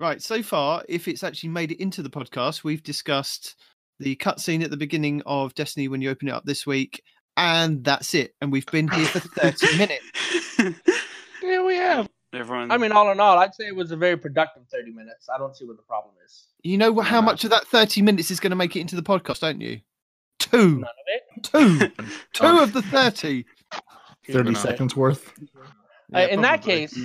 Right, so far, if it's actually made it into the podcast, we've discussed the cutscene at the beginning of Destiny when you open it up this week, and that's it. And we've been here for 30 minutes. Yeah, we have. Everyone. I mean, all in all, I'd say it was a very productive 30 minutes. I don't see what the problem is. You know wh- how Yeah. much of that 30 minutes is going to make it into the podcast, don't you? Two. None of it. Two. Two of the 30. 30 Uh, seconds worth. Uh, Yeah, in that probably. case,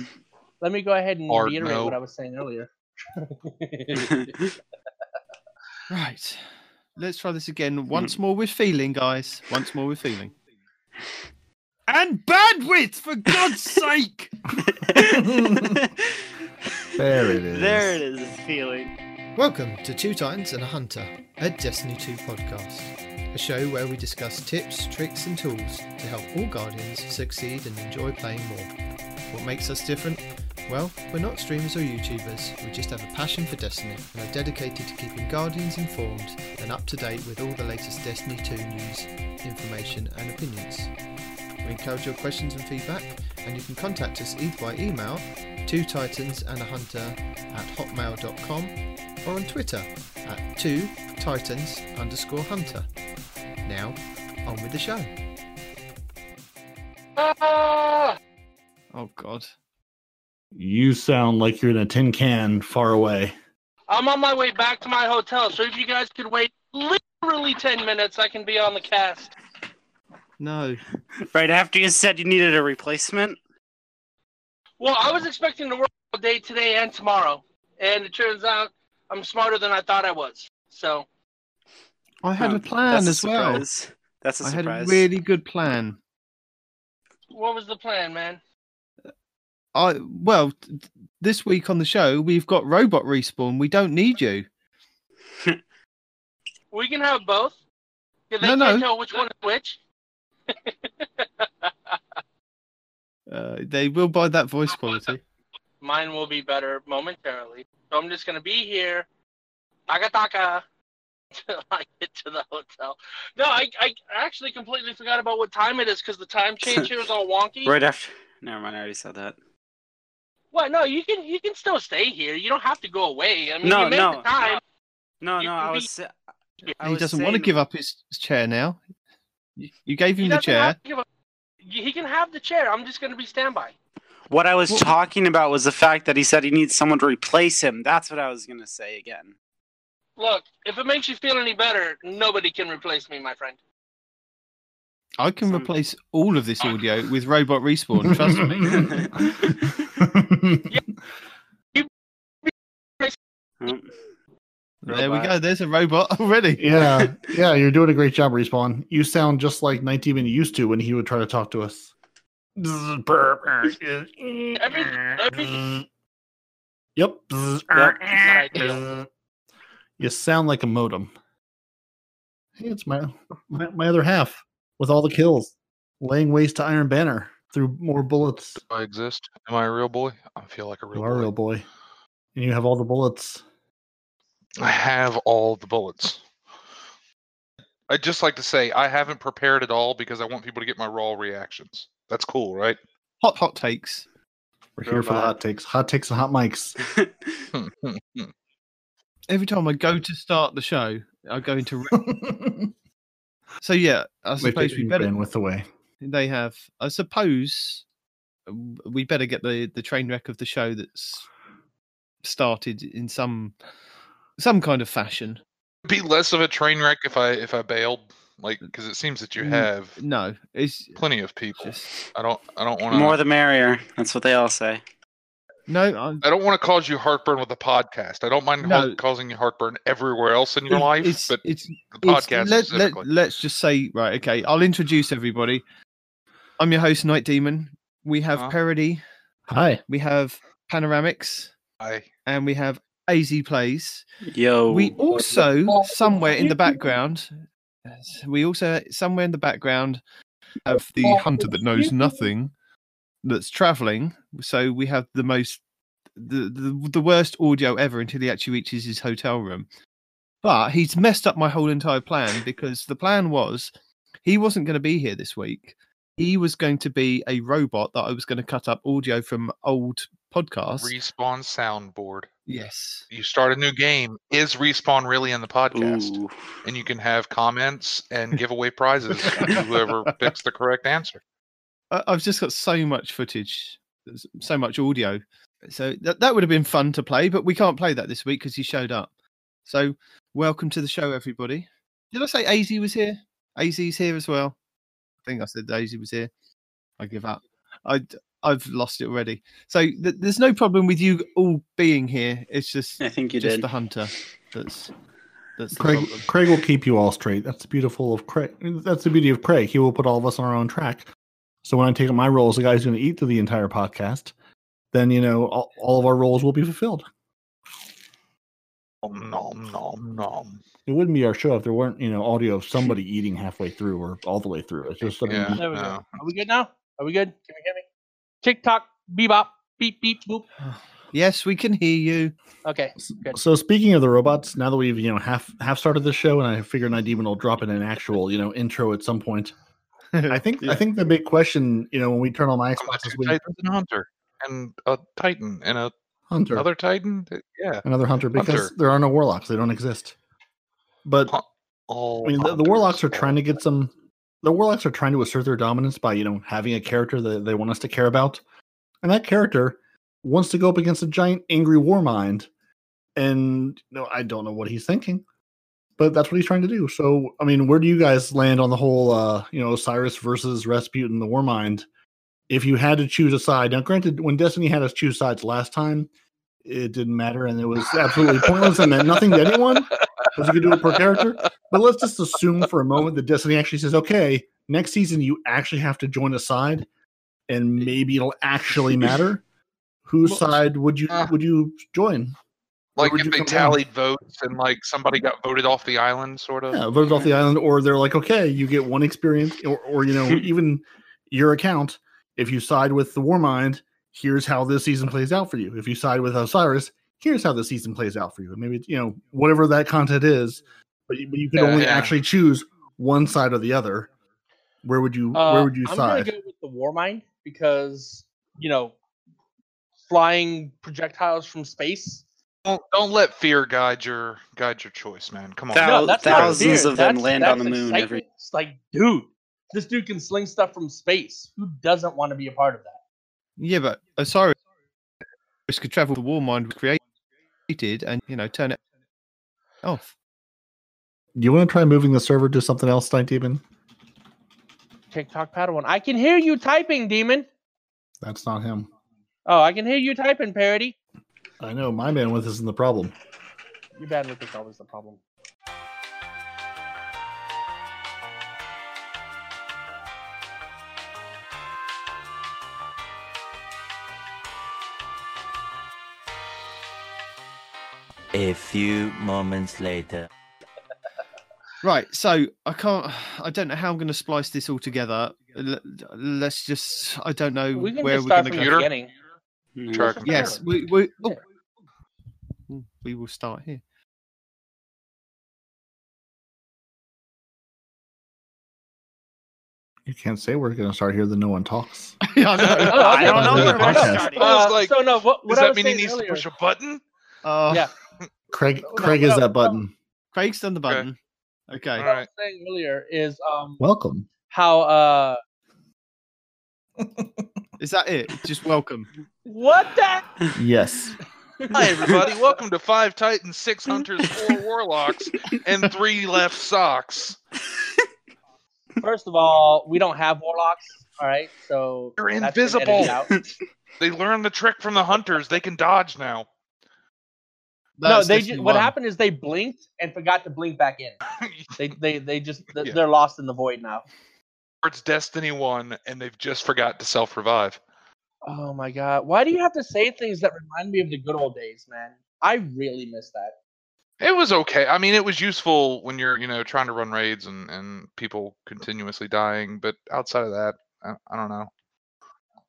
let me go ahead and Or reiterate no. what I was saying earlier. Right. Let's try this again hmm. once more with feeling, guys. Once more with feeling. And bandwidth, for God's sake! There it is. there it is. Feeling. Welcome to Two Titans and a Hunter, a Destiny 2 podcast. A show where we discuss tips, tricks, and tools to help all Guardians succeed and enjoy playing more. What makes us different? Well, we're not streamers or YouTubers, we just have a passion for Destiny and are dedicated to keeping Guardians informed and up to date with all the latest Destiny 2 news, information, and opinions. We encourage your questions and feedback, and you can contact us either by email, two titans and a hunter at hotmail.com or on Twitter at two titans underscore hunter. Now, on with the show. Ah! Oh God. You sound like you're in a tin can far away. I'm on my way back to my hotel, so if you guys could wait literally 10 minutes, I can be on the cast. No. Right after you said you needed a replacement. Well, I was expecting to work all day today and tomorrow, and it turns out I'm smarter than I thought I was. So, I had Oh, a plan that's as a well. surprise. That's a I had a really good plan. what was the plan, man? I well, th- this week on the show we've got robot respawn. We don't need you. We can have both. Yeah, they No, can't no. tell which one is which. Uh, they will buy that voice quality. Mine will be better momentarily. So I'm just gonna be here, taka taka, until I get to the hotel. No, I, I actually completely forgot about what time it is because the time change here is all wonky. Right after. Never mind. I already said that. What? No, you can you can still stay here. You don't have to go away. I mean, No, you made no. the time. No, You no. I was. sa- I he was doesn't want to give up his, his chair now. You, you gave He him the chair. have to give up- He can have the chair. I'm just gonna be standby. What I was Well- talking about was the fact that he said he needs someone to replace him. That's what I was gonna say again. Look, if it makes you feel any better, nobody can replace me, my friend. I can Some- replace all of this audio with robot respawn. Trust me. Oh, There we go. There's a robot already. yeah, yeah, you're doing a great job, Respawn. You sound just like Night Demon used to when he would try to talk to us. Yep. You sound like a modem. Hey, it's my, my my other half with all the kills, laying waste to Iron Banner through more bullets. Do I exist? Am I a real boy? I feel like a real. You real are a boy. real boy, and you have all the bullets. I have all the bullets. I'd just like to say I haven't prepared at all because I want people to get my raw reactions. That's cool, right? Hot hot takes. We're here for the hot takes, hot takes, and hot mics. Every time I go to start the show, I go into. so yeah, I suppose we better. bandwidth away. They have. I suppose uh, we better get the the train wreck of the show that's started in some some kind of fashion. Be less of a train wreck if I if I bailed, like because it seems that you have No, it's plenty of people. just I don't I don't want More the merrier. That's what they all say. no. I, I don't want to cause you heartburn with the podcast. I don't mind No. heart- causing you heartburn everywhere else in your it- life, it's, but it's the it's- podcast let, specifically. let, let's just say right okay i'll introduce everybody i'm your host night demon we have Uh-huh. parody Hi. we have panoramics I and we have az plays Yo. we also somewhere in the background we also somewhere in the background have the hunter that knows nothing that's traveling so we have the most the, the the worst audio ever until he actually reaches his hotel room but he's messed up my whole entire plan because the plan was he wasn't going to be here this week he was going to be a robot that i was going to cut up audio from old podcast. Respawn soundboard. yes. You start a new game. Is Respawn really in the podcast? Ooh. And you can have comments and give away prizes to whoever picks the correct answer. I- I've just got so much footage, so much audio. So that that would have been fun to play, but we can't play that this week because you showed up. So welcome to the show, everybody. Did I say AZ was here? AZ's here as well. I think I said Daisy was here. I give up. I I've lost it already. So th- there's no problem with you all being here. It's just I think you just did. the hunter that's that's Craig, problem. Craig will keep you all straight. That's the beautiful of Craig. That's the beauty of Craig. He will put all of us on our own track. So when I take up my role as the guy who's going to eat through the entire podcast, then you know all, all of our roles will be fulfilled. Nom nom nom nom. It wouldn't be our show if there weren't you know audio of somebody eating halfway through or all the way through. It's just Yeah. There we go. Are we good now? Are we good? Can we hear me? Tick tock, bebop, beep beep boop. Yes, we can hear you. Okay. Good. So speaking of the robots, now that we've you know half half started the show, and I figure Night Demon will drop in an actual you know intro at some point. I think I think the big question you know when we turn on my I'm Xbox the this two Titans and a hunter and a titan and a Hunter, another titan. Yeah. another hunter, because Hunter. there are no warlocks; they don't exist. But All I mean, the, the warlocks are trying to get some. The warlocks are trying to assert their dominance by you know having a character that they want us to care about, and that character wants to go up against a giant angry war mind, and you know, I don't know what he's thinking, but that's what he's trying to do. So I mean, where do you guys land on the whole uh, you know Osiris versus Rasputin, the war mind? If you had to choose a side, now granted, when Destiny had us choose sides last time, it didn't matter and it was absolutely pointless and meant nothing to anyone because you could do it per character. But let's just assume for a moment that Destiny actually says, okay, next season you actually have to join a side, and maybe it'll actually matter. Whose side would you uh, would you join? like if they tallied votes and like somebody got voted off the island, sort of. Yeah, voted off the island, or they're like, okay, you get one experience, or, or you know, even your account. If you side with the Warmind, here's how this season plays out for you. If you side with Osiris, here's how the season plays out for you. And Maybe you know whatever that content is, but you, but you can Yeah, only yeah. actually choose one side or the other. Where would you Uh, Where would you I'm side? gonna go with the Warmind because you know, flying projectiles from space. Don't, don't let fear guide your guide your choice, man. Come on. No, that's thousands of them That's- land on the moon every- It's like, dude, this dude can sling stuff from space. Who doesn't want to be a part of that? Yeah, but Osiris could travel the war mind was created and you know turn it off. Do you want to try moving the server to something else, Night Demon? TikTok Padawan. I can hear you typing, demon. That's not him. Oh, I can hear you typing, parody. I know my bandwidth isn't the problem. Your bandwidth is always the problem. A few moments later. Right, so I can't. I don't know how I'm going to splice this all together. L- Let's just. I don't know We can where just we're going to the go. Beginning. Mm. Try Yes, we we oh. We will start here. You can't say we're going to start here, then no one talks. Yeah, I know. Oh, I don't know Podcast. where we're Podcast. starting. I was Uh, like, so no, what, what Does I that mean he needs earlier, to push a button? Uh, Yeah. Craig, No, Craig no, is that no. button. Craig's done the button. Okay. All what I was saying earlier is um Welcome. how uh Is that it? Just welcome. what the Yes. Hi everybody, welcome to Five Titans, Six Hunters, Four Warlocks, and Three Left Socks. First of all, we don't have warlocks. All right, so They're that's been edited invisible. They learned the trick from the hunters. They can dodge now. No, they Destiny ju- what happened is they blinked and forgot to blink back in. They they they just Yeah. they're lost in the void now. it's Destiny One, and they've just forgot to self-revive. Oh my god, why do you have to say things that remind me of the good old days, man? I really miss that. It was okay. I mean, it was useful when you're, you know, trying to run raids and and people continuously dying. But outside of that, I, I don't know.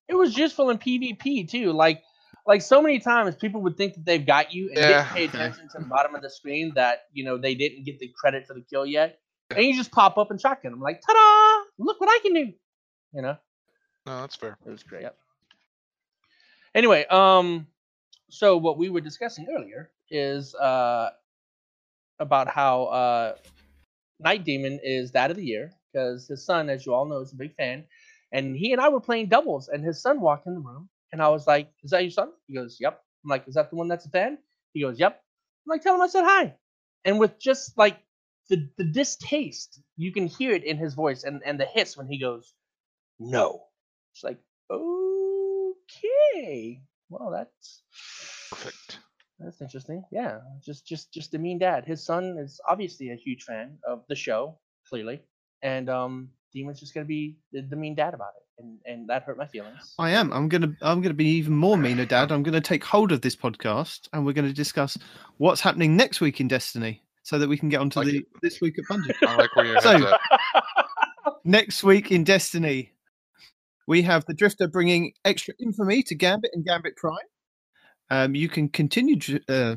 It was useful in PvP too. Like like so many times people would think that they've got you and Yeah, didn't pay attention to the bottom of the screen that you know they didn't get the credit for the kill yet. And you just pop up and shotgun them like, ta-da! Look what I can do. You know? No, that's fair. It was great. Yep. Anyway, um, so what we were discussing earlier is uh about how uh Night Demon is that of the year because his son, as you all know, is a big fan, and he and I were playing doubles, and his son walked in the room, and I was like, "Is that your son?" He goes, "Yep." I'm like, "Is that the one that's a fan?" He goes, "Yep." I'm like, "Tell him I said hi," and with just like the the distaste, you can hear it in his voice, and and the hiss when he goes, "No." It's like, okay, well that's Perfect. that's interesting. Yeah, just just just a mean dad. His son is obviously a huge fan of the show, clearly, and um, Demon's just gonna be the, the mean dad about it, and and that hurt my feelings. I am. I'm gonna. I'm gonna be even more meaner, Dad. I'm gonna take hold of this podcast, and we're gonna discuss what's happening next week in Destiny, so that we can get onto Like the it. this week at Bungie. I like where your So- next week in Destiny, we have the Drifter bringing extra infamy to Gambit and Gambit Prime. Um, you can continue dr- uh,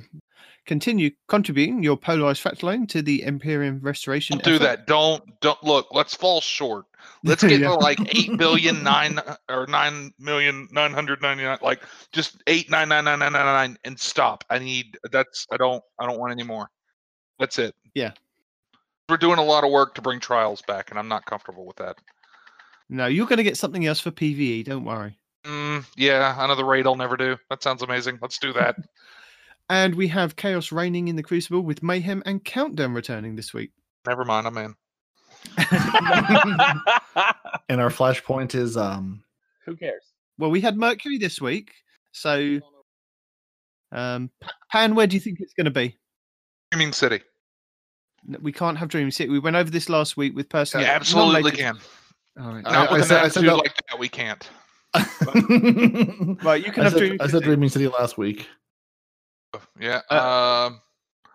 continue contributing your polarized fractaline to the Empyrean Restoration. Don't do effort. that. Don't don't look. Let's fall short. Let's get Yeah. to like eight billion nine or nine million nine hundred ninety nine. Like just eight nine nine nine nine nine nine and stop. I need that's. I don't. I don't want any more. That's it. Yeah. We're doing a lot of work to bring trials back, and I'm not comfortable with that. No, you're going to get something else for PVE. Don't worry. Mm, yeah, another raid I'll never do. That sounds amazing. Let's do that. And we have Chaos reigning in the Crucible with Mayhem and Countdown returning this week. never mind. I'm in. And our flashpoint is um Who cares? well, we had Mercury this week, so um, Pan, where do you think it's going to be? Dreaming City. N- We can't have Dream City. We went over this last week with person. Yeah, absolutely non-native- can. All right. I- Not with I an said- I said attitude that- like that, we can't. Right, you can I have said, Dream I said Dreaming City last week. Yeah. Uh, um,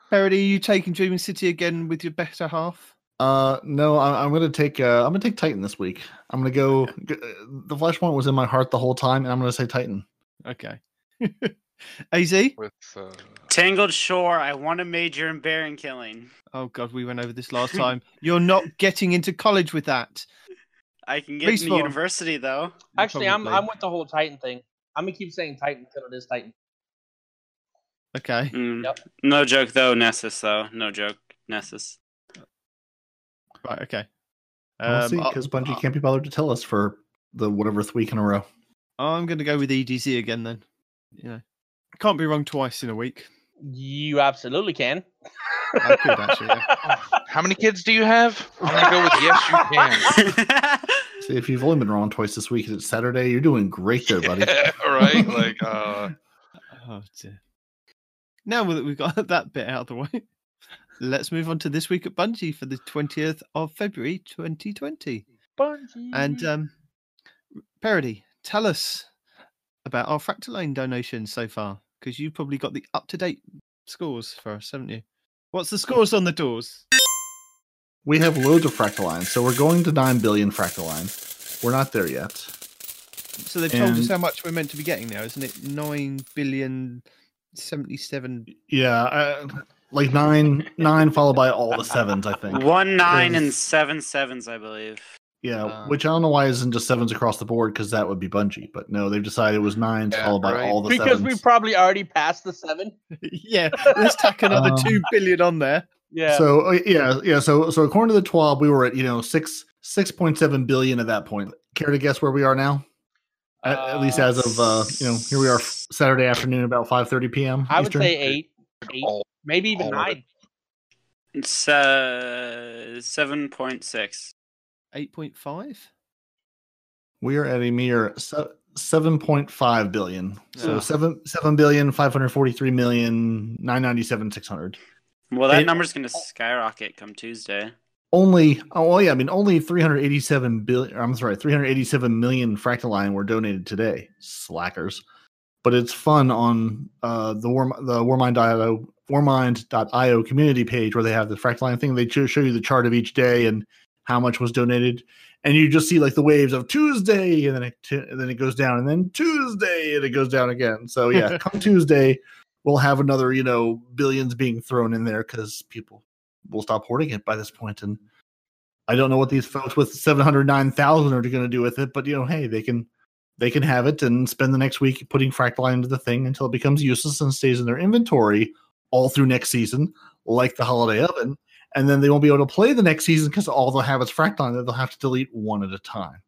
Parody, are you taking Dreaming City again with your better half? Uh, no, I, I'm gonna take uh, I'm gonna take Titan this week. I'm gonna go. g- uh, The flashpoint was in my heart the whole time, and I'm gonna say Titan. Okay. Az? with uh, Tangled Shore, I want to major in Baron killing. Oh god, we went over this last time. You're not getting into college with that. I can get Please into university though. Actually, I'm I'm with the whole Titan thing. I'm gonna keep saying Titan until it is Titan. Okay. Mm. Yep. No joke though, Nessus though. No joke, Nessus. Right. Okay. We'll see, Um, I- because Bungie can't be bothered to tell us for the whateverth week in a row. I'm going to go with EDZ again then. You know, can't be wrong twice in a week. You absolutely can. I could actually. yeah. how many kids do you have? I'm gonna go with yes, you can. See, if you've only been wrong twice this week, it's Saturday. You're doing great there, buddy. Yeah, right? Like, uh, Oh dear. Now that we've got that bit out of the way, let's move on to this week at Bungie for the 20th of February 2020. Bungie. And um, Parody, tell us about our Fractaline donations so far, because you've probably got the up to date scores for us, haven't you? What's the scores on the doors? We have loads of fractalines, so we're going to nine billion fractaline. We're not there yet. So they've told us how much we're meant to be getting now, isn't it? Nine billion seventy-seven. Yeah, uh, like nine, nine followed by all the sevens. I think. One nine Because- and seven sevens, I believe. Yeah, Uh, which I don't know why isn't just sevens across the board because that would be Bungie. But no, they've decided it was nines Yeah, followed by right. all the because sevens. we probably already passed the seven. yeah, let's tack another Um, two billion on there. Yeah. So uh, yeah, yeah. So so according to the TWAB, we were at you know six six point seven billion at that point. Care to guess where we are now? At, at least as of uh, you know, here we are Saturday afternoon about five thirty p.m. I would Eastern. say eight, eight, all, maybe even all of it. nine. It's uh seven point six. Eight point five. we are at a mere se- seven point five billion. So Oh. seven seven billion five hundred forty three million nine ninety seven six hundred. Well, that It- number's gonna skyrocket come Tuesday. Only oh well, yeah, I mean only 387 billion I'm sorry, 387 million fractaline were donated today. Slackers. But it's fun on uh the War the Warmind.io Warmind.io community page where they have the fractaline thing. They show show you the chart of each day and how much was donated. And you just see like the waves of Tuesday and then it t- and then it goes down and then Tuesday and it goes down again. So yeah, come Tuesday we'll have another, you know, billions being thrown in there cuz people will stop hoarding it by this point and I don't know what these folks with 709,000 are going to do with it, but you know, hey, they can they can have it and spend the next week putting Fractaline into the thing until it becomes useless and stays in their inventory all through next season, like the Holiday Oven. And then they won't be able to play the next season because all they'll have is Fractaline that they'll have to delete one at a time.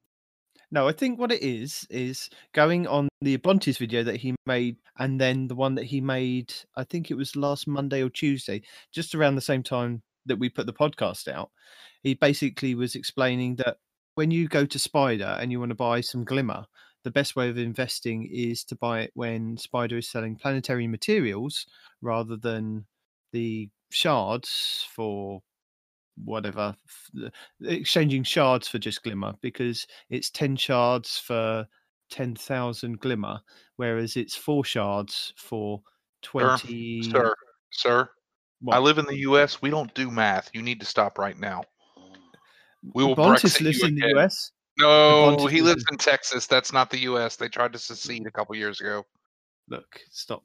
No, I think what it is is going on the Abontes video that he made, and then the one that he made. I think it was last Monday or Tuesday, just around the same time that we put the podcast out. He basically was explaining that when you go to Spider and you want to buy some Glimmer, the best way of investing is to buy it when Spider is selling planetary materials rather than the shards for whatever exchanging shards for just glimmer because it's 10 shards for 10,000 glimmer whereas it's 4 shards for 20 Sir, sir, What? I live in the U.S. We don't do math. You need to stop right now. We will Bontis Brexit lives in the. US No, Bontis he lives lives in Texas. That's not the U.S. They tried to secede a couple years ago. look stop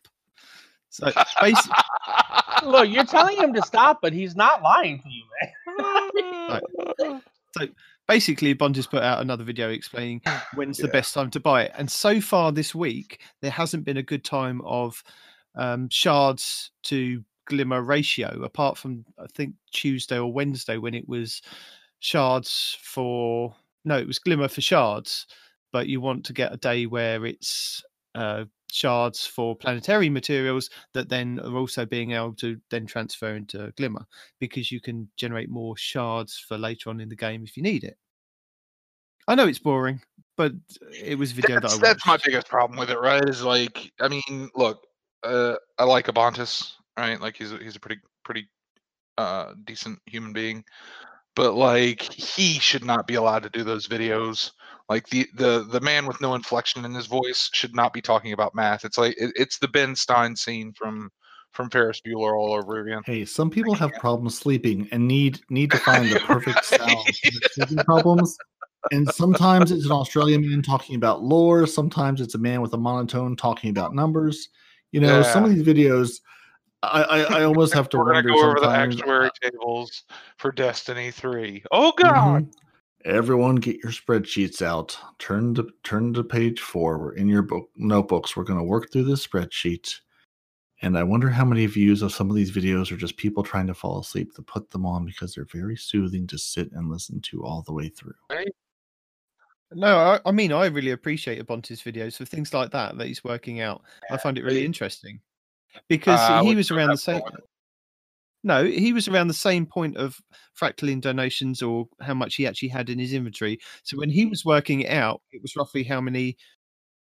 so basically Look, you're telling him to stop, but he's not lying to you, man. So basically Bond has put out another video explaining when's the best time to buy it. And so far this week, there hasn't been a good time of um, shards to glimmer ratio, apart from I think Tuesday or Wednesday when it was shards for no, it was glimmer for shards. But you want to get a day where it's uh, shards for planetary materials that then are also being able to then transfer into glimmer because you can generate more shards for later on in the game if you need it. I know it's boring, but it was a video that's, that I that's my biggest problem with it, right? Is like, I mean, look, uh, I like Abontis, right? Like he's a, he's a pretty pretty uh, decent human being, but like he should not be allowed to do those videos. Like the the the man with no inflection in his voice should not be talking about math. It's like it, it's the Ben Stein scene from from Ferris Bueller all over again. Hey, some people have problems sleeping and need need to find the perfect sound problems. And sometimes it's an Australian man talking about lore. Sometimes it's a man with a monotone talking about numbers. You know, some of these videos, I I, I almost have to We're gonna wonder go over the sometimes. actuary tables for Destiny Three. Oh God! Mhm. Everyone, get your spreadsheets out. Turn to turn to page four. We're in your book notebooks. We're going to work through this spreadsheet. And I wonder how many views of some of these videos are just people trying to fall asleep to put them on because they're very soothing to sit and listen to all the way through. No, I, I mean I really appreciate Abonte's videos for things like that that he's working out. I find it really interesting because Uh, he was around the same. far. No, he was around the same point of fractaline donations or how much he actually had in his inventory. So when he was working it out, it was roughly how many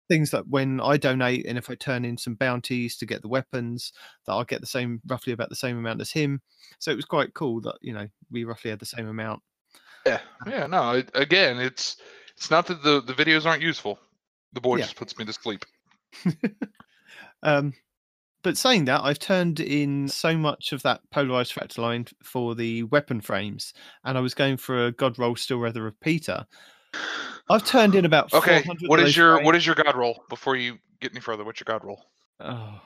things that when I donate and if I turn in some bounties to get the weapons, that I'll get the same roughly about the same amount as him. So it was quite cool that you know we roughly had the same amount. Yeah, yeah. No, it, again, it's it's not that the the videos aren't useful. The boy Yeah. just puts me to sleep. Um, but saying that, I've turned in so much of that polarized fractaline for the weapon frames, and I was going for a God roll still rather of Peter. I've turned in about Okay, 400 what of is those your frames. what is your god roll before you get any further? What's your god roll? Oh,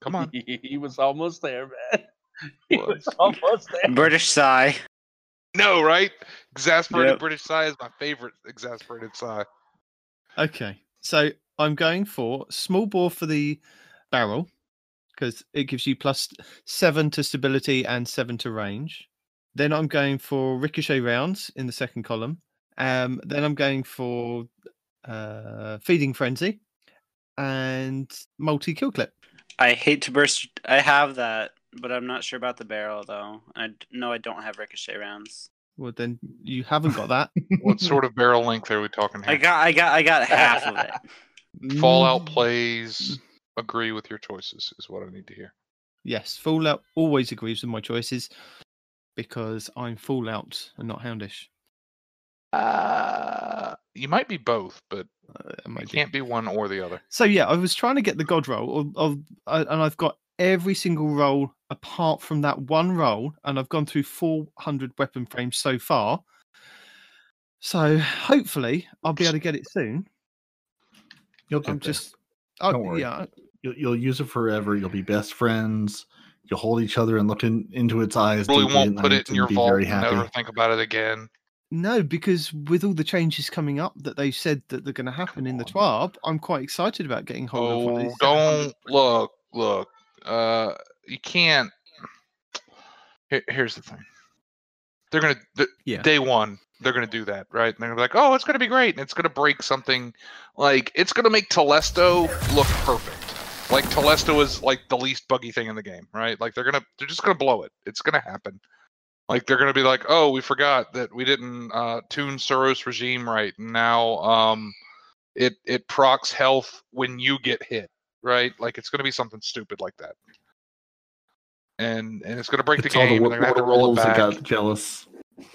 Come on. he was almost there, man. He was Was. almost there. British sigh. No, right? Exasperated Yep. British sigh is my favorite exasperated sigh. okay. So I'm going for small bore for the barrel because it gives you plus seven to stability and seven to range. Then I'm going for ricochet rounds in the second column. Um, then I'm going for uh, feeding frenzy and multi kill clip. I hate to burst. I have that, but I'm not sure about the barrel though. I no, I don't have ricochet rounds. Well, then you haven't got that. What sort of barrel length are we talking I got, I got, I got half of it. Fallout Mm, plays agree with your choices is what I need to hear. Yes, Fallout always agrees with my choices because I'm Fallout and not Houndish. Uh, you might be both, but Uh, it you can't be one or the other. So yeah, I was trying to get the god roll, of, of, uh, and I've got every single roll apart from that one roll, and I've gone through 400 weapon frames so far. So hopefully I'll be able to get it soon. You'll get I'm there. just, Don't worry. yeah, You'll, you'll use it forever. You'll be best friends. You'll hold each other and look in, into its eyes. Really won't put it in your vault very and happy. never think about it again. No, because with all the changes coming up that they said that they're going to happen in the TWAB, I'm quite excited about getting hold of one of Oh, these don't look, look. Uh, you can't. Here, here's the thing. They're gonna th- Yeah. day one. They're gonna do that, right? And they're gonna be like, "Oh, it's gonna be great," and it's gonna break something. Like it's gonna make Telesto look perfect. Like Telesto is like the least buggy thing in the game, right? Like they're gonna, they're just gonna blow it. It's gonna happen. Like they're gonna be like, "Oh, we forgot that we didn't uh, tune SUROS regime right, and now um, it it procs health when you get hit." right? Like it's going to be something stupid like that, and and it's going to break It's the the game. wo- and they're to have to roll it back. got jealous.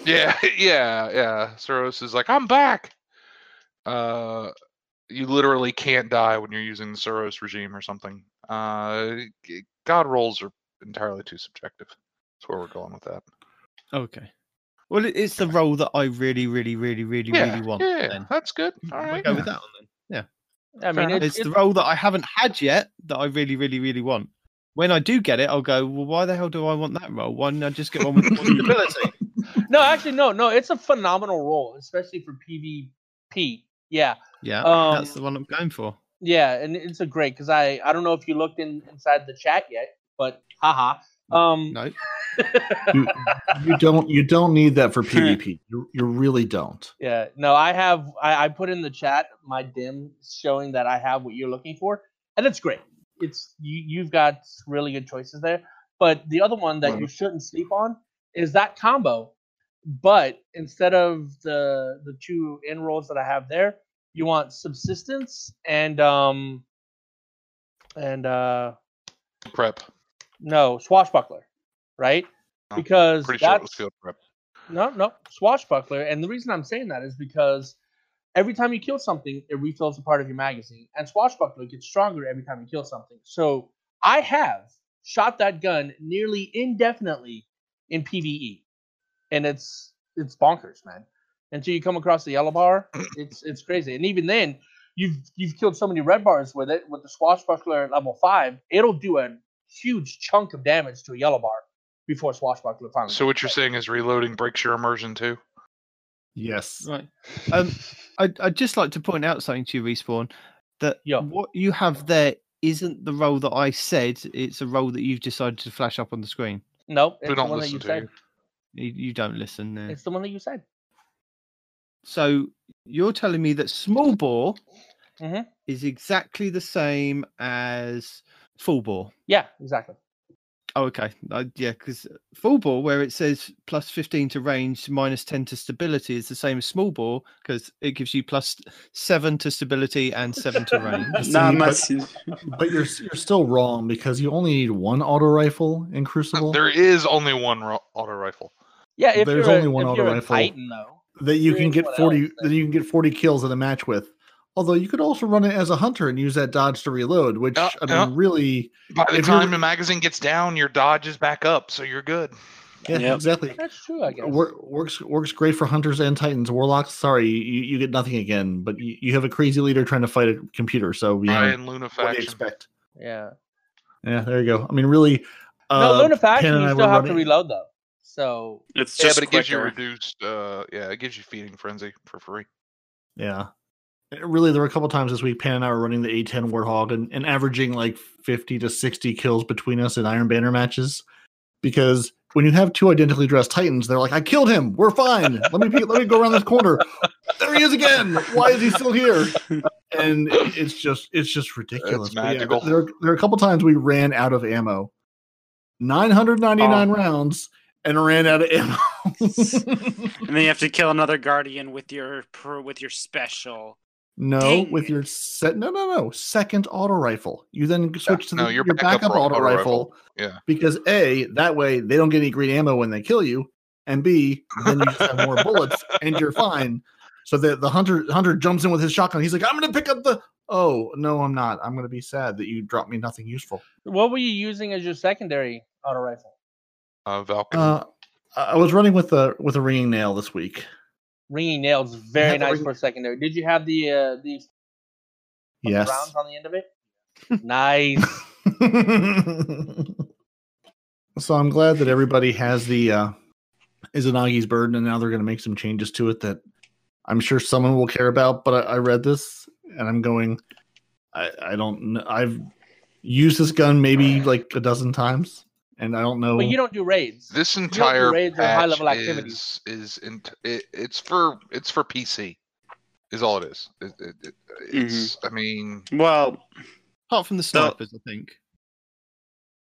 Yeah, yeah, yeah. SUROS is like, I'm back. Uh, you literally can't die when you're using the SUROS regime or something. Uh, God rolls are entirely too subjective. That's where we're going with that. Okay. Well, it's the role that I really, really, really, really, yeah, really want. yeah, then. that's good. All We'll right. go with that one then. Yeah. I mean, Fair it, It's the role that I haven't had yet that I really, really, really want. When I do get it, I'll go, well, why the hell do I want that role? Why didn't I just get one with more stability? no, actually, no, no. It's a phenomenal role, especially for PvP. Yeah, Yeah, Um, that's the one I'm going for. yeah, and it's a great because I I don't know if you looked in inside the chat yet, but haha. Um, No. You, you don't you don't need that for PvP. You, you really don't. Yeah, no, I have. I, I put in the chat my dim showing that I have what you're looking for, and it's great. It's you. You've got really good choices there. But the other one that you shouldn't sleep on is that combo. But instead of the the two in rolls that I have there, you want subsistence and um and uh Prep. no swashbuckler, right? Oh, Because Pretty sure it was field prep. no, no, swashbuckler. And the reason I'm saying that is because every time you kill something, it refills a part of your magazine, and swashbuckler gets stronger every time you kill something. So I have shot that gun nearly indefinitely in PVE, and it's it's bonkers, man. Until you come across the yellow bar, it's it's crazy. And even then, you've you've killed so many red bars with it. With the swashbuckler at level five, it'll do a huge chunk of damage to a yellow bar before swashbuckler finally. So what you're gets saying is reloading breaks your immersion too. Yes. Right. Um, I'd, I'd just like to point out something to you, Respawn, that Yeah. what you have there isn't the role that I said. It's a role that you've decided to flash up on the screen. Nope, it's the don't one that you said. you. You, you don't listen there. It's the one that you said. So you're telling me that small bore Mhm. is exactly the same as full bore. Yeah, exactly. Oh, okay. Uh, yeah, because full bore, where it says plus 15 to range, minus 10 to stability, is the same as small bore because it gives you plus 7 to stability and 7 to range. Not See, much. But you're you're still wrong because you only need one auto rifle in Crucible There is only one ro- auto rifle. Yeah, if There's you're only a, one if auto you're rifle. Titan though. That you can get 40 else that you can get 40 kills in a match with. Although you could also run it as a hunter and use that dodge to reload, which Yeah, I mean yeah. really By the time the magazine gets down, your dodge is back up, so you're good. yeah, Yep. exactly. That's true, I guess. Wor- works works great for hunters and titans. Warlocks, sorry, you, you get nothing again, but you, you have a crazy leader trying to fight a computer, so you know, Ryan Luna what do you expect? yeah. Yeah, there you go. I mean, really. No, uh, Lunafaction, you still have to reload though. So It's Yeah, just but it gives you reduced. Uh, yeah, it gives you feeding frenzy for free. Yeah. Really, there were a couple times this week, Pan and I were running the A10 Warthog and, and averaging like 50 to 60 kills between us in Iron Banner matches. Because when you have two identically dressed Titans, they're like, I killed him. We're fine. Let me be, let me go around this corner. There he is again. Why is he still here? And it- it's just it's just ridiculous. But yeah, magical. there, there are a couple times we ran out of ammo. 999 rounds and ran out of ammo. And then you have to kill another guardian with your with your special. No, Dang with your set. No, no, no. Second auto rifle. You then switch to no, the, your your, backup backup, auto, auto rifle. rifle. Yeah. Because a that way they don't get any green ammo when they kill you, and b then you just have more bullets and you're fine. So the the hunter hunter jumps in with his shotgun. He's like, I'm gonna pick up the. Oh no, I'm not. I'm gonna be sad that you dropped me nothing useful. what were you using as your secondary auto rifle? Uh, Valkyrie. Uh, I I was running with a with a ringing nail this week. Ringing nails, very nice ring- for a secondary. Did you have the uh the Yes. rounds on the end of it? nice. so I'm glad that everybody has the uh Izanagi's burden, and now they're going to make some changes to it that I'm sure someone will care about. But I, I read this, and I'm going, I, I don't. kn- I've used this gun maybe like a dozen times, and I don't know. But you don't do raids. This don't do entire raids or patch high-level activities. is is in, it, it's for it's for PC, is all it is. It, it, it, mm-hmm. it's I mean, Well, Apart from the snipers, I think.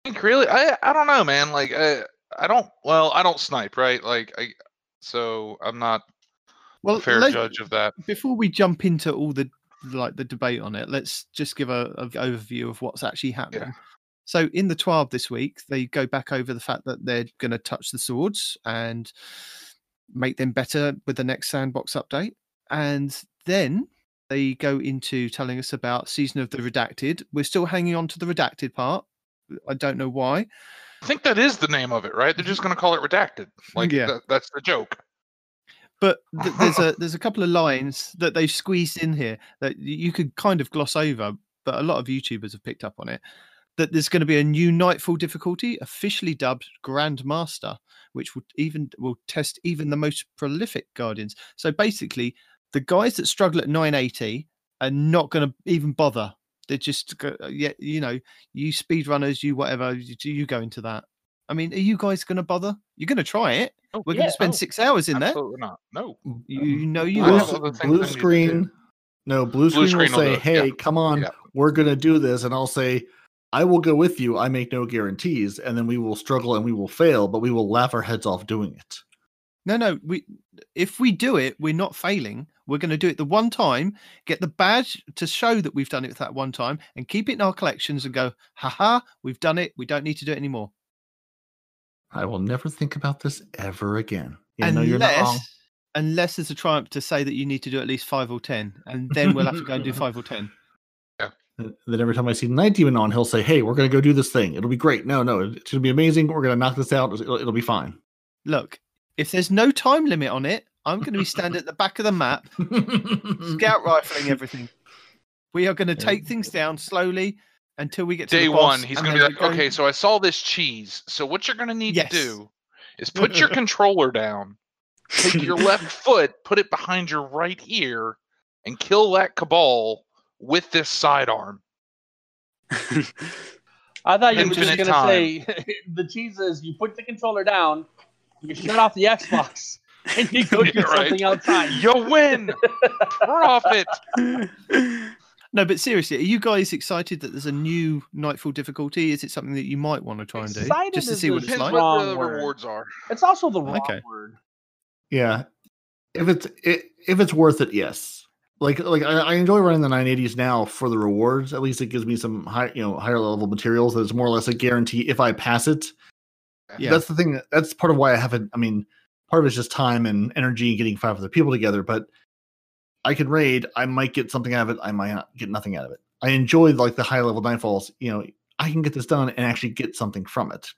I think really I I don't know, man. Like I I don't well I don't snipe right. Like I so I'm not Well, a fair let- judge of that. before we jump into all the like the debate on it, let's just give a, a overview of what's actually happening. So in the TWAB this week, they go back over the fact that they're going to touch the swords and make them better with the next sandbox update, and then they go into telling us about season of the redacted. We're still hanging on to the redacted part. I don't know why. I think that is the name of it, right? They're just gonna call it redacted. Like Yeah. that, that's the joke. but th- there's a there's a couple of lines that they've squeezed in here that you could kind of gloss over, but a lot of YouTubers have picked up on it. That there's going to be a new Nightfall difficulty, officially dubbed Grandmaster, which will even will test even the most prolific Guardians. So basically, the guys that struggle at 980 are not going to even bother. They're just uh, yeah, you know, you speedrunners, you whatever, you, you go into that. I mean, are you guys going to bother? You're going to try it. Oh, We're going to spend oh, six hours in there. Absolutely not. No. You know you I blue, have are. other things I blue need to do. screen. No, blue Blue screen, screen will will say, do it, yeah. "Hey, come on, Yeah. we're gonna do this," and I'll say, "I will go with you. I make no guarantees." And then we will struggle and we will fail, but we will laugh our heads off doing it. No, no. We if we do it, we're not failing. We're going to do it the one time, get the badge to show that we've done it that one time, and keep it in our collections and go, haha, we've done it. We don't need to do it anymore. I will never think about this ever again. Yeah, no, you're not wrong. unless, unless there's a triumph to say that you need to do at least five or ten, and then we'll have to go and do five or ten. And Then every time I see Night Demon on, he'll say, "Hey, we're gonna go do this thing. It'll be great. No, no, it's gonna be amazing. We're gonna knock this out. It'll, it'll be fine." Look, if there's no time limit on it, I'm going to be standing at the back of the map, scout rifling everything. We are going to take things down slowly until we get to Day the boss, one, he's gonna be like, going- okay, so I saw this cheese. So what you're gonna need Yes. to do is put your controller down, take your left foot, put it behind your right ear, and kill that cabal with this sidearm. I thought you were just gonna say the cheese is you put the controller down, you shut off the Xbox, and you go do Yeah, right. something outside. You win, profit. No, but seriously, are you guys excited that there's a new Nightfall difficulty? Is it something that you might want to try and do Excited just to see what it's like? what Wrong the word. rewards are. It's also the wrong Okay. word. Yeah, if it's i if it's worth it, yes. Like like I, I enjoy running the 980s now for the rewards. At least it gives me some high you know higher level materials. That's more or less a guarantee if I pass it. Yeah. That's the thing. That's part of why I haven't. I mean, part of it's just time and energy and getting five other people together. But I can raid. I might get something out of it. I might not get nothing out of it. I enjoy like the high level nightfalls. You know, I can get this done and actually get something from it.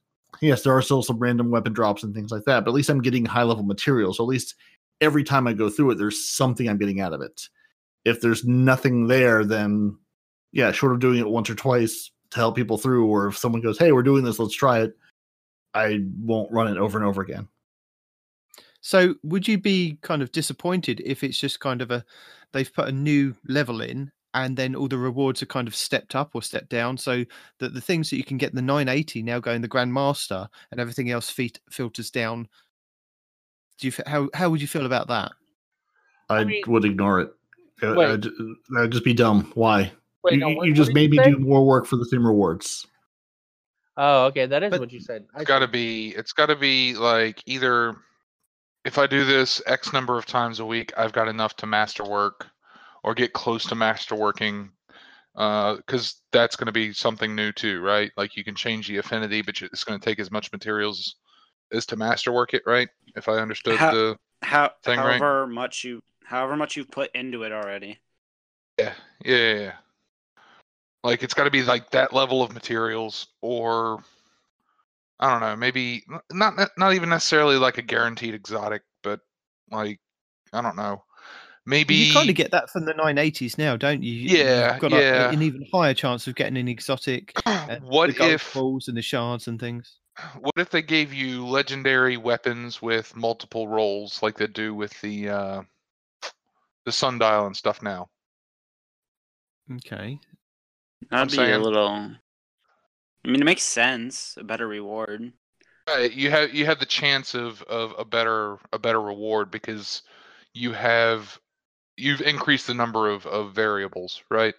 Yes, there are still some random weapon drops and things like that, but at least I'm getting high level materials. So at least every time I go through it, there's something I'm getting out of it. If there's nothing there, then yeah, short of doing it once or twice to help people through, or if someone goes, "Hey, we're doing this, let's try it," I won't run it over and over again. So, would you be kind of disappointed if it's just kind of a they've put a new level in and then all the rewards are kind of stepped up or stepped down so that the things that you can get in the 980 now go in the Grandmaster and everything else feet, filters down? Do you how how would you feel about that? I, mean- would ignore it. Uh, uh I'd, that'd uh, just be dumb. Why? Wait, you no, you- what- you just did made me say? do more work for the same rewards. Oh, okay, that is But- what you said. I It's got to be. It's got to be like either. If I do this X number of times a week, I've got enough to master work, or get close to master working, because uh, that's going to be something new too, right? Like you can change the affinity, but it's going to take as much materials as to master work it, right? If I understood How- the How, Thing, right? however much you, however much you've put into it already. Yeah, yeah, yeah. yeah. Like it's got to be like that level of materials, or I don't know, maybe not not even necessarily like a guaranteed exotic, but like I don't know, maybe You kind of get that from the 980s now, don't you? You- Yeah, you've got a- yeah. an even higher chance of getting an exotic. uh, what the if balls and the shards and things. what if they gave you legendary weapons with multiple rolls, like they do with the uh, the sundial and stuff now? Okay. That'd be a little. I mean, it makes sense. A better reward. Right, you have you have the chance of, of a better a better reward because you have you've increased the number of, of variables, right?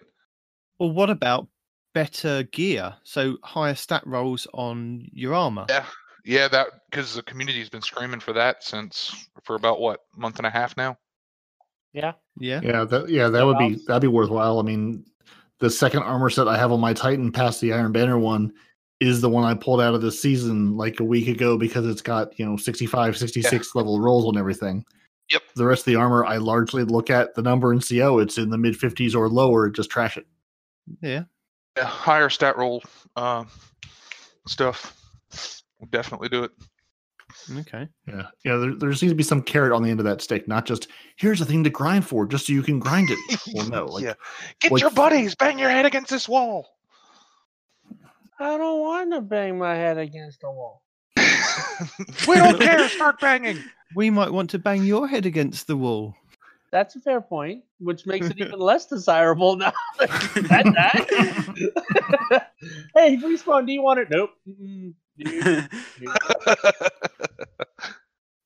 Well, what about better gear? So higher stat rolls on your armor. Yeah, yeah, that because the community's been screaming for that since for about what month and a half now. Yeah. Yeah. Yeah, that yeah, that would be that'd be worthwhile. I mean, the second armor set I have on my Titan past the Iron Banner one is the one I pulled out of the season like a week ago because it's got, you know, 65, 66 level rolls on everything. Yep. The rest of the armor I largely look at the number in CO, it's in the mid 50s or lower, just trash it. Yeah. Yeah, higher stat roll uh, stuff. We'll definitely do it. Okay. Yeah. Yeah, there, there seems to be some carrot on the end of that stick, not just here's a thing to grind for just so you can grind it. Well, no, like yeah, get like- your buddies, bang your head against this wall. I don't want to bang my head against the wall. we don't care. Start banging. We might want to bang your head against the wall. That's a fair point, which makes it even less desirable now. that, that. hey, respawn, do you want it? Nope. Mm-mm. Dude, dude.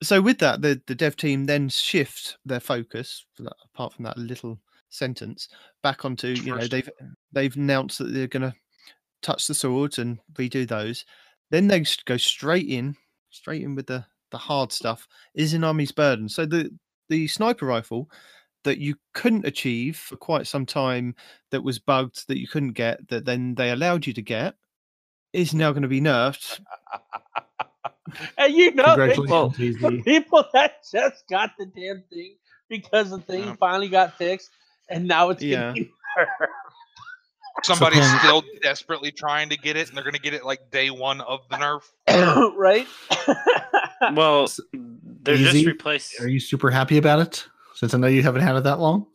So with that, the, the dev team then shift their focus, that, apart from that little sentence, back onto you know they've they've announced that they're going to touch the swords and redo those. Then they go straight in, straight in with the the hard stuff. Izanagi's Burden. So the the sniper rifle that you couldn't achieve for quite some time, that was bugged, that you couldn't get, that then they allowed you to get, is now going to be nerfed. and you know, they- congratulations, the people that just got the damn thing because the thing Yeah. finally got fixed, and now it's Yeah. getting Somebody's Pam- still desperately trying to get it, and they're going to get it like day one of the nerf. nerfed, right? well, they're just replaced. Are you super happy about it? Since I know you haven't had it that long.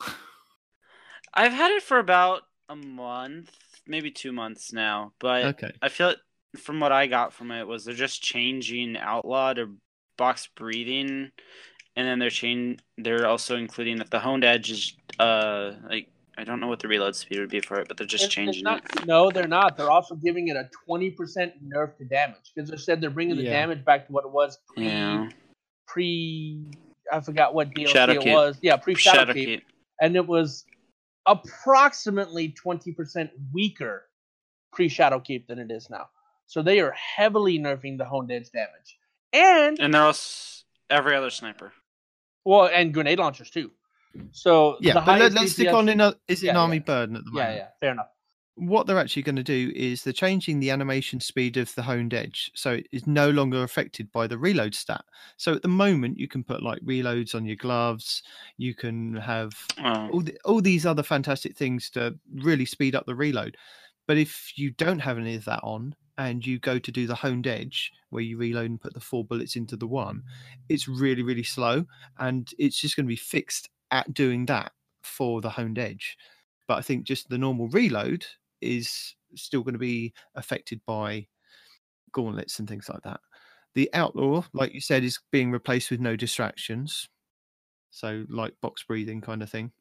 I've had it for about a month, maybe two months now, but Okay. I feel it from what I got from it was they're just changing outlaw to box breathing, and then they're change. They're also including that the honed edge is uh like I don't know what the reload speed would be for it, but they're just It's- it's changing not- it. No, they're not. They're also giving it a twenty percent nerf to damage because they said they're bringing the Yeah. damage back to what it was pre Yeah, pre. I forgot what DLC it Shadowkeep. was. Yeah, pre Shadowkeep. Shadowkeep, and it was approximately twenty percent weaker pre Shadowkeep than it is now. So they are heavily nerfing the honed edge damage, and and they're also every other sniper. well, and grenade launchers too. So Yeah, the but let, highest let's stick on in a, is it Yeah, an yeah. army burden at the Yeah, moment? yeah, fair enough. What they're actually going to do is they're changing the animation speed of the honed edge, so it is no longer affected by the reload stat. So at the moment, you can put like reloads on your gloves. You can have Oh, all the, all these other fantastic things to really speed up the reload. But if you don't have any of that on and you go to do the honed edge where you reload and put the four bullets into the one, it's really, really slow. And it's just going to be fixed at doing that for the honed edge. But I think just the normal reload is still going to be affected by gauntlets and things like that. The outlaw, like you said, is being replaced with no distractions. So like box breathing kind of thing.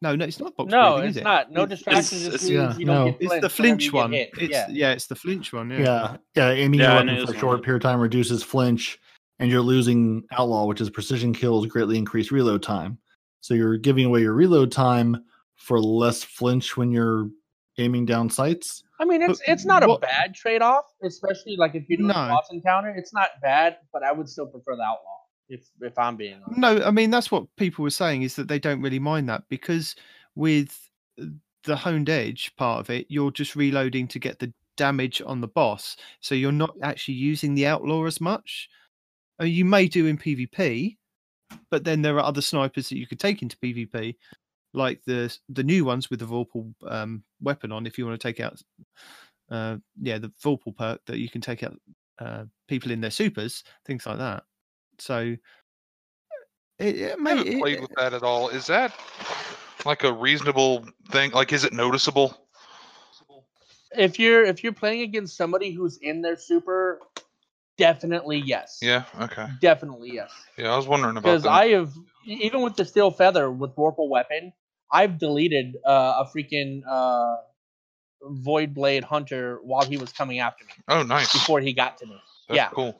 No, no, it's not box No, breathing, it's is it? not. No It's- distractions. it's- just it's- yeah, you don't no. get It's the flinch one. It's yeah. yeah. it's the flinch one. Yeah. Yeah, yeah. Aiming Yeah, I your weapon for a short period of time reduces flinch, and you're losing outlaw, which is precision kills greatly increase reload time. So you're giving away your reload time for less flinch when you're aiming down sights. I mean, it's But it's not a bad trade off, especially like if you do No. a boss encounter. It's not bad, but I would still prefer the outlaw if if I'm being honest. No, I mean that's what people were saying is that they don't really mind that because with uh, the honed edge part of it, you're just reloading to get the damage on the boss, so you're not actually using the outlaw as much. I mean, you may do in PvP, but then there are other snipers that you could take into PvP, like the the new ones with the Vorpal um, weapon on. If you want to take out, uh, yeah, the Vorpal perk that you can take out uh, people in their supers, things like that. So. It, it I haven't it- played with that at all. Is that like a reasonable thing? Like, is it noticeable? If you're if you're playing against somebody who's in their super Definitely yes. Yeah. Okay. Definitely yes. Yeah, I was wondering about Because. I have even with the steel feather with Vorpal weapon, I've deleted uh, a freaking uh, Void Blade Hunter while he was coming after me oh, nice. before he got to me. That's yeah. cool.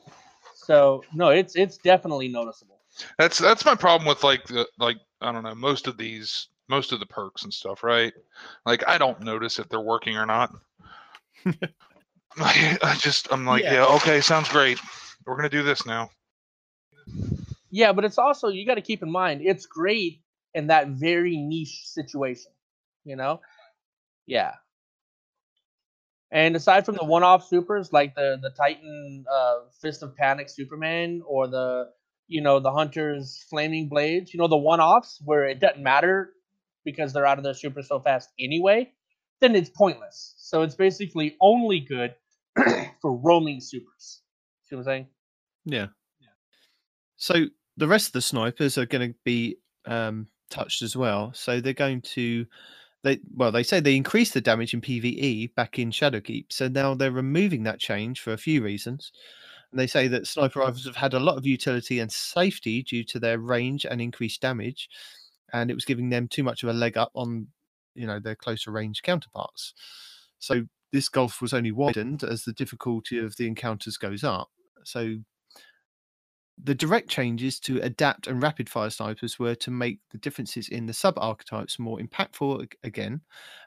So no, it's it's definitely noticeable. That's that's my problem with like the like I don't know most of these most of the perks and stuff, right? Like I don't notice if they're working or not. I, I just I'm like, Yeah. yeah. okay, sounds great. We're gonna do this now. Yeah, but it's also you got to keep in mind it's great in that very niche situation. You know, yeah. And aside from the one-off supers like the the Titan uh, Fist of Panic Superman or the you know the Hunter's Flaming Blades, you know the one-offs where it doesn't matter because they're out of their super so fast anyway, then it's pointless. So it's basically only good for roaming supers. See what I'm saying? Yeah. yeah. So the rest of the snipers are going to be um, touched as well. So they're going to they well they say they increased the damage in PVE back in Shadowkeep. So now they're removing that change for a few reasons. And they say that mm. sniper rifles have had a lot of utility and safety due to their range and increased damage, and it was giving them too much of a leg up on you know their closer range counterparts. So this gulf was only widened as the difficulty of the encounters goes up. So the direct changes to adapt and rapid fire snipers were to make the differences in the sub archetypes more impactful again,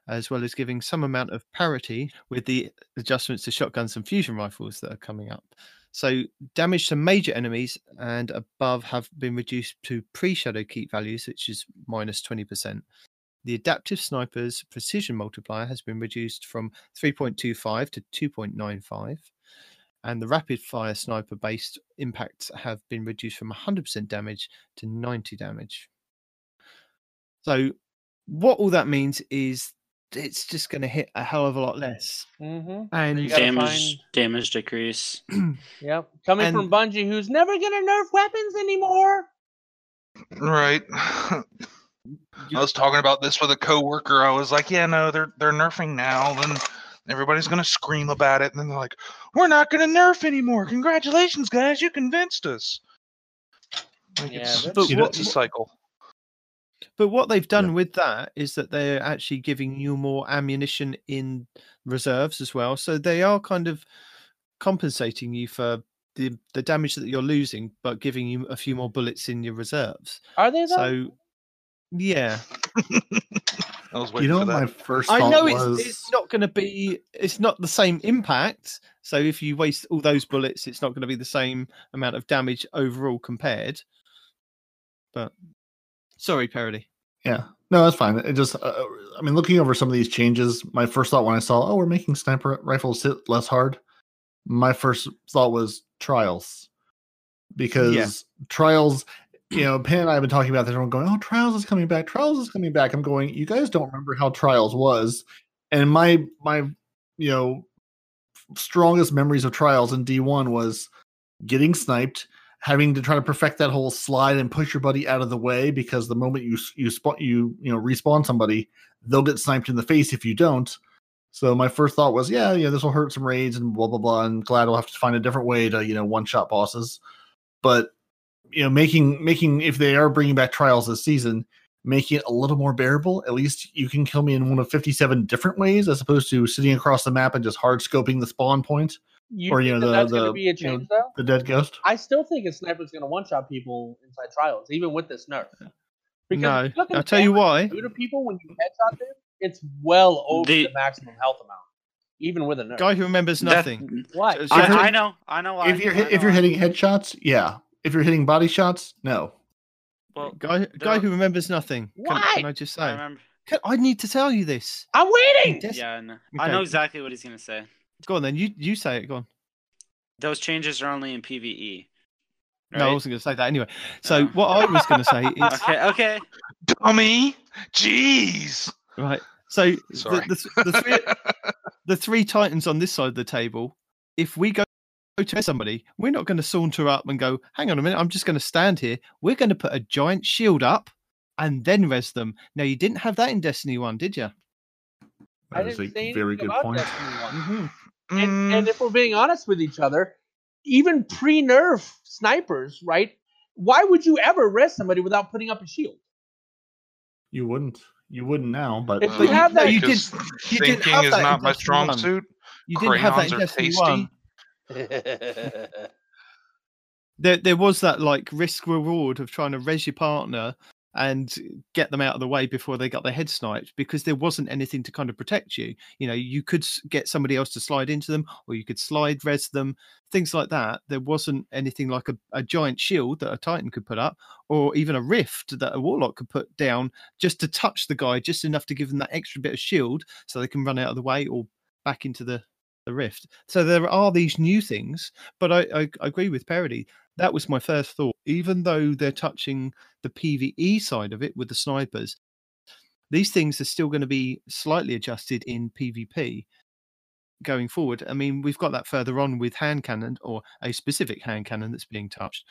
as well as giving some amount of parity with the adjustments to shotguns and fusion rifles that are coming up. So, damage to major enemies and above have been reduced to pre Shadowkeep values, which is minus 20%. The adaptive sniper's precision multiplier has been reduced from 3.25 to 2.95 and the rapid fire sniper based impacts have been reduced from 100% damage to 90 damage. So, what all that means is it's just going to hit a hell of a lot less. Mm-hmm. And damage find- damage decrease. Yep. Coming And- from Bungie, who's never gonna nerf weapons anymore. Right. I was talking about this with a coworker. I was like, "Yeah, no, they're they're nerfing now. Then everybody's gonna scream about it, and then they're like, "We're not gonna nerf anymore. Congratulations, guys! You convinced us." Like Yeah, it's, that's- you know, But it's a what- cycle. But what they've done with that is that they're actually giving you more ammunition in reserves as well. So they are kind of compensating you for the the damage that you're losing, but giving you a few more bullets in your reserves. Are they though? So yeah, I was waiting You know, for what that. my first I thought know was it's it's not going to be it's not the same impact. So if you waste all those bullets, it's not going to be the same amount of damage overall compared. But sorry, parody. Yeah, no, that's fine. It just, uh, I mean, looking over some of these changes, my first thought when I saw, oh, we're making sniper rifles hit less hard, my first thought was trials, because trials, you know, Pan and I have been talking about this. Everyone going, oh, trials is coming back. Trials is coming back. I'm going, you guys don't remember how trials was, and my my, you know, strongest memories of trials in D1 was getting sniped having to try to perfect that whole slide and push your buddy out of the way because the moment you you spawn you you know respawn somebody they'll get sniped in the face if you don't so my first thought was yeah yeah this will hurt some raids and blah blah blah and glad we'll have to find a different way to you know one shot bosses but you know making making if they are bringing back trials this season making it a little more bearable at least you can kill me in one of 57 different ways as opposed to sitting across the map and just hard scoping the spawn point you or, you know, that the- that's the- be a you know, though? the dead ghost I still think a sniper's gonna one shot people inside trials, even with this nerf. No, I'll tell you why. do to people when you headshot them, it's well over the, The- maximum health amount, even with a nerf. Guy who remembers nothing. Why? So- I, If I know, I know. Why. if you're I hit, if you're hitting headshots, yeah. If you're hitting body shots, no. well, Guy, guy who remembers nothing. Can, Why? can I just I say? remember. Can- I need to tell you this. I'm waiting. Des- Yeah, I know. I know exactly what he's gonna say. Go on then. You you say it. Go on. Those changes are only in PVE. No, I wasn't going to say that anyway. Oh. So Oh. what I was going to say is Okay, okay. Dummy. Jeez. right. So Sorry. the, the, the three the three titans on this side of the table. If we go to somebody, we're not going to saunter up and go. Hang on a minute. I'm just going to stand here. We're going to put a giant shield up and then res them. Now you didn't have that in Destiny One, did you? I That is a very good point. Mm-hmm. And, Mm, and if we're being honest with each other, even pre-nerf snipers, right? Why would you ever arrest somebody without putting up a shield? You wouldn't. You wouldn't now, but If Uh, have that- you did- you did thinking have is that in not my strong 1. suit. You didn't have that in are Destiny tasty. 1. There, there was that like risk reward of trying to res your partner and get them out of the way before they got their head sniped because there wasn't anything to kind of protect you. You know, you could get somebody else to slide into them or you could slide res them, things like that. There wasn't anything like a, a giant shield that a Titan could put up or even a rift that a Warlock could put down just to touch the guy, just enough to give them that extra bit of shield so they can run out of the way or back into the, the rift. So there are these new things, but I, I, I agree with Parody. That was my first thought. Even though they're touching the PVE side of it with the snipers, these things are still going to be slightly adjusted in PvP going forward. I mean, we've got that further on with hand cannon or a specific hand cannon that's being touched.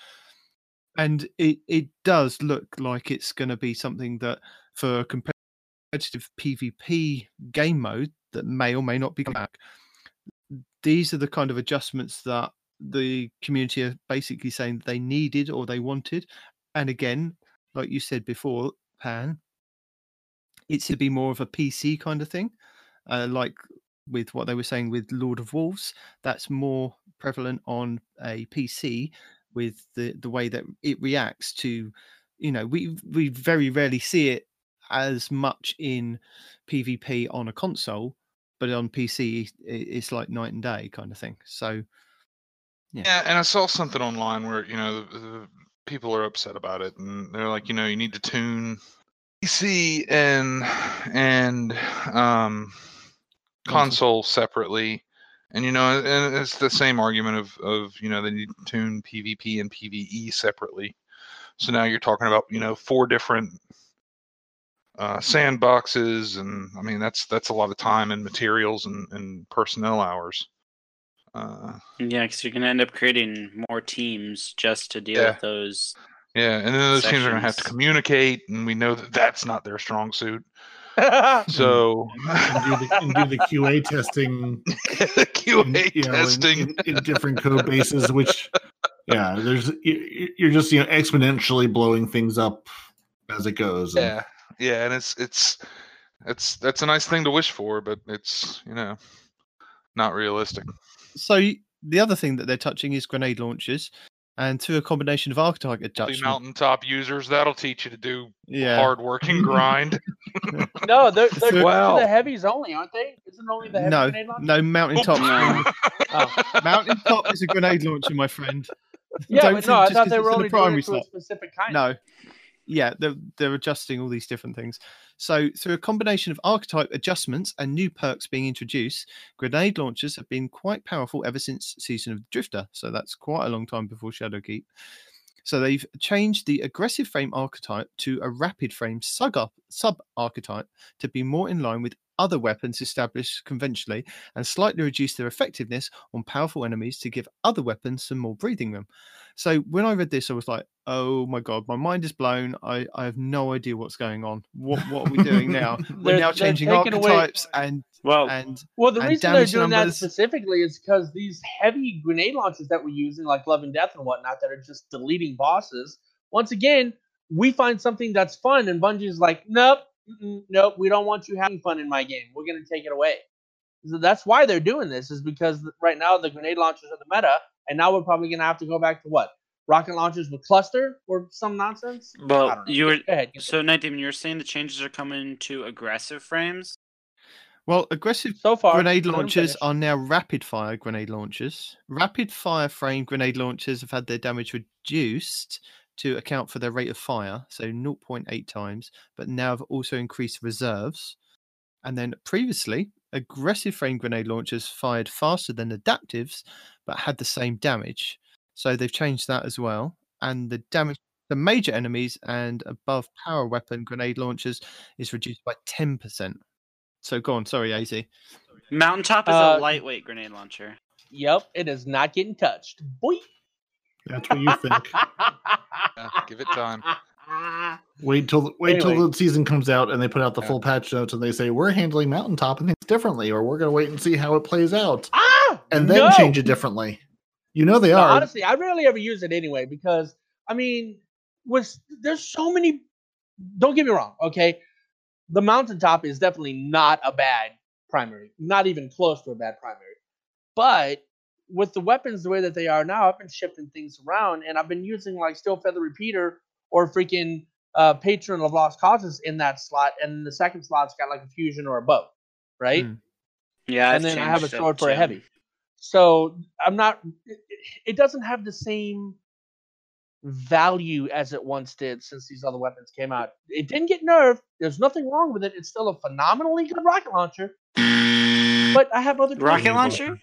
And it, it does look like it's going to be something that for competitive PvP game mode that may or may not be back, these are the kind of adjustments that the community are basically saying they needed or they wanted. And again, like you said before, Pan, it's to be more of a PC kind of thing, uh, like with what they were saying with Lord of Wolves. That's more prevalent on a PC with the the way that it reacts to, you know, we we very rarely see it as much in PvP on a console, but on PC it's like night and day kind of thing. So Yeah. Yeah, and I saw something online where you know the, the people are upset about it, and they're like, you know, you need to tune PC and and um, console separately, and you know, and it's the same argument of of you know they need to tune PvP and PvE separately. So now you're talking about you know four different uh, sandboxes, and I mean that's that's a lot of time and materials and, and personnel hours. Uh, Yeah, because you're gonna end up creating more teams just to deal Yeah. with those. Yeah, and then those teams are going to have to communicate, and we know that that's not their strong suit. So and do the, and do the QA testing the QA in, you know, in- testing. in, in different code bases, which yeah, there's you- you're just you know exponentially blowing things up as it goes. and- yeah, yeah, and it's it's it's that's a nice thing to wish for, but it's you know not realistic. so the other thing that they're touching is grenade launchers, and through a combination of archetype The adjustment. mountaintop users that'll teach you to do Yeah, hard working grind. no, they're, they're So- well, the heavies only, aren't they? Isn't only the heavy no, grenade launcher? no mountaintop. Oh. mountaintop is a grenade launcher, my friend. Yeah, Don't but think no, I just thought 'cause they were only doing it to a specific kind. No. Yeah, they're they're adjusting all these different things. So through a combination of archetype adjustments and new perks being introduced, grenade launchers have been quite powerful ever since Season of the Drifter. So that's quite a long time before Shadowkeep. So they've changed the aggressive frame archetype to a rapid frame sub archetype to be more in line with other weapons established conventionally and slightly reduce their effectiveness on powerful enemies to give other weapons some more breathing room. So when I read this, I was like, "Oh my god, my mind is blown. I, I have no idea what's going on. What what are we doing now? We're now changing taking away- archetypes and Well, and Well, the and reason they're damage doing that specifically is because these heavy grenade launchers that we're using, like Love and Death and whatnot, that are just deleting bosses. Once again, we find something that's fun, and Bungie's like, nope, nope, we don't want you having fun in my game. We're gonna take it away. So that's why they're doing this, is because right now the grenade launchers are the meta, and now we're probably gonna have to go back to what rocket launchers with cluster or some nonsense. I well, you were ahead. so Night Demon. You're saying the changes are coming to aggressive frames. well, aggressive so far grenade let 'em launchers are now rapid fire grenade launchers. Rapid fire frame grenade launchers have had their damage reduced to account for their rate of fire, so 0.8 times, but now have also increased reserves. And then previously, aggressive frame grenade launchers fired faster than adaptives, but had the same damage. So they've changed that as well. And the damage the major enemies and above power weapon grenade launchers is reduced by 10%. So go on, sorry, AZ. Mountaintop is Uh, a lightweight grenade launcher. Yep, it is not getting touched. Boy. That's what you think. Yeah, give it time. Wait till wait Anyway. till the season comes out and they put out the Yeah. full patch notes and they say we're handling mountaintop and things differently, or we're gonna wait and see how it plays out ah, and then no! change it differently. You know they But are. honestly, I rarely ever use it anyway because I mean, was there's so many. Don't get me wrong, okay? The mountaintop is definitely not a bad primary, not even close to a bad primary. But with the weapons the way that they are now, I've been shifting things around, and I've been using like Steel Feather Repeater or freaking uh, Patron of Lost Causes in that slot, and the second slot's got like a fusion or a bow, right? Mm. Yeah, and then I have a sword for a heavy. So I'm not. It, it doesn't have the same value as it once did since these other weapons came out. It didn't get nerfed. There's nothing wrong with it. It's still a phenomenally good rocket launcher. But I have other Rocket launcher?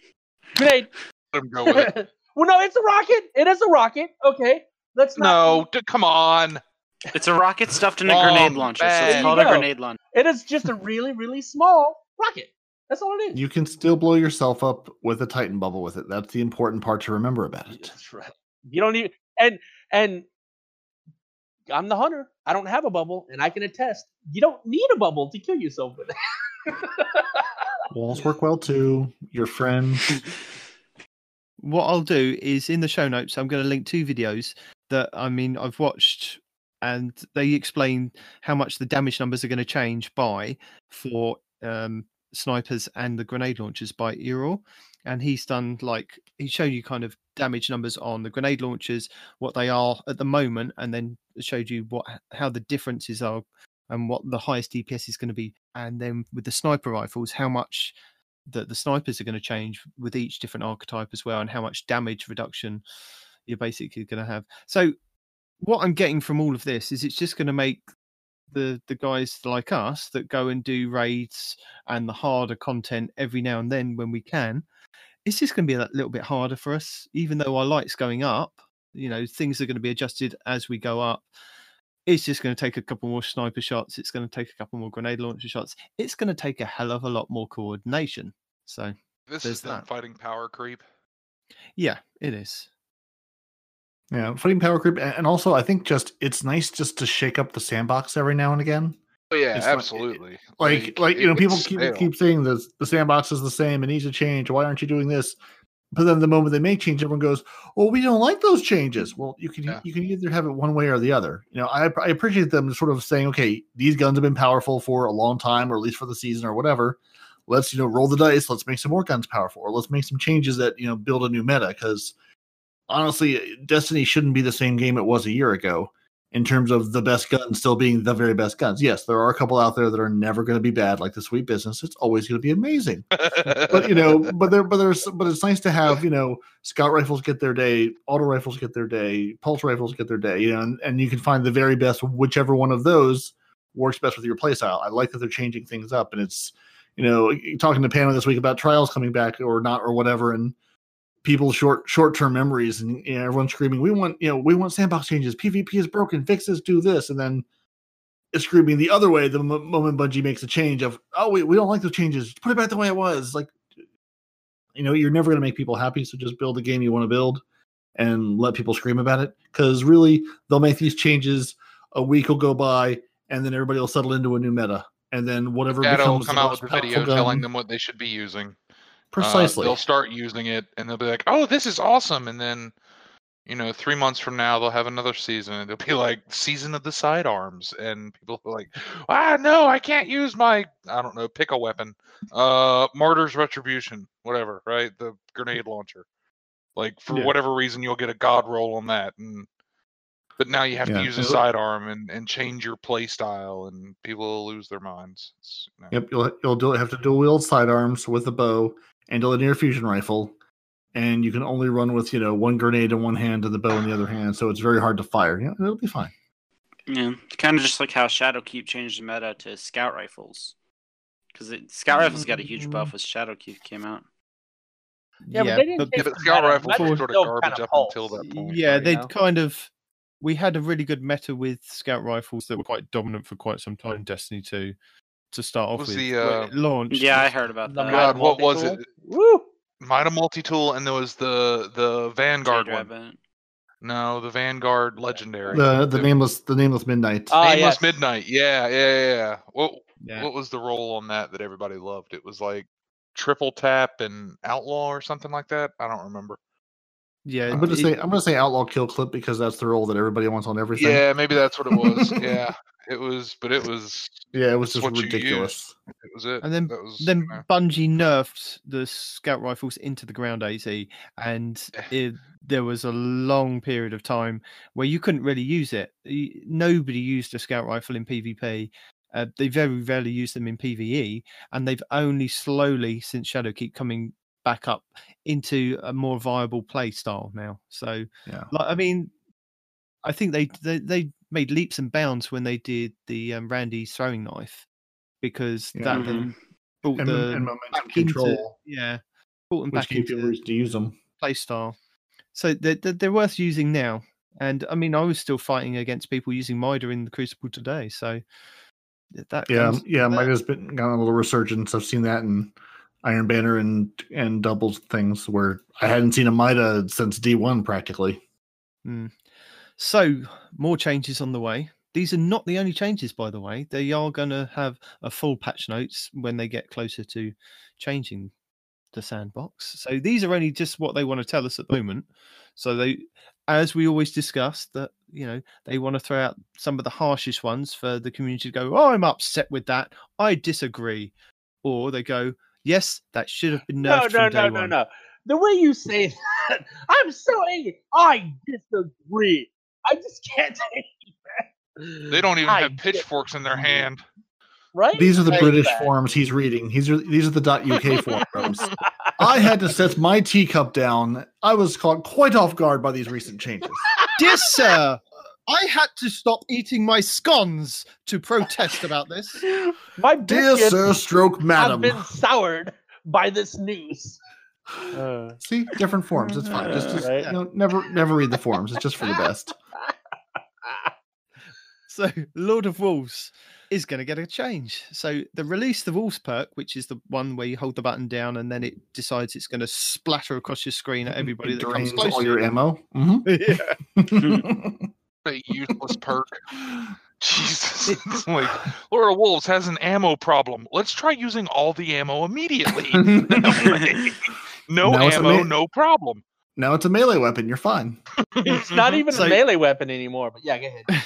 grenade. Let him go with it. well, no, it's a rocket. It is a rocket. Okay, let's not. No, d- come on. It's a rocket stuffed in a Wrong, grenade launcher, so bad. it's called There a you go. grenade launcher. It is just a really, really small rocket. That's all it is. You can still blow yourself up with a Titan bubble with it. That's the important part to remember about it. That's right. You don't need and and I'm the hunter. I don't have a bubble, and I can attest. You don't need a bubble to kill yourself with it. Walls work well too. Your friend. what I'll do is in the show notes, I'm going to link two videos that I mean I've watched, and they explain how much the damage numbers are going to change by for um, snipers and the grenade launchers by Errol. And he's done like he's shown you kind of damage numbers on the grenade launchers, what they are at the moment, and then showed you what how the differences are and what the highest DPS is going to be, and then with the sniper rifles, how much that the snipers are going to change with each different archetype as well, and how much damage reduction you're basically going to have. So, what I'm getting from all of this is it's just going to make the the guys like us that go and do raids and the harder content every now and then when we can. It's just going to be a little bit harder for us, even though our lights going up. You know, things are going to be adjusted as we go up. It's just going to take a couple more sniper shots. It's going to take a couple more grenade launcher shots. It's going to take a hell of a lot more coordination. So, This is that. fighting power creep. yeah, it is. Yeah, fighting power creep, and also I think just it's nice just to shake up the sandbox every now and again. Oh, yeah, It's like- absolutely. Like, like you know, people keep stale. keep saying the the sandbox is the same. It needs to change. Why aren't you doing this? But then the moment they make change, everyone goes, "Well, we don't like those changes." Well, you can Yeah. you can either have it one way or the other. You know, I, I appreciate them sort of saying, "Okay, these guns have been powerful for a long time, or at least for the season, or whatever." Let's you know roll the dice. Let's make some more guns powerful, or let's make some changes that you know build a new meta. Because honestly, Destiny shouldn't be the same game it was a year ago in terms of the best guns still being the very best guns. Yes, there are a couple out there that are never going to be bad, like the Sweet Business. It's always going to be amazing. But you know, but there, but there's, but it's nice to have you know, scout rifles get their day, auto rifles get their day, pulse rifles get their day. You know, and, and you can find the very best, whichever one of those works best with your playstyle. I like that they're changing things up, and it's you know, talking to Pamela this week about trials coming back or not or whatever, and people's short short term memories and you know, everyone's screaming, "We want you know we want sandbox changes. PvP is broken. Fix this. Do this." And then it's screaming the other way the mo- moment Bungie makes a change of, "Oh, we, we don't like those changes. Put it back the way it was." Like, you know, you're never going to make people happy. So just build the game you want to build and let people scream about it. Because really, they'll make these changes. A week will go by, and then everybody will settle into a new meta. And then whatever Datto will come out with a video powerful telling them what they should be using. Uh, precisely. they'll start using it and they'll be like, "Oh, this is awesome!" And then, you know, three months from now they'll have another season. and They'll be like, "Season of the sidearms," and people will be like, "Ah, no, I can't use my I don't know, pick a weapon, uh, Martyr's Retribution, whatever, right? The grenade launcher. Like for Yeah. whatever reason, you'll get a god roll on that, and but now you have Yeah. to use a It'll- sidearm and and change your play style, and people will lose their minds. You know, Yep, you'll you'll do, have to dual wield sidearms with a bow and a linear fusion rifle, and you can only run with you know one grenade in one hand and the bow in the other hand, so it's very hard to fire. Yeah, it'll be fine. Yeah, kind of just like how Shadowkeep changed the meta to scout rifles, because scout rifles got a huge buff when Shadowkeep came out. Yeah, but they didn't but change Yeah, but Scout meta. rifles were sort of garbage kinda up pulse. until that point. yeah, you they'd kind of. We had a really good meta with scout rifles that were quite dominant for quite some time in Destiny 2 to start off Was with. the, when uh, it launched. Yeah, I heard about that. God, what was it? Woo! Mida multi tool, and there was the the Vanguard Jade one. Rabbit. No, the Vanguard Legendary. The the nameless the nameless midnight. Ah, Nameless yes. Midnight. Yeah, yeah, yeah, yeah. What Yeah. what was the role on that that everybody loved? It was like triple tap and outlaw or something like that. I don't remember. Yeah, I'm gonna it- say I'm gonna say outlaw kill clip because that's the role that everybody wants on everything. Yeah, maybe that's what it was. yeah, it was, but it was yeah, it was just ridiculous. it was it. And then- was, then know, Bungie nerfed the scout rifles into the ground AZ, and it, there was a long period of time where you couldn't really use it. Nobody used a scout rifle in PvP. Uh, they very rarely use them in PvE, and they've only slowly, since Shadowkeep, coming back up into a more viable play style now. So, Yeah. like, I mean, I think they, they they made leaps and bounds when they did the um, Randy's throwing knife because Yeah. that Mhm. then brought And, the and momentum back into- control, yeah, brought them which back gave you a into reason to use them. play style. So they're, they're, they're worth using now. And I mean, I was still fighting against people using Mida in the Crucible today. So that Yeah, yeah, from might there. has been got a little resurgence. I've seen that in Iron Banner and and doubles things where I hadn't seen a Mida since D one practically. Mm. So more changes on the way. These are not the only changes, by the way. They are going to have a full patch notes when they get closer to changing the sandbox. So these are only just what they want to tell us at the moment. So they, as we always discuss, that you know they want to throw out some of the harshest ones for the community to go. Oh, I'm upset with that. I disagree. Or they go, yes, that should have been No, nerfed no, no, no, one. no. The way you say that, I'm so angry. I disagree. I just can't take that. they don't even I have pitchforks in their hand. Right? These are the Like British that. forums he's reading. These are these are the .uk forums. I had to set my teacup down. I was caught quite off guard by these recent changes. Dear sir, I had to stop eating my scones to protest about this. My Dear sir, stroke have madam. been soured by this news. Uh, See, different forms. It's fine. Just, just Right. you know, never never read the forms. It's just for the best. So, Lord of Wolves is going to get a change. So, the release the Wolves perk, which is the one where you hold the button down and then it decides it's going to splatter across your screen at everybody It that comes drains close all to your you. ammo. Mhm. Yeah. A useless perk. Jesus. It's like Lord of Wolves has an ammo problem. Let's try using all the ammo immediately. no Now ammo, ma- no problem. now it's a melee weapon. You're fine. it's not even So- a melee weapon anymore. But yeah, go ahead.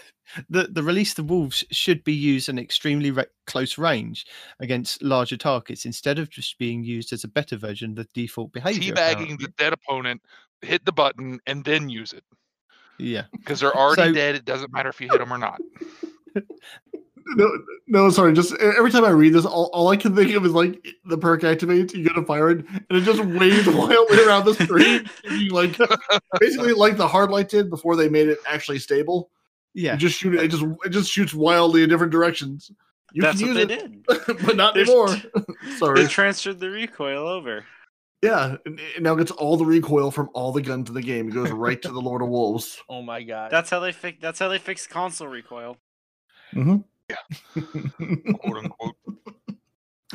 the the release the wolves should be used in extremely re- close range against larger targets instead of just being used as a better version of the default behavior. Teabagging apparently. the dead opponent, hit the button, and then use it. Yeah. Because they're already So- dead. It doesn't matter if you hit them or not. No, no, sorry. Just every time I read this, all, all I can think of is like the perk activates. You go to fire it, and it just waves wildly around the screen. like basically like the hard light did before they made it actually stable. Yeah. You just shoot it. It just it just shoots wildly in different directions. You That's can what they it, did. but not There's- anymore. sorry. They transferred the recoil over. Yeah, and it now gets all the recoil from all the guns in the game. It goes right to the Lord of Wolves. Oh my god. That's how they fix. That's how they fix console recoil. Mhm. Quote unquote.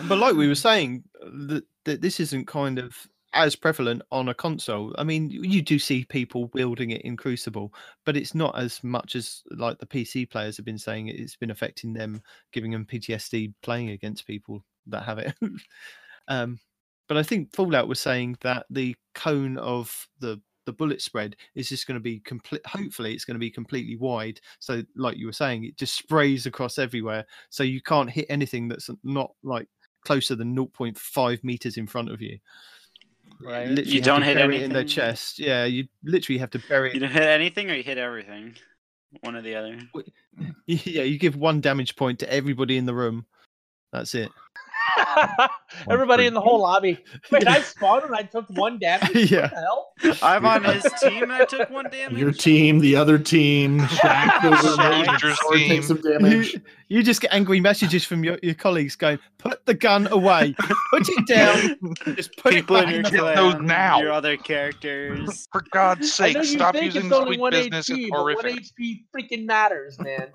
But like we were saying, that, that this isn't kind of as prevalent on a console. I mean, you do see people wielding it in Crucible, but it's not as much as like the PC players have been saying. It's been affecting them, giving them PTSD playing against people that have it. um, but I think Fallout was saying that the cone of the the bullet spread is just going to be complete. Hopefully, it's going to be completely wide. So, like you were saying, it just sprays across everywhere, so you can't hit anything that's not like closer than 0.5 meters in front of you. Right. Literally You don't hit anything it in their chest. Yeah, you literally have to bury You don't hit anything, or you hit everything. One or the other. Yeah, you give one damage point to everybody in the room. That's it. Everybody in the whole lobby. Wait, I spawned and I took one damage. Yeah. What the hell? I'm on his team. and I took one damage. Your team, the other team, Shaq goes in there, Shaq. Rangers or team. takes some damage. you just get angry messages from your, your colleagues going, "Put the gun away, put it down, just put People it in back." in the Get those now. your other characters. For God's sake, stop think using it's only sweet business. HP, It's but one. HP freaking matters, man.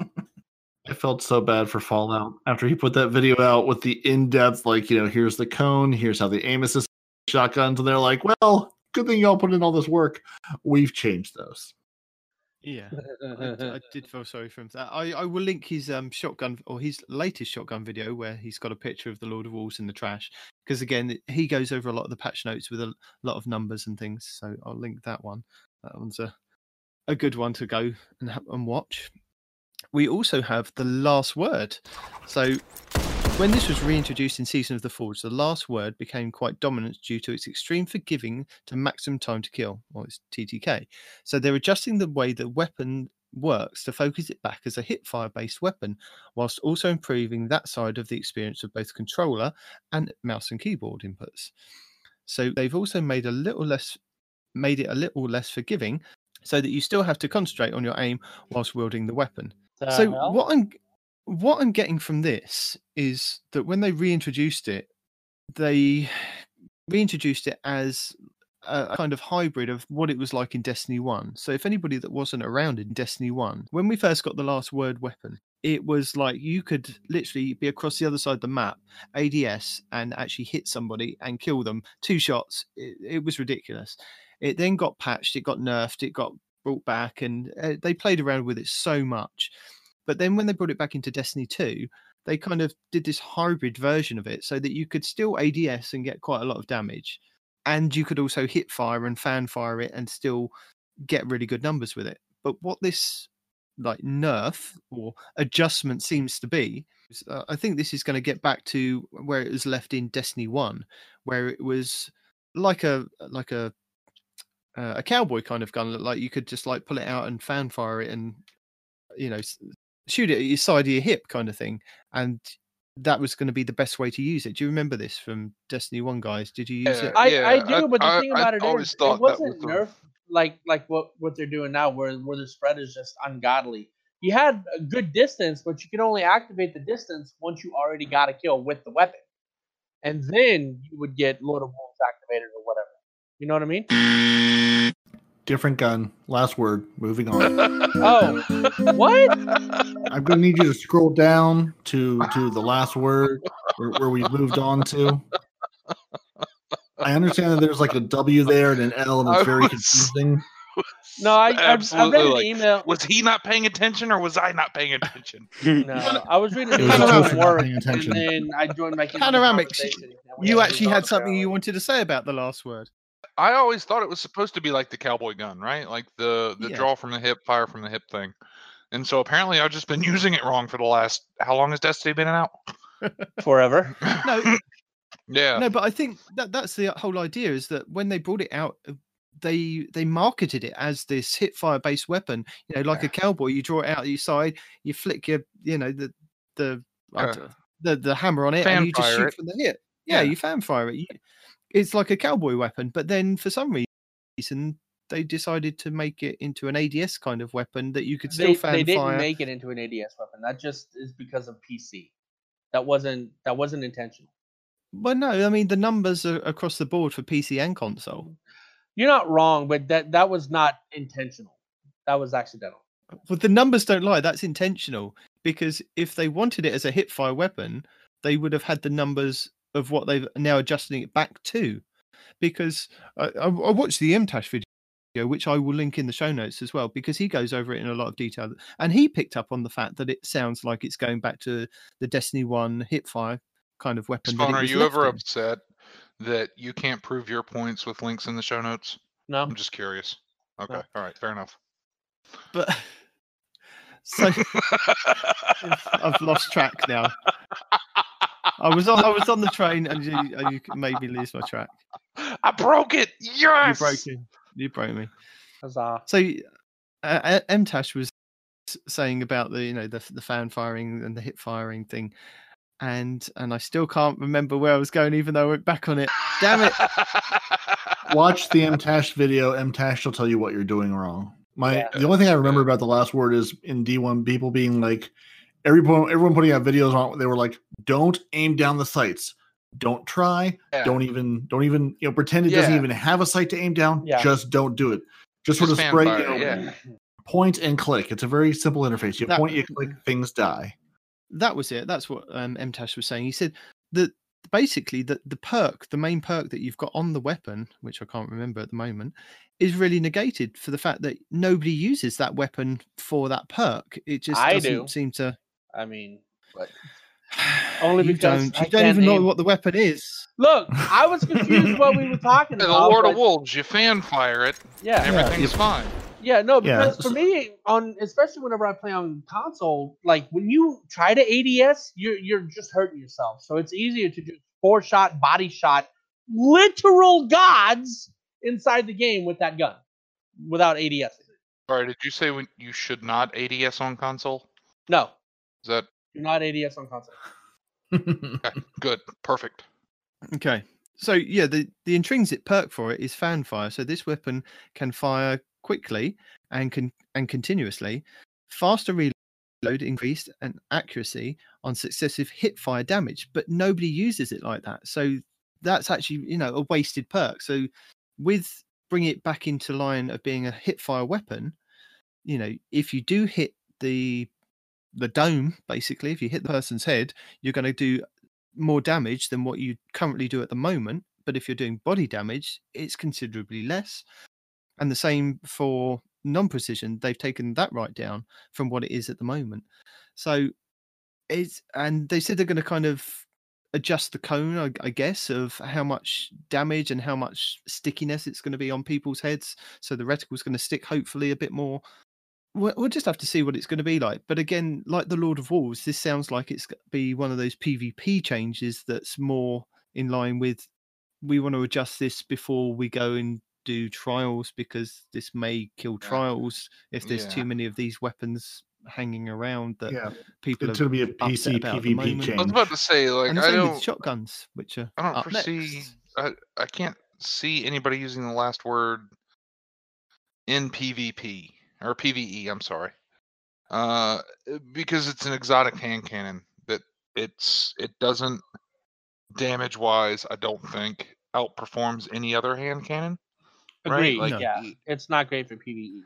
I felt so bad for Fallout after he put that video out with the in-depth, like, you know, here's the cone, here's how the aim assist shotguns, and they're like, well, good thing y'all put in all this work. We've changed those. Yeah, I, I did feel sorry for him. That I, I will link his um shotgun or his latest shotgun video where he's got a picture of the Lord of Wolves in the trash. Because again, he goes over a lot of the patch notes with a lot of numbers and things. So I'll link that one. That one's a a good one to go and and watch. We also have the last word. So when this was reintroduced in Season of the Forge, the last word became quite dominant due to its extreme forgiving to maximum time to kill, or its TTK. So they're adjusting the way the weapon works to focus it back as a hipfire based weapon, whilst also improving that side of the experience of both controller and mouse and keyboard inputs. So they've also made a little less made it a little less forgiving so that you still have to concentrate on your aim whilst wielding the weapon. So hell? what I'm what I'm getting from this is that when they reintroduced it, they reintroduced it as a a kind of hybrid of what it was like in Destiny 1. So if anybody that wasn't around in Destiny 1, when we first got the last word weapon, it was like you could literally be across the other side of the map, ADS, and actually hit somebody and kill them. Two shots. It, it was ridiculous. It then got patched, it got nerfed, it got brought back, and uh, they played around with it so much. But then when they brought it back into Destiny 2, they kind of did this hybrid version of it so that you could still ADS and get quite a lot of damage. And you could also hit fire and fan fire it and still get really good numbers with it. But what this like nerf or adjustment seems to be, uh, I think this is going to get back to where it was left in Destiny 1, where it was like a like a uh, a cowboy kind of gun like you could just like pull it out and fan fire it and you know shoot it at your side of your hip kind of thing and that was going to be the best way to use it do you remember this from destiny 1 guys did you use Yeah. it I, Yeah, I do, but the I- thing I about it always is, it wasn't was the- nerf like like what what they're doing now, where where the spread is just ungodly. You had a good distance, but you could only activate the distance once you already got a kill with the weapon, and then you would get Lord of Wolves activated or whatever. You know what I mean? Different gun. Last word. Moving on. Oh, what? I'm gonna need you to scroll down to to the last word where, where we moved on to. I understand that there's like a W there and an L, and I it's very was- confusing. No, I I, I read the like, email. Was he not paying attention, or was I not paying attention? No, I was reading It the was email from not work, paying and then I joined back into Panoramic, conversation, and we you actually had something so- you wanted to say about the last word I always thought it was supposed to be like the cowboy gun, right? Like the the Yeah. draw from the hip, fire from the hip thing. And so apparently I've just been using it wrong for the last how long has Destiny been out? forever. no yeah. no but i think that that's the whole idea is that when they brought it out uh, they they marketed it as this hip fire based weapon you know like a cowboy you draw it out your side you flick your you know the the Uh, the, the hammer on it and fan you just shoot it. from the hip yeah, Yeah. you fan fire it You- it's like a cowboy weapon but then for some reason they decided to make it into an ads kind of weapon that you could still They, fan they didn't fire make it into an ADS weapon. That just is because of PC. That wasn't that wasn't intentional. well no i mean the numbers are across the board for pc and console You're not wrong, but that that was not intentional. That was accidental. But the numbers don't lie. That's intentional because if they wanted it as a hip fire weapon, they would have had the numbers of what they've now adjusting it back to. Because I, I, I watched the MTash video, which I will link in the show notes as well, because he goes over it in a lot of detail, and he picked up on the fact that it sounds like it's going back to the Destiny One hip fire kind of weapon. that Spawn, are you ever in. upset that you can't prove your points with links in the show notes? No, I'm just curious. Okay, all right, fair enough. But so I've lost track now. I was on I was on the train and you, and you made me lose my track. I broke it. Yes. You broke me. You broke me. huzzah. So uh, uh, MTash was saying about the you know the the fan firing and the hip firing thing, and and I still can't remember where I was going, even though I went back on it. Damn it! Watch the MTash video. MTash will tell you what you're doing wrong. My Yeah. the only thing I remember about the last word is in D1 people being like everyone everyone putting out videos on they were like don't aim down the sights. Don't try. Yeah. Don't even don't even you know pretend it doesn't even have a sight to aim down. Yeah. Just don't do it. Just sort Just of spray fire, you know, yeah. point and click. It's a very simple interface. You That- point, you click, things die. That was it. That's what um, MTash was saying. He said that basically the the perk, the main perk that you've got on the weapon, which I can't remember at the moment, is really negated for the fact that nobody uses that weapon for that perk. It just I doesn't do. seem to. I mean, but Only you because don't. I You don't can't even know what the weapon is. look, I was confused what we were talking about. The about. Lord of Wolves, you fan fire it, Yeah, everything's fine. Yeah, no, Yeah, because for me, on especially whenever I play on console, like when you try to ADS, you're you're just hurting yourself. So it's easier to do four shot, body shot, literal gods inside the game with that gun, without ADS. Sorry, did you say when you should not ADS on console? No, Is that you're not ADS on console. okay, good? Perfect. Okay. So yeah, the, the intrinsic perk for it is fan fire. So this weapon can fire quickly and can and continuously, faster reload, increased and accuracy on successive hit fire damage. But nobody uses it like that. So that's actually you know a wasted perk. So with bringing it back into line of being a hit fire weapon, you know if you do hit the the dome basically if you hit the person's head you're going to do more damage than what you currently do at the moment. But if you're doing body damage, it's considerably less. And the same for non precision. They've taken that right down from what it is at the moment. So it's, and they said they're going to kind of adjust the cone, I, I guess, of how much damage and how much stickiness it's going to be on people's heads. So the reticle's going to stick hopefully a bit more we'll, we'll just have to see what it's going to be like. But again, like the Lord of Wolves, this sounds like it's going to be one of those PvP changes that's more in line with we want to adjust this before we go and do trials because this may kill Yeah. trials if there's Yeah. too many of these weapons hanging around that yeah, people it's are going to be a upset PC about at the PvP change. I was about to say, like, and I don't, shotguns, which are I don't foresee. I, I can't see anybody using the last word in PvP or PvE. I'm sorry, uh, because it's an exotic hand cannon that it's it doesn't damage wise. I don't think outperforms any other hand cannon. Right, Agreed. like, No. yeah, it's not great for PVE.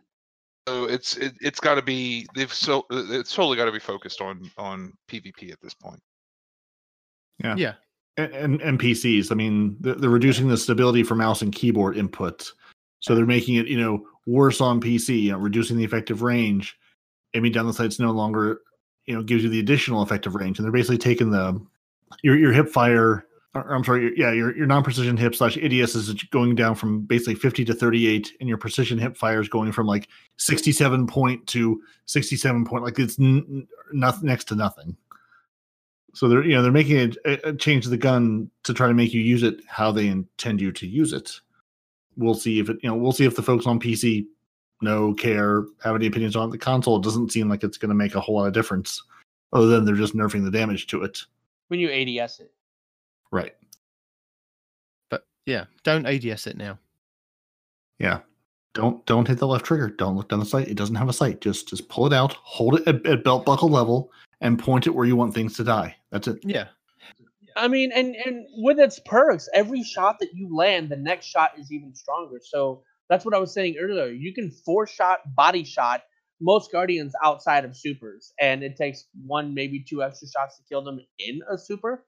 So it's it, it's got to be they've so it's totally got to be focused on on PvP at this point. Yeah. Yeah. and, and, and PCs. I mean, they're, they're reducing the stability for mouse and keyboard input, so they're making it you know worse on PC. You know, reducing the effective range. Aiming down the sights no longer you know gives you the additional effective range, and they're basically taking the your your hip fire. Or, I'm sorry, your, yeah, your your non precision hip slash ADS is going down from basically 50 to 38, and your precision hip fire is going from like 67 point to 67 point. Like it's n- nothing next to nothing. So they're you know they're making a, a change to the gun to try to make you use it how they intend you to use it. We'll see if it you know we'll see if the folks on PC know care have any opinions on it. the console. It doesn't seem like it's going to make a whole lot of difference, other than they're just nerfing the damage to it. When you ADS it, Right? But yeah, don't ADS it now. Yeah. Don't don't hit the left trigger. Don't look down the sight. It doesn't have a sight. Just just pull it out, hold it at, at belt buckle level, and point it where you want things to die. That's it. Yeah. I mean, and and with its perks, every shot that you land, the next shot is even stronger. So that's what I was saying earlier. You can four shot body shot most guardians outside of supers, and it takes one, maybe two extra shots to kill them in a super.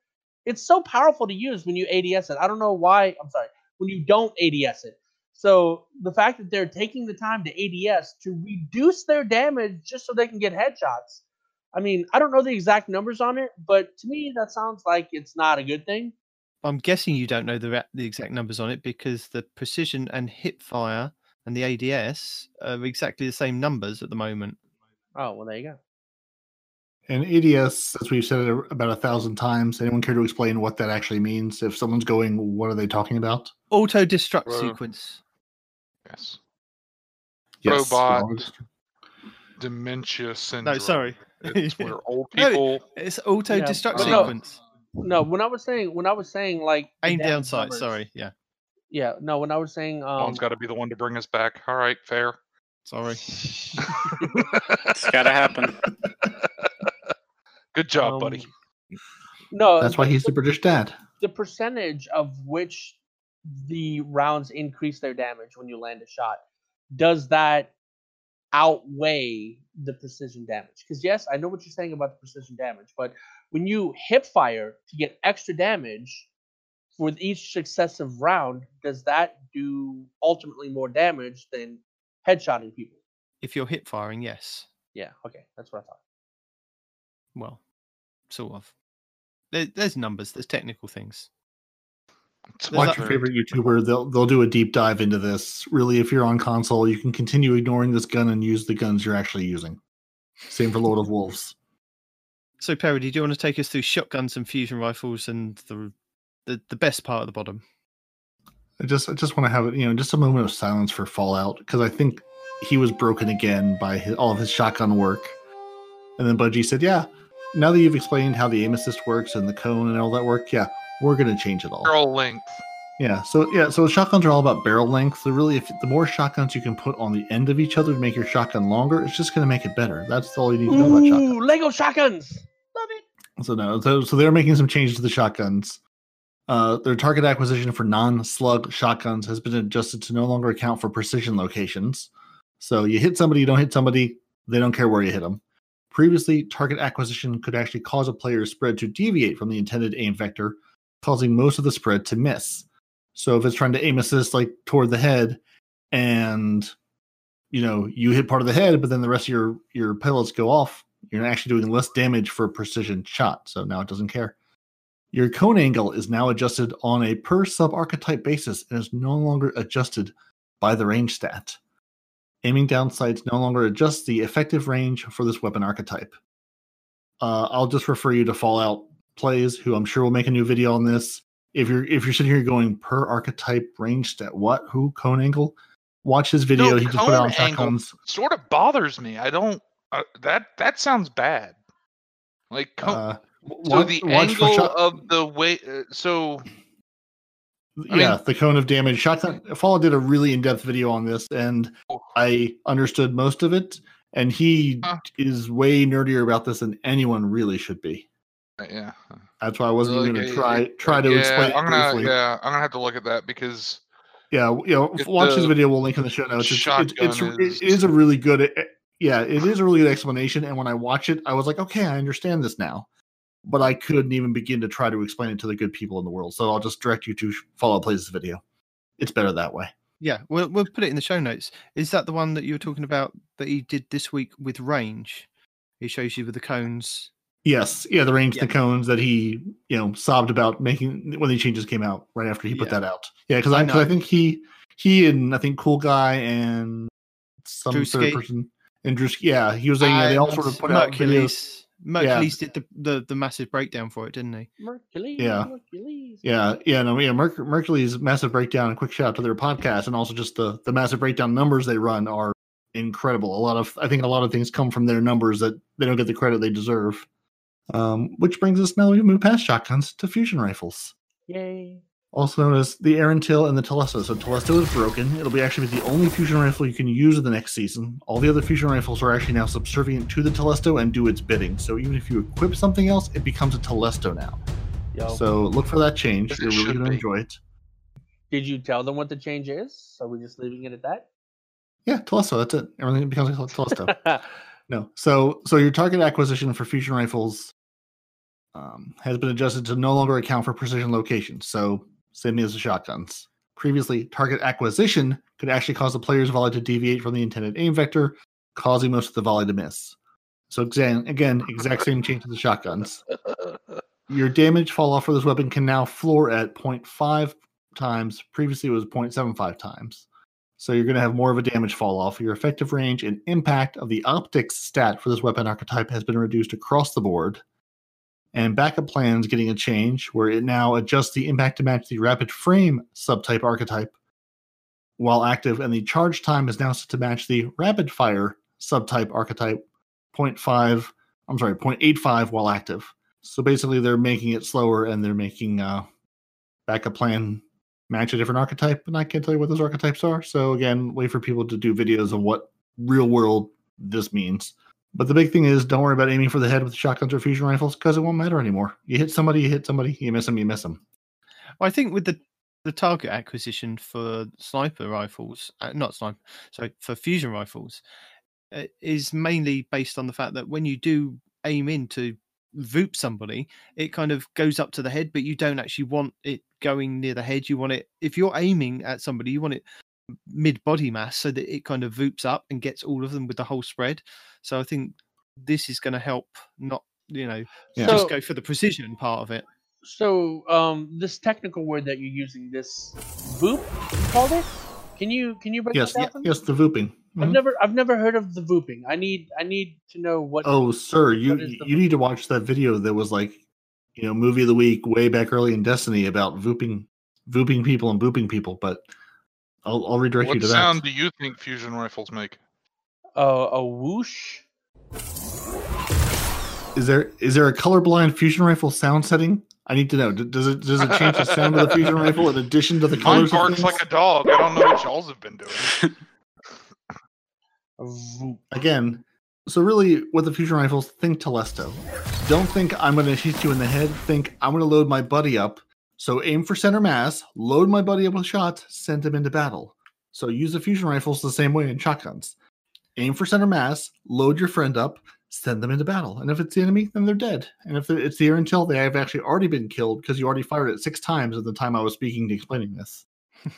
It's so powerful to use when you ADS it. I don't know why. I'm sorry when you don't ADS it. So the fact that they're taking the time to ADS to reduce their damage just so they can get headshots. I mean, I don't know the exact numbers on it, but to me that sounds like it's not a good thing. I'm guessing you don't know the the exact numbers on it because the precision and hip fire and the ADS are exactly the same numbers at the moment. Oh well, there you go. And ADS, as we've said it about a thousand times, anyone care to explain what that actually means? If someone's going, what are they talking about? Auto destruct Well, sequence. Yes, Yes, Robot. dementia syndrome. No, sorry. It's where old No. It's auto Yeah, destruct but no. sequence. No, when I was saying when I was saying like the Aim down damage sight. numbers- Sorry. Yeah. Yeah, no, when I was saying um, One's got to be the one to bring us back. All right, fair. Sorry. It's got to happen. Good job, buddy. um, No, that's why the- he's the British dad. the percentage of which the rounds increase their damage when you land a shot. Does that outweigh the precision damage? Because yes, I know what you're saying about the precision damage, but when you hip fire to get extra damage for each successive round, does that do ultimately more damage than headshotting people? If you're hip firing, yes. Yeah, okay, that's what I thought. Well, sort of. There, there's numbers. There's technical things. It's There's my that- Watch your turn. favorite YouTuber. They'll they'll do a deep dive into this. Really, if you're on console, you can continue ignoring this gun and use the guns you're actually using. Same for Lord of Wolves. So, Perry, do you want to take us through shotguns and fusion rifles and the the, the best part at the bottom? I just I just want to have you know just a moment of silence for Fallout because I think he was broken again by his, all of his shotgun work. And then Bungie said, "Yeah, now that you've explained how the aim assist works and the cone and all that work, yeah, we're gonna change it all." Barrel length. Yeah, so yeah, so shotguns are all about barrel length. So really, if the more shotguns you can put on the end of each other to make your shotgun longer, it's just gonna make it better. That's all you need to know about shotguns. Ooh, Lego shotguns. Love it. So no, so so they're making some changes to the shotguns. Uh, their target acquisition for non-slug shotguns has been adjusted to no longer account for precision locations. So you hit somebody, you don't hit somebody, they don't care where you hit them. Previously, target acquisition could actually cause a player's spread to deviate from the intended aim vector, causing most of the spread to miss. So if it's trying to aim assist like toward the head, and you know you hit part of the head, but then the rest of your your pellets go off, you're actually doing less damage for a precision shot. So now it doesn't care. Your cone angle is now adjusted on a per sub archetype basis and is no longer adjusted by the range stat. Aiming down sights no longer adjusts the effective range for this weapon archetype. Uh, I'll just refer you to Fallout Plays, who I'm sure will make a new video on this. If you're if you're sitting here going per archetype range stat, what who cone angle? Watch his video. No, he just put out on cone shotguns. Sort of bothers me. I don't. Uh, that that sounds bad. Like co- Uh, so watch- the watch angle shot- of the way. Uh, so I yeah, mean- the cone of damage. Shotgun Fallout did a really in-depth video on this, and Oh. I understood most of it. And he Huh. is way nerdier about this than anyone really should be. Yeah. That's why I wasn't even going to uh, try try to yeah, explain I'm gonna, briefly. Yeah, I'm gonna have to look at that because Yeah, you know, If watch his the video. We'll link in the show notes. It's, it's, it's, shotgun it is a really good. eh, Yeah, it is a really good explanation. And when I watch it, I was like, okay, I understand this now. But I couldn't even begin to try to explain it to the good people in the world. So I'll just direct you to Fallout Plays video. It's better that way. Yeah, we'll we'll put it in the show notes. Is that the one that you were talking about that he did this week with range? He shows you with the cones. Yes, yeah, the range, Yeah. the cones that he, you know, sobbed about making when the changes came out right after he put Yeah. that out. Yeah, because I I, 'cause I um, think he, he and I think Cool Guy and some third person and Drewski, yeah, he was saying yeah, they all sort of And put out videos. Mercules. Mercules did the, the the massive breakdown for it, didn't he? Mercules. Yeah. Mercules. Yeah, yeah, no, yeah. Merc- Mercury's massive breakdown and quick shout out to their podcast, and also just the the massive breakdown numbers they run are incredible. A lot of I think a lot of things come from their numbers that they don't get the credit they deserve. Um, which brings us now we move past shotguns to fusion rifles. Yay. also known as the Erentil and the Telesto. So Telesto is broken. It'll be actually the only fusion rifle you can use in the next season. All the other fusion rifles are actually now subservient to the Telesto and do its bidding. So even if you equip something else, it becomes a Telesto now. Yo. So look for that change. It You're really going to be. enjoy it. Did you tell them what the change is? Are we just leaving it at that? Yeah, Telesto. That's it. Everything becomes a Telesto. No. So so your target acquisition for fusion rifles um, has been adjusted to no longer account for precision locations. So same as the shotguns. Previously, target acquisition could actually cause the player's volley to deviate from the intended aim vector, causing most of the volley to miss. So again, again, exact same change to the shotguns. Your damage fall off for this weapon can now floor at 0.5 times. Previously, it was 0.75 times. So you're going to have more of a damage fall off. Your effective range and impact of the optics stat for this weapon archetype has been reduced across the board. And backup plans getting a change where it now adjusts the impact to match the rapid frame subtype archetype while active, and the charge time is now set to match the rapid fire subtype archetype 0.5, I'm sorry, 0.85 while active. So basically, they're making it slower and they're making uh, backup plan match a different archetype, and I can't tell you what those archetypes are. So again, wait for people to do videos on what real world this means. But the big thing is, don't worry about aiming for the head with shotguns or fusion rifles because it won't matter anymore. You hit somebody, you hit somebody. You miss them, you miss them. Well, I think with the the target acquisition for sniper rifles, uh, not sniper, sorry, for fusion rifles, uh, is mainly based on the fact that when you do aim in to voop somebody, it kind of goes up to the head, but you don't actually want it going near the head. You want it if you're aiming at somebody, you want it mid body mass so that it kind of voops up and gets all of them with the whole spread. So I think this is going to help not you know Yeah. just So- go for the precision part of it. So, um, this technical word that you're using, this voop, you called it? Can you can you break Yes, that down yeah, for me? yes, the vooping. I've Mhm. never I've never heard of the vooping. I need I need to know what. Oh, sir, you What is the you need to watch that video that was like, you know, movie of the week way back early in Destiny about vooping, vooping people and booping people. But I'll I'll redirect What you to that. What sound do you think fusion rifles make? Uh, a whoosh. Is there is there a colorblind fusion rifle sound setting? I need to know. D- Does it does it change the sound of the fusion rifle in addition to the Mine colors? of barks like a dog. I don't know what y'all's have been doing. Again, so really, with the fusion rifles, think Telesto. Don't think I'm going to hit you in the head. Think I'm going to load my buddy up. So aim for center mass, load my buddy up with shots, send him into battle. So use the fusion rifles the same way in shotguns. Aim for center mass, load your friend up, send them into battle. And if it's the enemy, then they're dead. And if it's the Erentil, they have actually already been killed because you already fired it six times at the time I was speaking to explaining this.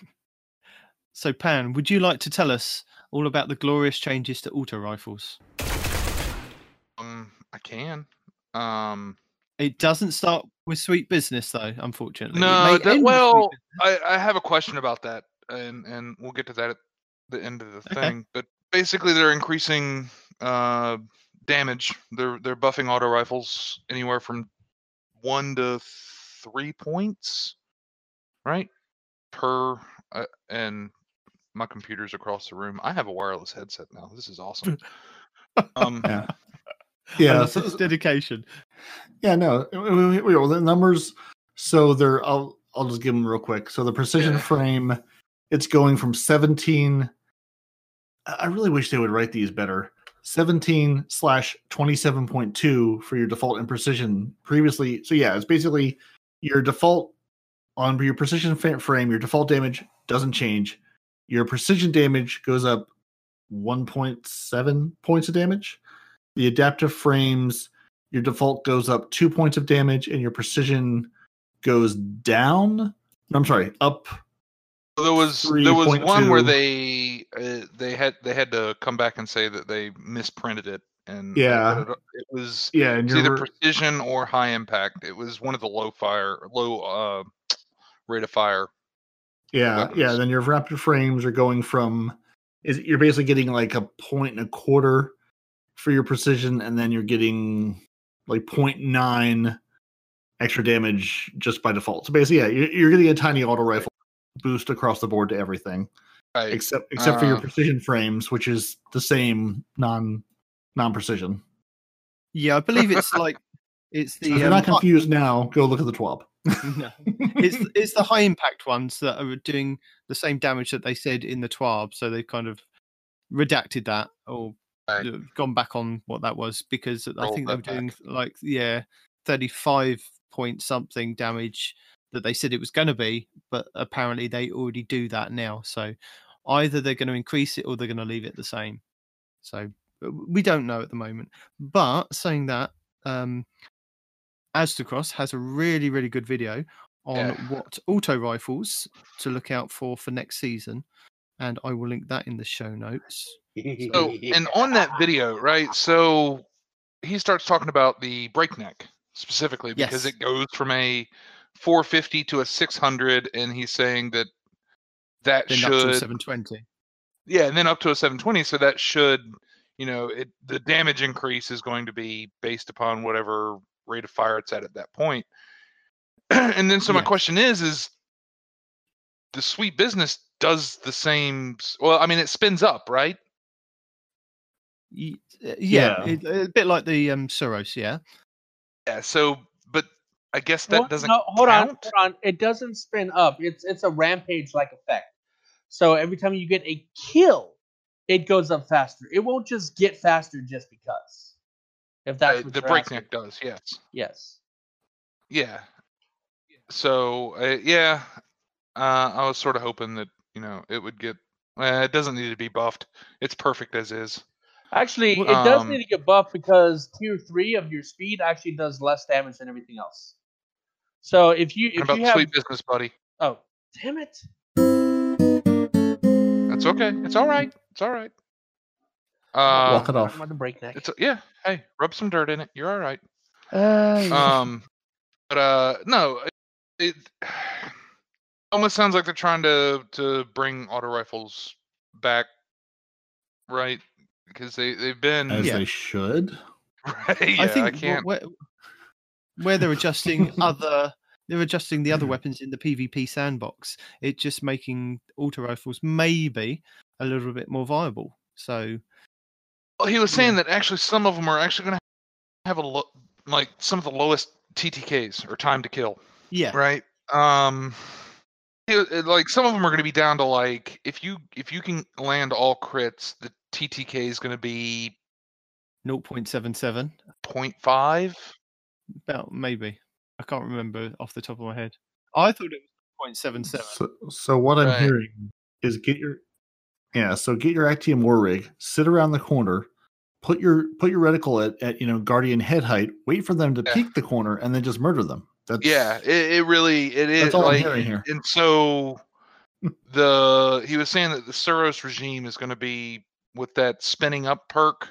So Pan, would you like to tell us all about the glorious changes to auto rifles? Um, I can. Um, It doesn't start with sweet business though, unfortunately. No, that- end with sweet well. I, I have a question about that, and and we'll get to that at the end of the Okay. thing. But basically, they're increasing uh, damage. They're they're buffing auto rifles anywhere from one to three points, right? Per uh, and my computer's across the room. I have a wireless headset now. This is awesome. um, Yeah. Yeah. love so- its dedication. Yeah, no, we, we, we- well, the numbers. So they're. I'll I'll just give them real quick. So the precision Yeah. frame, it's going from 17. I I really wish they would write these better. 17 slash 27.2 for your default and precision. Previously, so yeah, it's basically your default on your precision frame. Your default damage doesn't change. Your precision damage goes up 1.7 points of damage. The adaptive frames your default goes up two points of damage and your precision goes down. I'm sorry, up. there was there was one where they uh, they had they had to come back and say that they misprinted it and Yeah. it, it was Yeah, and it's either precision or high impact. It was one of the low fire low uh rate of fire. yeah yeah. Then your rapid frames are going from is you're basically getting like a point and a quarter for your precision, and then you're getting like 0.9 extra damage just by default. So basically, yeah, you're, you're getting a tiny auto rifle boost across the board to everything. Right. except except for your Uh, precision frames, which is the same non non precision. Yeah, I believe it's like it's the So if you're um, not hi- confused now, go look at the TWAB. no. it's it's the high impact ones that are doing the same damage that they said in the TWAB, so they've kind of redacted that or Right. uh, gone back on what that was because I think they were doing like yeah, thirty five point something damage that they said it was going to be, but apparently they already do that now. So either they're going to increase it or they're going to leave it the same. So we don't know at the moment. But saying that, um, Aztecross has a really, really good video on Yeah. what auto rifles to look out for for next season, and I will link that in the show notes. So and on that video, right? So he starts talking about the breakneck specifically because Yes. it goes from a 450 to a 600, and he's saying that that Then up to should 720. yeah, and then up to a 720. So that should, you know, it the damage increase is going to be based upon whatever rate of fire it's at at that point. and then so my question is, is the sweet business does the same? Well, I mean, it spins up, right? Ye- uh, Yeah, Yeah. it- a bit like the um, SUROS. Yeah, Yeah. So, but I guess that Well, doesn't no, hold on, hold on. It doesn't spin up. It's it's a rampage like effect. So every time you get a kill, it goes up faster. It won't just get faster just because. If that's Uh, what the breakneck asking. does, yes. Yes. Yeah. So uh, yeah, uh, I was sort of hoping that you know it would get. Uh, it doesn't need to be buffed. It's perfect as is. Actually, it does Um, need to get buffed because tier three of your speed actually does less damage than everything else. So if you if about you have sweet business, buddy? oh damn it, That's okay. It's all right. It's all right. Uh, Walk it off. I'm on the breakneck. it's yeah. Hey, rub some dirt in it. You're all right. Uh, Um, but uh, no, it, it almost sounds like they're trying to to bring auto rifles back, right? Because they they've been As Yeah. they should. right. Yeah, I I, think wh- can't. where, where they're adjusting other they're adjusting the other weapons in the PvP sandbox. It's just making auto rifles maybe a little bit more viable. So Well, he was saying that actually some of them are actually going to have a lo- like some of the lowest TTKs or time to kill. yeah, right um it- it- like some of them are going to be down to like if you if you can land all crits the ttk is going to be 0.77 0.5 about maybe. I can't remember off the top of my head. I thought it was 0.77. So, so what I'm Right. hearing is get your yeah. So get your Actium War Rig, sit around the corner, put your put your reticle at, at you know Guardian head height, wait for them to Yeah. peek the corner, and then just murder them. That's yeah it, it really it is That's all I'm like hearing here. and so the he was saying that the SUROS regime is going to be with that spinning up perk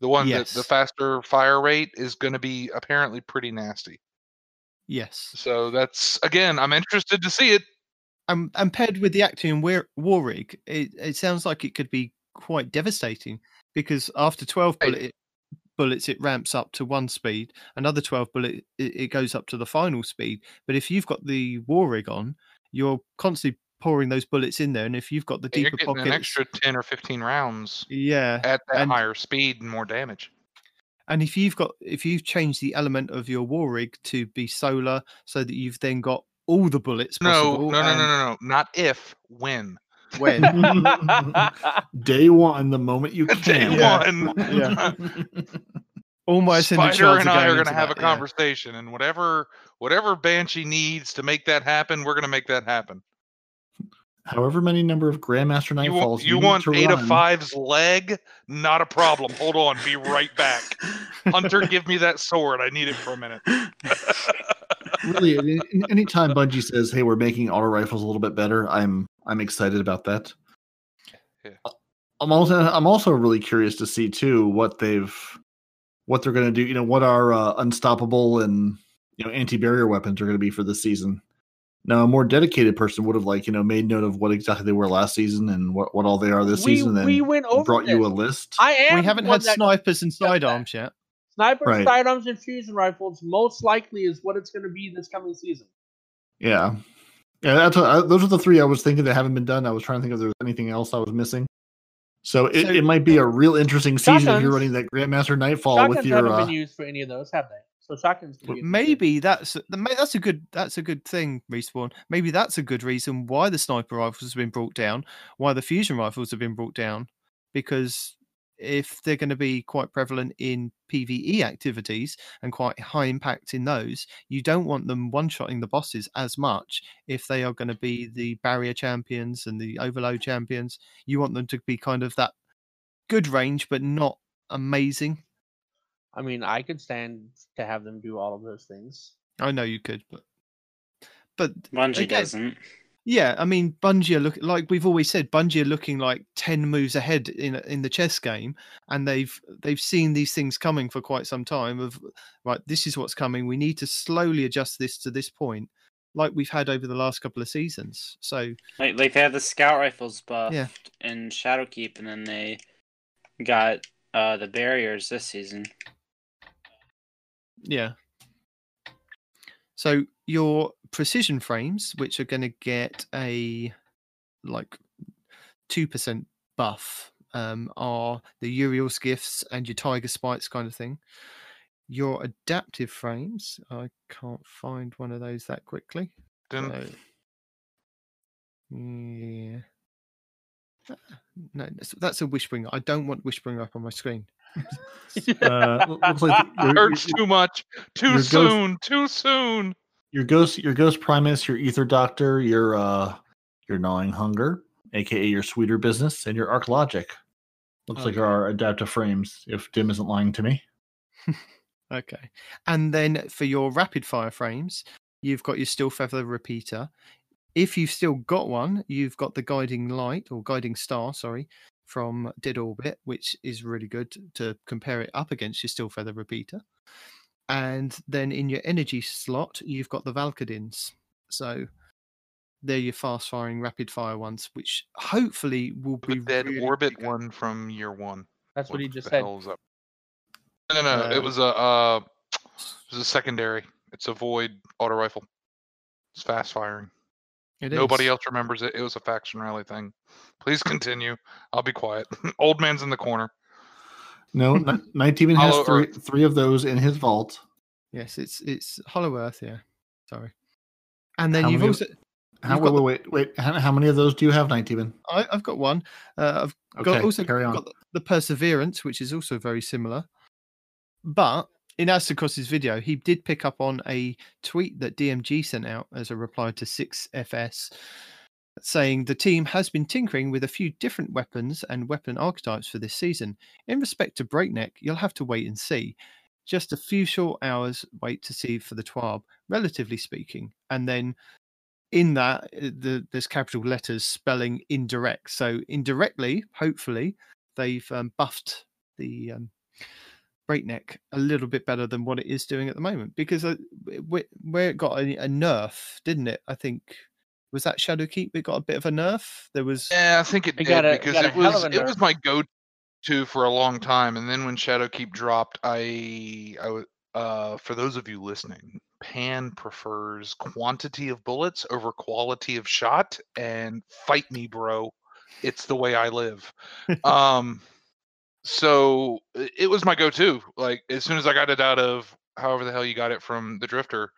the one that the faster fire rate is going to be apparently pretty nasty Yes. so that's again i'm interested to see it Um, and paired with the Actium War, War Rig, it, it sounds like it could be quite devastating because after 12 Hey. bullet, bullets, it ramps up to one speed. Another 12 bullet, it, it goes up to the final speed. But if you've got the War Rig on, you're constantly pouring those bullets in there. And if you've got the and you're deeper getting pockets, an extra 10 or 15 rounds yeah, at that and- higher speed and more damage. And if you've got if you've changed the element of your war rig to be solar, so that you've then got all the bullets No, possible. no, no, no, and no, no, not if, when. When day one, the moment you Day can. Yeah. one. Yeah. all my ascended Spider and I are going going to have that, a yeah. conversation, and whatever whatever Banshee needs to make that happen, we're going to make that happen. However many number of Grandmaster You Nightfalls want, you need want to Ada run, Five's leg? Not a problem. Hold on, be right back. Hunter, give me that sword. I need it for a minute. really anytime Bungie says, "Hey, we're making auto rifles a little bit better," I'm I'm excited about that. Yeah. I'm also I'm also really curious to see too what they've what they're going to do. You know, what our uh, unstoppable and you know anti barrier weapons are going to be for this season. Now, a more dedicated person would have like you know made note of what exactly they were last season and what, what all they are this we, season. Then we went over brought you a list. I am. We haven't had snipers and sidearms yet. snipers, Right. sidearms, and fusion rifles. Most likely is what it's going to be this coming season. Yeah, yeah. That's what, I, those are the three I was thinking that haven't been done. I was trying to think if there was anything else I was missing. So it, So- it might be a real interesting season if you're running that Grandmaster Nightfall Shotguns with your. haven't Uh, been used for any of those, have they? So shotguns. can be interesting. Maybe that's that's a good that's a good thing, respawn. Maybe that's a good reason why the sniper rifles have been brought down, why the fusion rifles have been brought down, because if they're going to be quite prevalent in PVE activities and quite high impact in those, you don't want them one-shotting the bosses as much if they are going to be the barrier champions and the overload champions. You want them to be kind of that good range, but not amazing. I mean, I could stand to have them do all of those things. I know you could, but but Bungie Again, doesn't. Yeah, I mean, Bungie are look like we've always said. Bungie are looking like ten moves ahead in in the chess game, and they've they've seen these things coming for quite some time. Of right, this is what's coming. We need to slowly adjust this to this point, like we've had over the last couple of seasons. So Like, like they had the scout rifles buffed Yeah. in Shadowkeep, and then they got uh, the barriers this season. Yeah. So your precision frames, which are going to get a like two percent buff, um, are the Uriel's gifts and your Tiger Spites kind of thing. Your adaptive frames, I can't find one of those that quickly. Didn't, So, yeah. Ah, No, that's, that's a Wishbringer. I don't want Wishbringer up on my screen. uh, looks like your, your, hurts too much. Too your ghost- soon. Too soon. your ghost, your ghost Primus, your Ether Doctor, your uh, your Gnawing Hunger, aka your Sweeter Business, and your Arc Logic. Looks like our adaptive frames, if Dim isn't lying to me. Okay. And then for your rapid fire frames, you've got your Steelfeather repeater. If you've still got one, you've got the guiding light or guiding star, sorry, from Dead Orbit, which is really good to compare it up against your Steel feather repeater. And then in your energy slot, you've got the Valakadyns. So they're your fast firing rapid fire ones, which hopefully will be The dead really orbit big. one from year one. That's what he just said. hell is that? No, no, no. Uh, it was a uh, it was a secondary. It's a void auto rifle. It's fast firing. It Nobody is. else remembers it. It was a faction rally thing. Please continue. I'll be quiet. Old man's in the corner. No, Ni- Night Demon has Hollow three, Earth. three of those in his vault. Yes, it's it's Hollow Earth, yeah. Sorry. And then How you've many- also How, You've wait, got wait, wait, wait. How, how many of those do you have, Night Demon? I, I've got one. Uh, I've got Okay, also carry on. got the, the Perseverance, which is also very similar. But in Aztecross's video, he did pick up on a tweet that DMG sent out as a reply to 6FS saying the team has been tinkering with a few different weapons and weapon archetypes for this season. In respect to Breakneck, you'll have to wait and see. Just a few short hours wait to see for the TWAB, relatively speaking. And then in that, uh, the, there's capital letters spelling indirect. So indirectly, hopefully, they've um, buffed the um, breakneck a little bit better than what it is doing at the moment because uh, where it got a, a nerf, didn't it? I think was that Shadowkeep. It got a bit of a nerf. There was Yeah, I think it It did got a- because got it was it was my go-to for a long time, and then when Shadowkeep dropped, I I uh for those of you listening, Pan prefers quantity of bullets over quality of shot, and fight me, bro. It's the way I live. um, so it was my go-to. Like as soon as I got it out of however the hell you got it from the Drifter,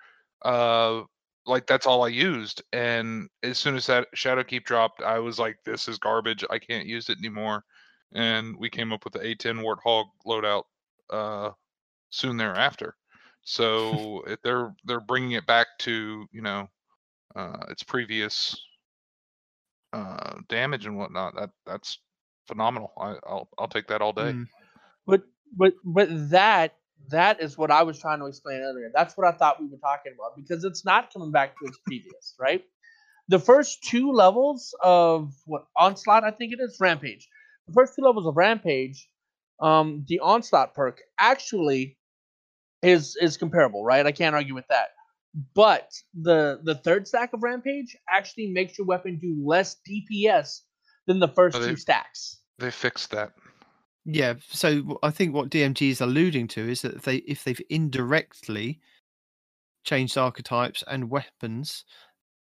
uh, like that's all I used. And as soon as that Shadowkeep dropped, I was like, "This is garbage. I can't use it anymore." And we came up with the A10 Warthog loadout uh, soon thereafter. So they're they're bringing it back to you know uh, its previous uh, damage and whatnot, that that's phenomenal. I, I'll I'll take that all day. Mm. But but but that that is what I was trying to explain earlier. That's what I thought we were talking about because it's not coming back to its previous, right? The first two levels of what onslaught, I think it is rampage. The first two levels of rampage, um, the onslaught perk actually is is comparable, right? I can't argue with that. But the the third stack of rampage actually makes your weapon do less DPS than the first Oh, they- two stacks. They fixed that. Yeah, so I think what DMG is alluding to is that if they if they've indirectly changed archetypes and weapons,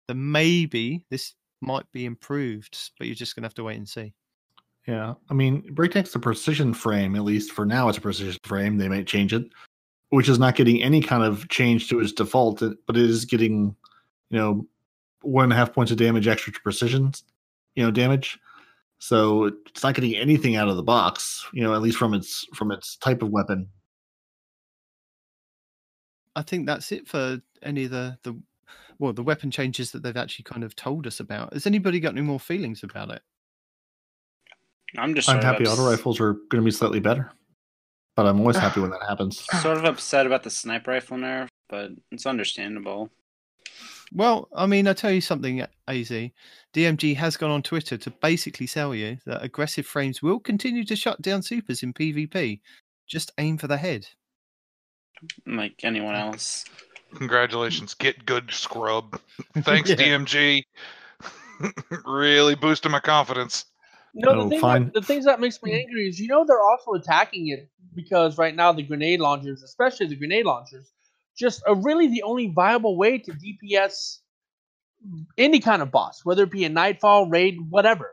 then maybe this might be improved, but you're just gonna have to wait and see. Yeah, I mean, Breakneck's a precision frame. At least for now, it's a precision frame. They might change it, which is not getting any kind of change to its default, but it is getting, you know, one and a half points of damage extra to precision, you know, damage. So it's not getting anything out of the box, you know, at least from its from its type of weapon. I think that's it for any of the the well the weapon changes that they've actually kind of told us about. Has anybody got any more feelings about it? I'm just I'm sort of happy auto rifles are going to be slightly better, but I'm always happy when that happens. Sort of upset about the sniper rifle nerf, but it's understandable. Well, I mean, I tell you something, Az. DMG has gone on Twitter to basically sell you that aggressive frames will continue to shut down supers in PvP. Just aim for the head. Like anyone else. Congratulations, get good scrub. Thanks, Yeah. DMG. really boosted my confidence. No, Oh, the, thing fine. that, the things that makes me angry is you know they're also attacking it because right now the grenade launchers, especially the grenade launchers, just a, really the only viable way to DPS any kind of boss, whether it be a nightfall, raid, whatever.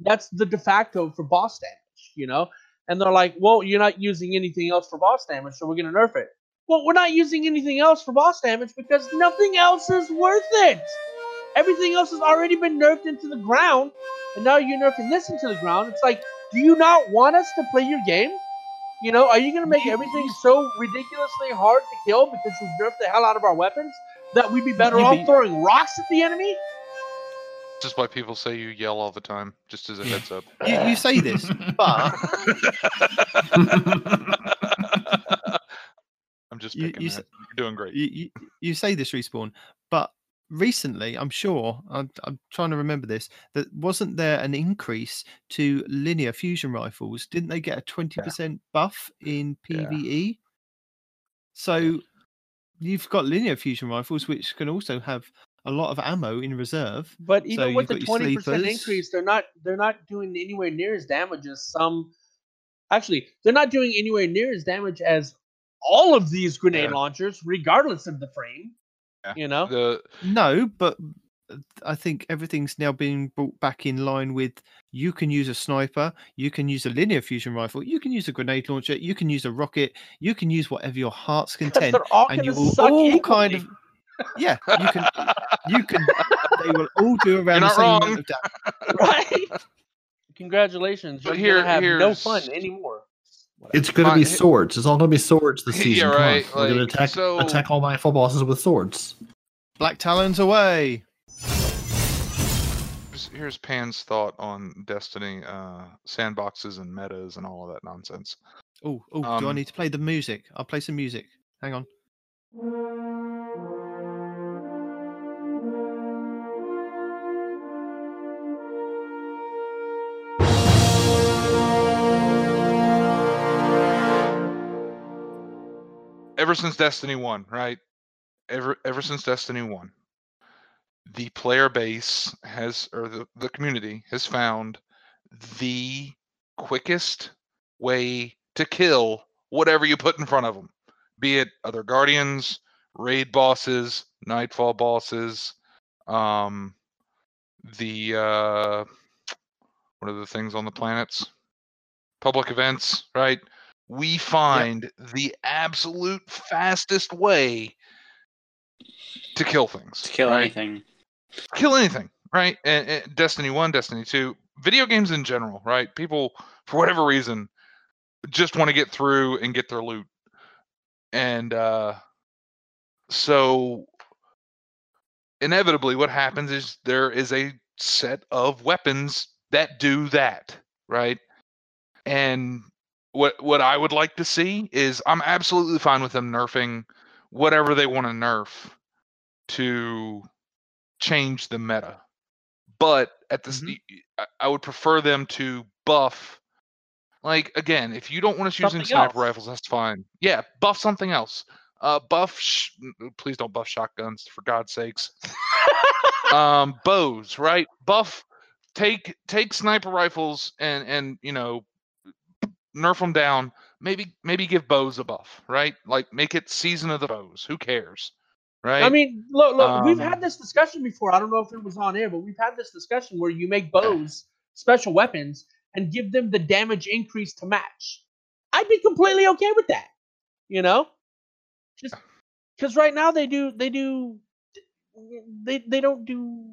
That's the de facto for boss damage, you know? And they're like, well, you're not using anything else for boss damage, so we're going to nerf it. Well, we're not using anything else for boss damage because nothing else is worth it. Everything else has already been nerfed into the ground, and now you're nerfing this into the ground. It's like, do you not want us to play your game? You know, are you going to make everything so ridiculously hard to kill because you've nerfed the hell out of our weapons that we'd be better You off be- throwing rocks at the enemy? just why people say you yell all the time, just as a heads up. You, you say this, but I'm just You- picking you that. s- You're doing great. you, you, you say this respawn, but recently, I'm sure, I'm, I'm trying to remember this, that wasn't there an increase to linear fusion rifles? Didn't they get a 20% buff in Yeah. PvE? So you've got linear fusion rifles, which can also have a lot of ammo in reserve. But even So with the twenty percent sleepers. increase, they're not they're not doing anywhere near as damage as some. Actually, they're not doing anywhere near as damage as all of these grenade Yeah. launchers, regardless of the frame. Yeah. You know, The No, but uh, I think everything's now being brought back in line with you can use a sniper, you can use a linear fusion rifle, you can use a grenade launcher, you can use a rocket, you can use whatever your heart's content, and you will suck all kind of yeah, you can you can they will all do around the same wrong. amount of damage. right. Congratulations, But you're here- gonna have no fun anymore. It's going to My- be swords. It's all going to be swords this season. Come on. right, We're going to attack so- attack all my full bosses with swords. Black talons away. here's, here's Pan's thought on Destiny uh, sandboxes and metas and all of that nonsense. Oh, oh, do I Um, need to play the music? I'll play some music. Hang on. Ever since Destiny One, right? Ever ever since Destiny One, the player base has or the, the community has found the quickest way to kill whatever you put in front of them, be it other guardians, raid bosses, nightfall bosses, um, the uh, what are the things on the planets? Public events, right? We find the absolute fastest way to kill things. To kill right? anything. kill anything, right? And, and Destiny One, Destiny Two, video games in general, right? People, for whatever reason, just want to get through and get their loot, and uh, so inevitably, what happens is there is a set of weapons that do that, right? And what what I would like to see is I'm absolutely fine with them nerfing whatever they want to nerf to change the meta. But at this, Mhm. y- I- would prefer them to buff. Like again, if you don't want us using sniper else. rifles, that's fine. Yeah, buff something else. Uh, buff. Sh- please don't buff shotguns for God's sakes. um, bows, right? Buff. Take take sniper rifles and and you know nerf them down. Maybe maybe give bows a buff, right? Like make it season of the bows. Who cares, right? I mean, look, look, we've Um, had this discussion before. I don't know if it was on air, but we've had this discussion where you make bows special weapons and give them the damage increase to match. I'd be completely okay with that. You know, just because right now they do they do they they don't do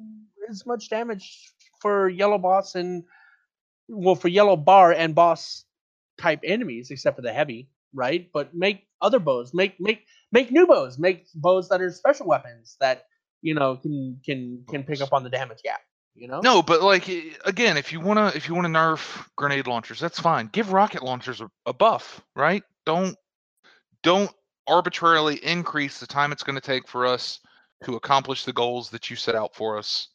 as much damage for yellow boss and well for yellow bar and boss type enemies except for the heavy right but make other bows make make make new bows make bows that are special weapons that you know can can can pick up on the damage gap you know No, but like eh, again, if you wanna if you wanna nerf grenade launchers, that's fine. Give rocket launchers a, a buff, right? Don't don't arbitrarily increase the time it's going to take for us to accomplish the goals that you set out for us,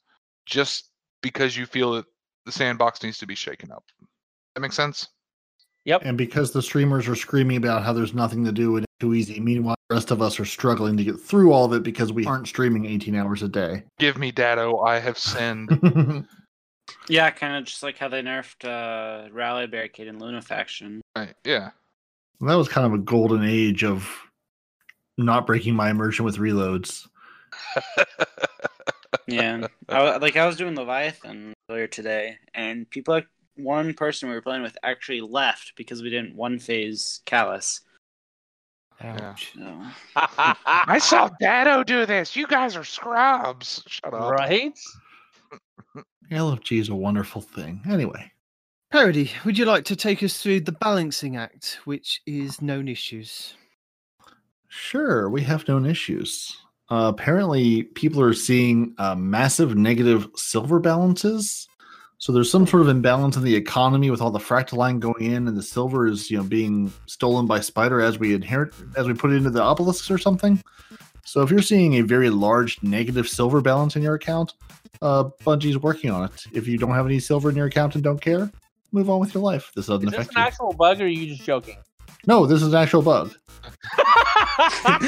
just because you feel that the sandbox needs to be shaken up. That makes sense. Yep And because the streamers are screaming about how there's nothing to do and it's too easy, meanwhile, the rest of us are struggling to get through all of it because we aren't streaming 18 hours a day. Give me Datto. I have sinned. Yeah, kind of just like how they nerfed uh, Rally Barricade and Lunafaction. right? Yeah. that was kind of a golden age of not breaking my immersion with reloads. Yeah, I, like I was doing Leviathan earlier today, and people like one person we were playing with actually left because we didn't one phase Calus. Yeah. Ouch. So, I saw Datto do this. You guys are scrubs. Shut up. right LFG is a wonderful thing. Anyway, Parody, would you like to take us through the balancing act, which is known issues? sure, we have known issues. uh, apparently people are seeing uh, massive negative silver balances. So there's some sort of imbalance in the economy with all the fractaline going in, and the silver is you know being stolen by Spider as we inherit as we put it into the obelisks or something. So if you're seeing a very large negative silver balance in your account, uh, Bungie's working on it. If you don't have any silver in your account and don't care, move on with your life. This doesn't Is this affect an you. actual bug or are you just joking? No, this is an actual bug.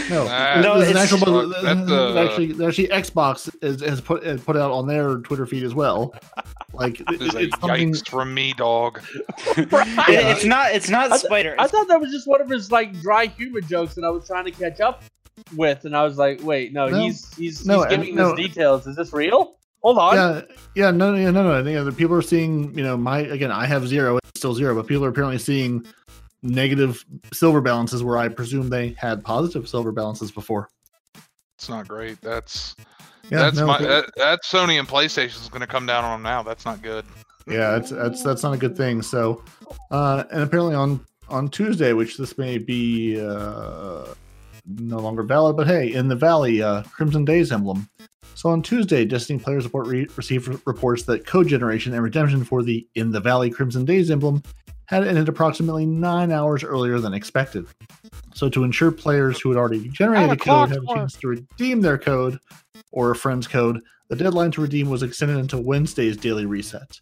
No, Nah, No, this is an actual bug. That's, That's, uh, actually, actually, Xbox is, has put has put out on their Twitter feed as well. Like it- This is it's something. yikes from me, dog. It- it's not. It's not I th- spider. I thought that was just one of his like dry humor jokes that I was trying to catch up with, and I was like, wait, no, No. he's he's, No, he's I- giving no. us details. Is this real? Hold on. Yeah, yeah, no, no, no, no. I think people are seeing. You know, my again, I have zero, it's still zero, but people are apparently seeing negative silver balances where I presume they had positive silver balances before. It's not great. That's Yeah, that's no, my but- that, Sony and PlayStation is going to come down on them now. That's not good. yeah that's that's that's not a good thing so uh and apparently on on tuesday which this may be uh no longer valid but hey in the valley uh crimson days emblem so on tuesday destiny players report re- received reports that code generation and redemption for the in the valley crimson days emblem had ended approximately nine hours earlier than expected so to ensure players who had already generated a code had a chance to redeem their code or a friend's code the deadline to redeem was extended until wednesday's daily reset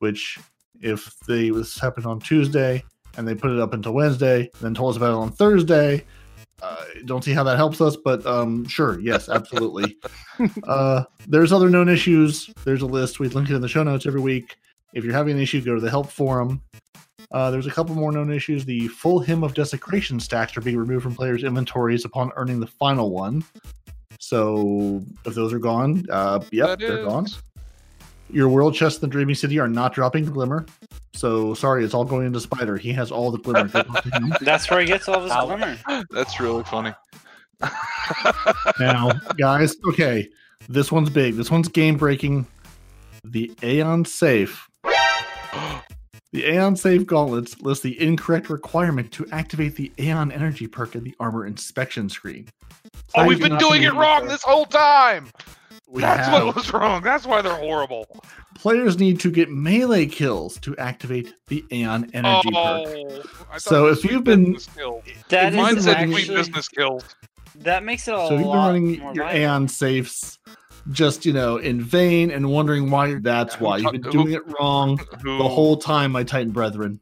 which if they this happened on Tuesday and they put it up until Wednesday, and then told us about it on Thursday, uh, don't see how that helps us, but um, sure, yes, absolutely. uh, there's other known issues. There's a list. We link it in the show notes every week. If you're having an issue, go to the help forum. Uh, there's a couple more known issues. The full hymn of desecration stacks are being removed from players' inventories upon earning the final one. So if those are gone, uh, yep, That they're is- gone. Your world chests in the Dreaming City are not dropping glimmer. So sorry, it's all going into Spider. He has all the glimmer. Go talk to him. That's where he gets all of his glimmer. That's really funny. now, guys, okay. This one's big. This one's game breaking. The Aeon Safe. The Aeon Safe gauntlets list the incorrect requirement to activate the Aeon Energy perk in the armor inspection screen. oh, we've been doing it wrong this whole time. We That's have. what was wrong. That's why they're horrible. Players need to get melee kills to activate the Aeon Energy oh, perk. oh, I thought So if you've been- business kills. That Mine mine said actually- sweet business kills. That makes it a So if you've been lot running more your viable. Aeon safes just, you know, in vain and wondering why that's why. You've been doing it wrong the whole time, my Titan brethren.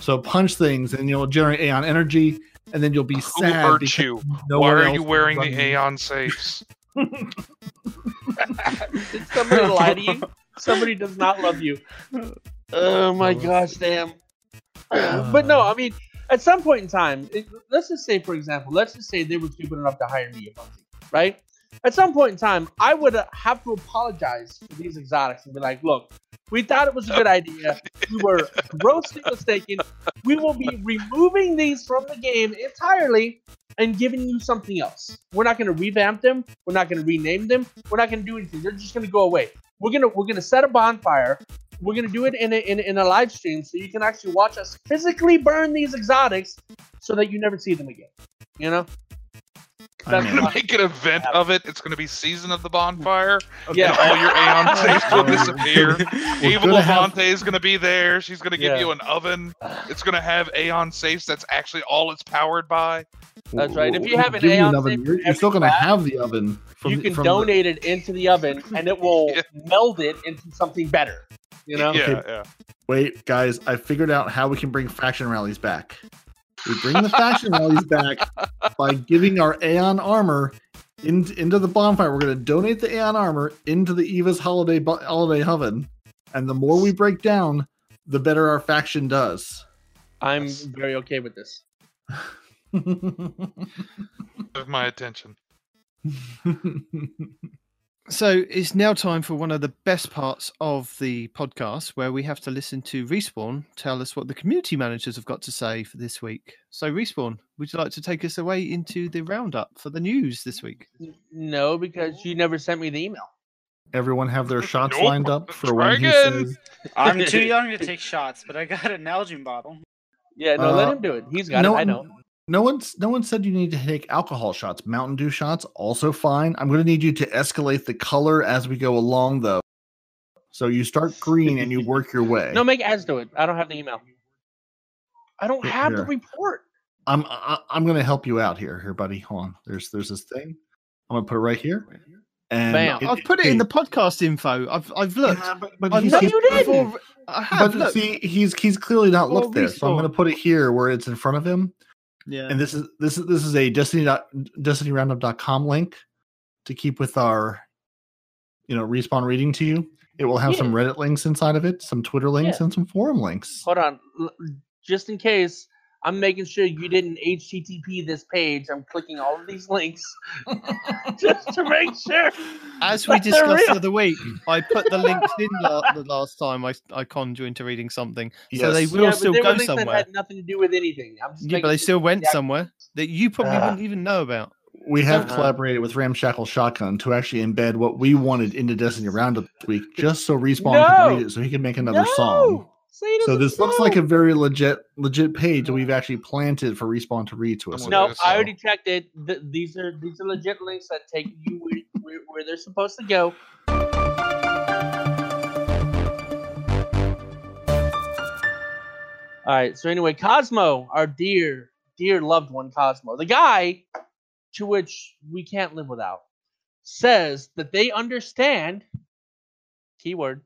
So punch things and you'll generate Aeon energy, and then you'll be who sad. hurt you no why are you wearing the running. Aeon safes? Did somebody lie to you? Somebody does not love you. Oh my oh. gosh, damn. Uh. but no, I mean, at some point in time, it, let's just say, for example, let's just say they were stupid enough to hire me, Bungie, right? At some point in time, I would uh, have to apologize for these exotics and be like, look, we thought it was a good idea. We were grossly mistaken. We will be removing these from the game entirely and giving you something else. We're not going to revamp them. We're not going to rename them. We're not going to do anything. They're just going to go away. We're gonna we're gonna set a bonfire. We're gonna do it in a, in, in a live stream so you can actually watch us physically burn these exotics, so that you never see them again. You know? I That's know. I'm gonna make an event of it. It's gonna be season of the bonfire. Yeah. And all your Aeon safes will disappear. We're Evil gonna have- Levante is gonna be there. She's gonna give Yeah. you an oven. It's gonna have Aeon safes. That's actually all it's powered by. That's right. If you have an give you Aeon oven. safe you're, you're still going to class, have the oven. From you can from the- donate it into the oven, and it will Yeah. meld it into something better. You know? Yeah, Okay. yeah. Wait, guys, I figured out how we can bring faction rallies back. We bring the faction rallies back by giving our Aeon armor in, into the bonfire. We're going to donate the Aeon armor into the Eva's holiday bu- holiday oven, and the more we break down, the better our faction does. I'm very okay with this. Have my attention. So it's now time for one of the best parts of the podcast where we have to listen to Respawn tell us what the community managers have got to say for this week. So, Respawn, would you like to take us away into the roundup for the news this week? No, because you never sent me the email. Everyone have their shots Nope. lined up for Try when he says. I'm too young to take shots, but I got an Nalgene bottle. Yeah, no, let Uh, him do it. He's got no, it. I know. No one's no one said you need to take alcohol shots. Mountain Dew shots also fine. I'm going to need you to escalate the color as we go along, though. So you start green and you work your way. No, make ads do it. I don't have the email. I don't Here- have the report. I'm I, I'm going to help you out here, here, buddy. Hold on. There's there's this thing. I'm going to put it right here. And Bam. I've put it in the podcast info. I've I've looked. Yeah, but, but I've he's- No, looked you didn't. I have but looked. see, he's he's clearly not looked there. So I'm going to put it here where it's in front of him. Yeah. And this is this is this is a Destiny dot, DestinyRoundup.com link to keep with our you know respawn reading to you. It will have some Reddit links inside of it, some Twitter links, Yeah. and some forum links. Hold on. Just in case, I'm making sure you didn't HTTP this page. I'm clicking all of these links just to make sure. As we discussed the other week, I put the links in la- the last time I, I conned you into reading something. So they will yeah, still go links that somewhere. had nothing to do with anything. I'm just Yeah, but they sure still went Yeah. somewhere that you probably Ah. wouldn't even know about. We have Uh-huh. collaborated with Ramshackle Shotgun to actually embed what we wanted into Destiny Roundup this week, just so Respawn No! could read it, so he can make another song. No! Say it So doesn't this looks like a very legit legit page that we've actually planted for Respawn to read to us. I'm No, this, I already checked it. Th- these are these are legit links that take you where, where, where they're supposed to go. All right. So anyway, Cozmo, our dear, dear loved one, Cozmo, the guy to which we can't live without, says that they understand, keyword,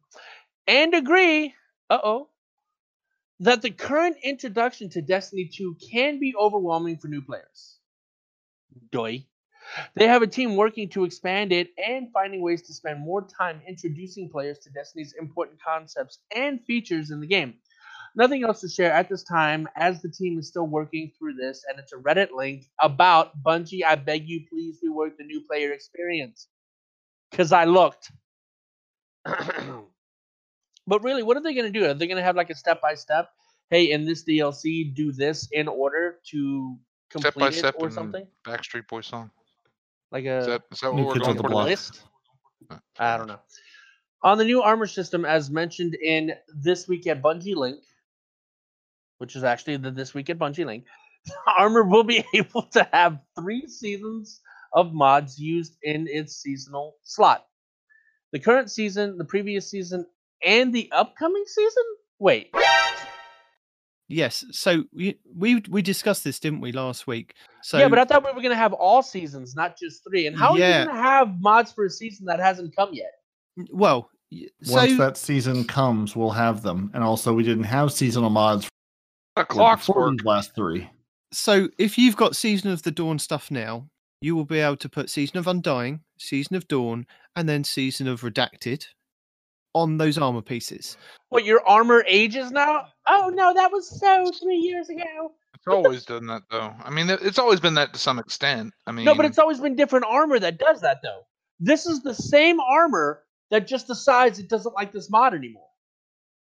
and agree. Uh oh. That the current introduction to Destiny 2 can be overwhelming for new players. Doy. They have a team working to expand it and finding ways to spend more time introducing players to Destiny's important concepts and features in the game. Nothing else to share at this time, as the team is still working through this, and it's a Reddit link about Bungie. I beg you, please rework the new player experience. Because I looked. but really, what are they going to do? Are they going to have like a step by step? Hey, in this DLC, do this in order to complete Step by it step or something? Backstreet Boy song. Like a Is that is that New what we're Kids on going the for? Block. list? Uh, I don't know. On the new armor system, as mentioned in this week at Bungie Link, which is actually the this week at Bungie Link, armor will be able to have three seasons of mods used in its seasonal slot. The current season, the previous season, and the upcoming season. Wait, Yes. So we we we discussed this, didn't we, last week? So yeah, but I thought we were gonna have all seasons, not just three. And how are you gonna have mods for a season that hasn't come yet? well, y- Once that season comes, we'll have them. And also, we didn't have seasonal mods The for clock's before last three. so if you've got Season of the Dawn stuff now, you will be able to put Season of Undying, Season of Dawn, and then Season of Redacted on those armor pieces. What your armor ages now? Oh no, that was so three years ago. It's always done that though. I mean, it's always been that to some extent. I mean, No, but it's always been different armor that does that though. This is the same armor that just decides it doesn't like this mod anymore.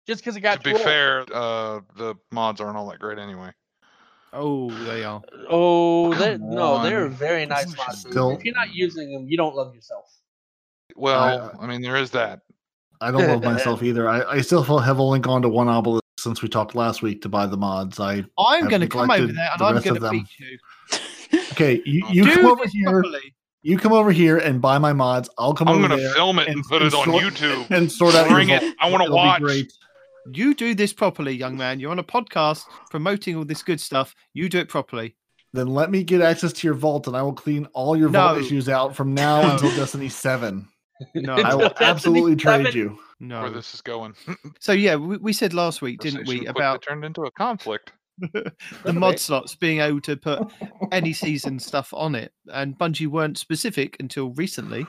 Just because it got. to be old. fair, uh, the mods aren't all that great anyway. Oh, they are. Oh, they, Come no, they're very nice mods. Still- If you're not using them, you don't love yourself. Well, I mean, there is that. I don't love myself either. I, I still have only gone to one obelisk since we talked last week to buy the mods. I I'm going to come over there and the I'm going to them. beat you. okay. You, you come over here. properly. You come over here and buy my mods. I'll come I'm over gonna there film it and, and- put and it on sort- YouTube. and sort out Bring your it. I want to It'll be watch. great. You do this properly, young man. You're on a podcast promoting all this good stuff. You do it properly. Then let me get access to your vault, and I will clean all your vault issues out from now No. until Destiny Seven. No, I will absolutely trade you. no. Where this is going. So yeah, we, we said last week, didn't we, about turned into a conflict. the mod slots being able to put any season stuff on it, and Bungie weren't specific until recently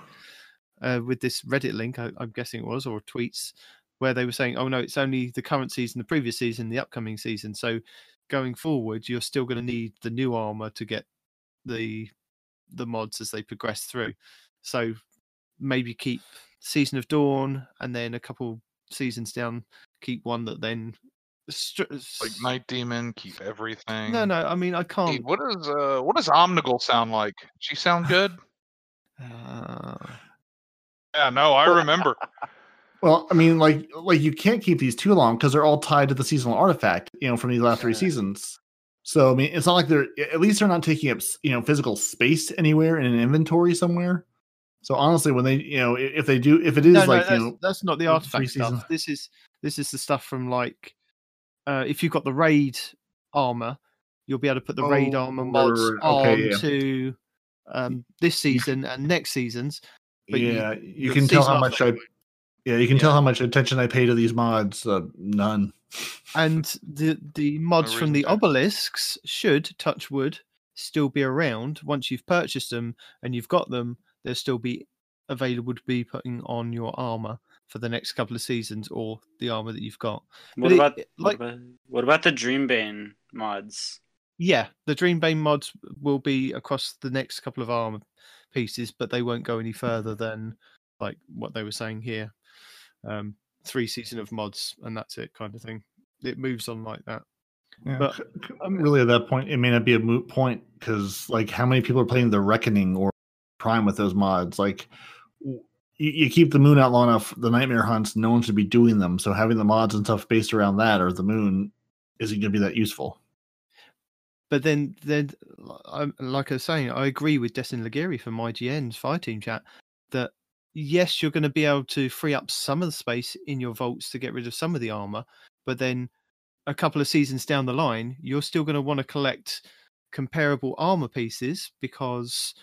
uh, with this Reddit link. I, I'm guessing it was or tweets where they were saying, "Oh no, it's only the current season, the previous season, the upcoming season." So going forward, you're still going to need the new armor to get the the mods as they progress through. So maybe keep Season of Dawn, and then a couple seasons down, keep one that then. Str- Like Night Demon, keep everything. no, no. I mean, I can't. what does uh what does Omnigul sound like? She sound good? Uh, yeah, no, I remember. Well, I mean, like, like you can't keep these too long because they're all tied to the seasonal artifact. You know, from these last three seasons. So I mean, it's not like they're at least they're not taking up you know physical space anywhere in an inventory somewhere. So honestly, when they you know if they do if it is no, no, like that's, you know that's not the artifact stuff. seasons. This is this is the stuff from like uh, if you've got the raid armor, you'll be able to put the raid Oh, armor mods right, right. Okay, yeah. onto um, this season and next seasons. but yeah you, the can tell how much I yeah you can tell how much attention I pay to these mods. Uh, none. And the the mods from the to. obelisks should touch wood still be around once you've purchased them and you've got them. They'll still be available to be putting on your armor for the next couple of seasons or the armor that you've got. What But about it- what like- about what about the Dreambane mods? Yeah, the Dreambane mods will be across the next couple of armor pieces, but they won't go any further than like what they were saying here. Um, three season of mods and that's it, kind of thing. It moves on like that. Yeah, But, c- c- really, at that point, it may not be a moot point because, like, how many people are playing the Reckoning or Prime with those mods? Like, you, you keep the moon out long enough, the Nightmare hunts, no one should be doing them. So having the mods and stuff based around that or the moon isn't going to be that useful. But then, then, uh, um, like I was saying, I agree with Destin Legarie from IGN's Fire Team chat that yes, you're going to be able to free up some of the space in your vaults to get rid of some of the armor, but then a couple of seasons down the line, you're still going to want to collect comparable armor pieces because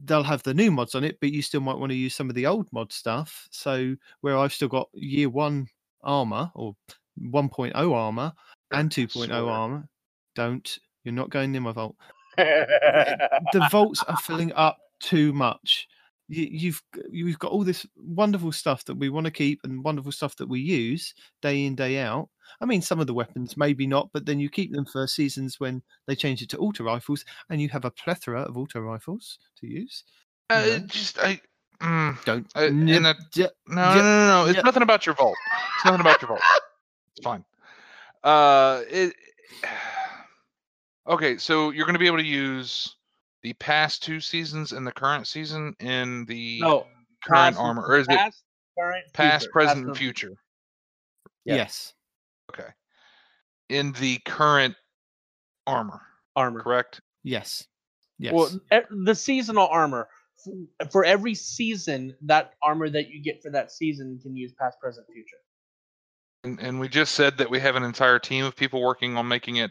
they'll have the new mods on it, but you still might want to use some of the old mod stuff. So where I've still got year one armor or 1.0 armor and 2.0 swear. armor, don't. You're not going near my vault. The vaults are filling up too much. You, you've you've got all this wonderful stuff that we want to keep and wonderful stuff that we use day in day out. I mean, some of the weapons maybe not, but then you keep them for seasons when they change it to auto rifles, and you have a plethora of auto rifles to use. Uh, Yeah. just I. Mm, Don't. Uh, no, no, no, no, no. It's yeah. nothing about your vault. It's nothing about your vault. It's fine. Uh, it. Okay, so you're going to be able to use the past two seasons and the current season in the no, current past- armor, or is it past, current, past, future, present, past, and present. future? Yeah. Yes. Okay. In the current armor, armor. correct? Yes. Yes. Well, the seasonal armor for every season, that armor that you get for that season can use past, present, future. And, and we just said that we have an entire team of people working on making it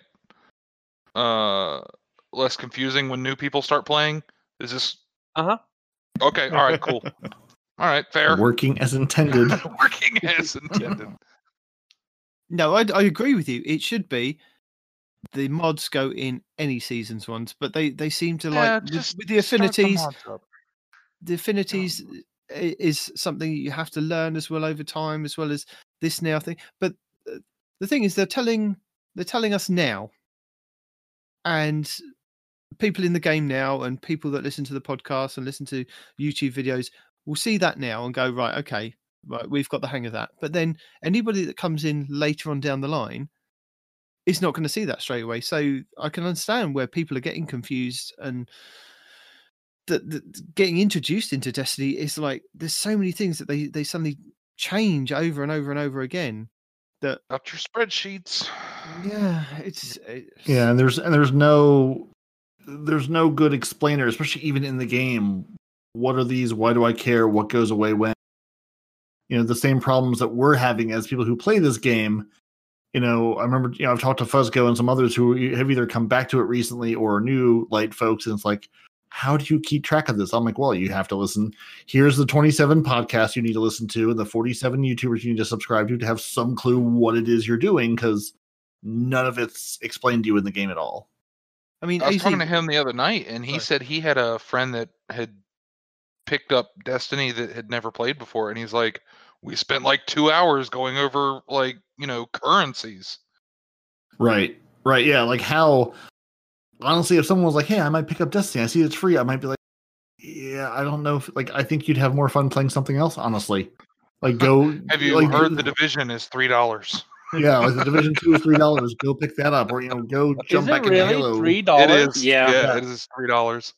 uh less confusing when new people start playing. Is this Uh-huh. okay? All right, cool. All right, fair. Working as intended. Working as intended. No, I, I agree with you. It should be the mods go in any seasons ones, but they they seem to like Yeah, with- just with the start the affinities. the affinities i- is something you have to learn as well over time, as well as this now thing. But uh, the thing is, they're telling they're telling us now, and people in the game now, and people that listen to the podcast and listen to YouTube videos will see that now and go right, okay, right, we've got the hang of that. But then anybody that comes in later on down the line is not going to see that straight away. So I can understand where people are getting confused and that, that getting introduced into Destiny is like there's so many things that they they suddenly change over and over and over again. That Up your spreadsheets. yeah, it's, it's Yeah, and there's and there's no there's no good explainer, especially even in the game. What are these? Why do I care? What goes away when? You know, the same problems that we're having as people who play this game. You know, I remember, you know, I've talked to Fuzzgo and some others who have either come back to it recently or new light folks, and it's like, how do you keep track of this? I'm like, well, you have to listen. Here's the 27 podcasts you need to listen to, and the 47 YouTubers you need to subscribe to to have some clue what it is you're doing, because none of it's explained to you in the game at all. I mean, I was AC talking to him the other night, and he Sorry. said he had a friend that had picked up Destiny that had never played before, and he's like, "We spent like two hours going over like you know currencies." Right. Right. Yeah. Like how honestly, if someone was like, Hey, I might pick up Destiny, I see it's free, I might be like, Yeah, I don't know if like I think you'd have more fun playing something else, honestly. Like go Have you like, heard the division is three dollars? Yeah, like the division two is three dollars. Go pick that up. Or you know, go jump Is back it into Halo. three dollars? is. Yeah. yeah, it is three dollars.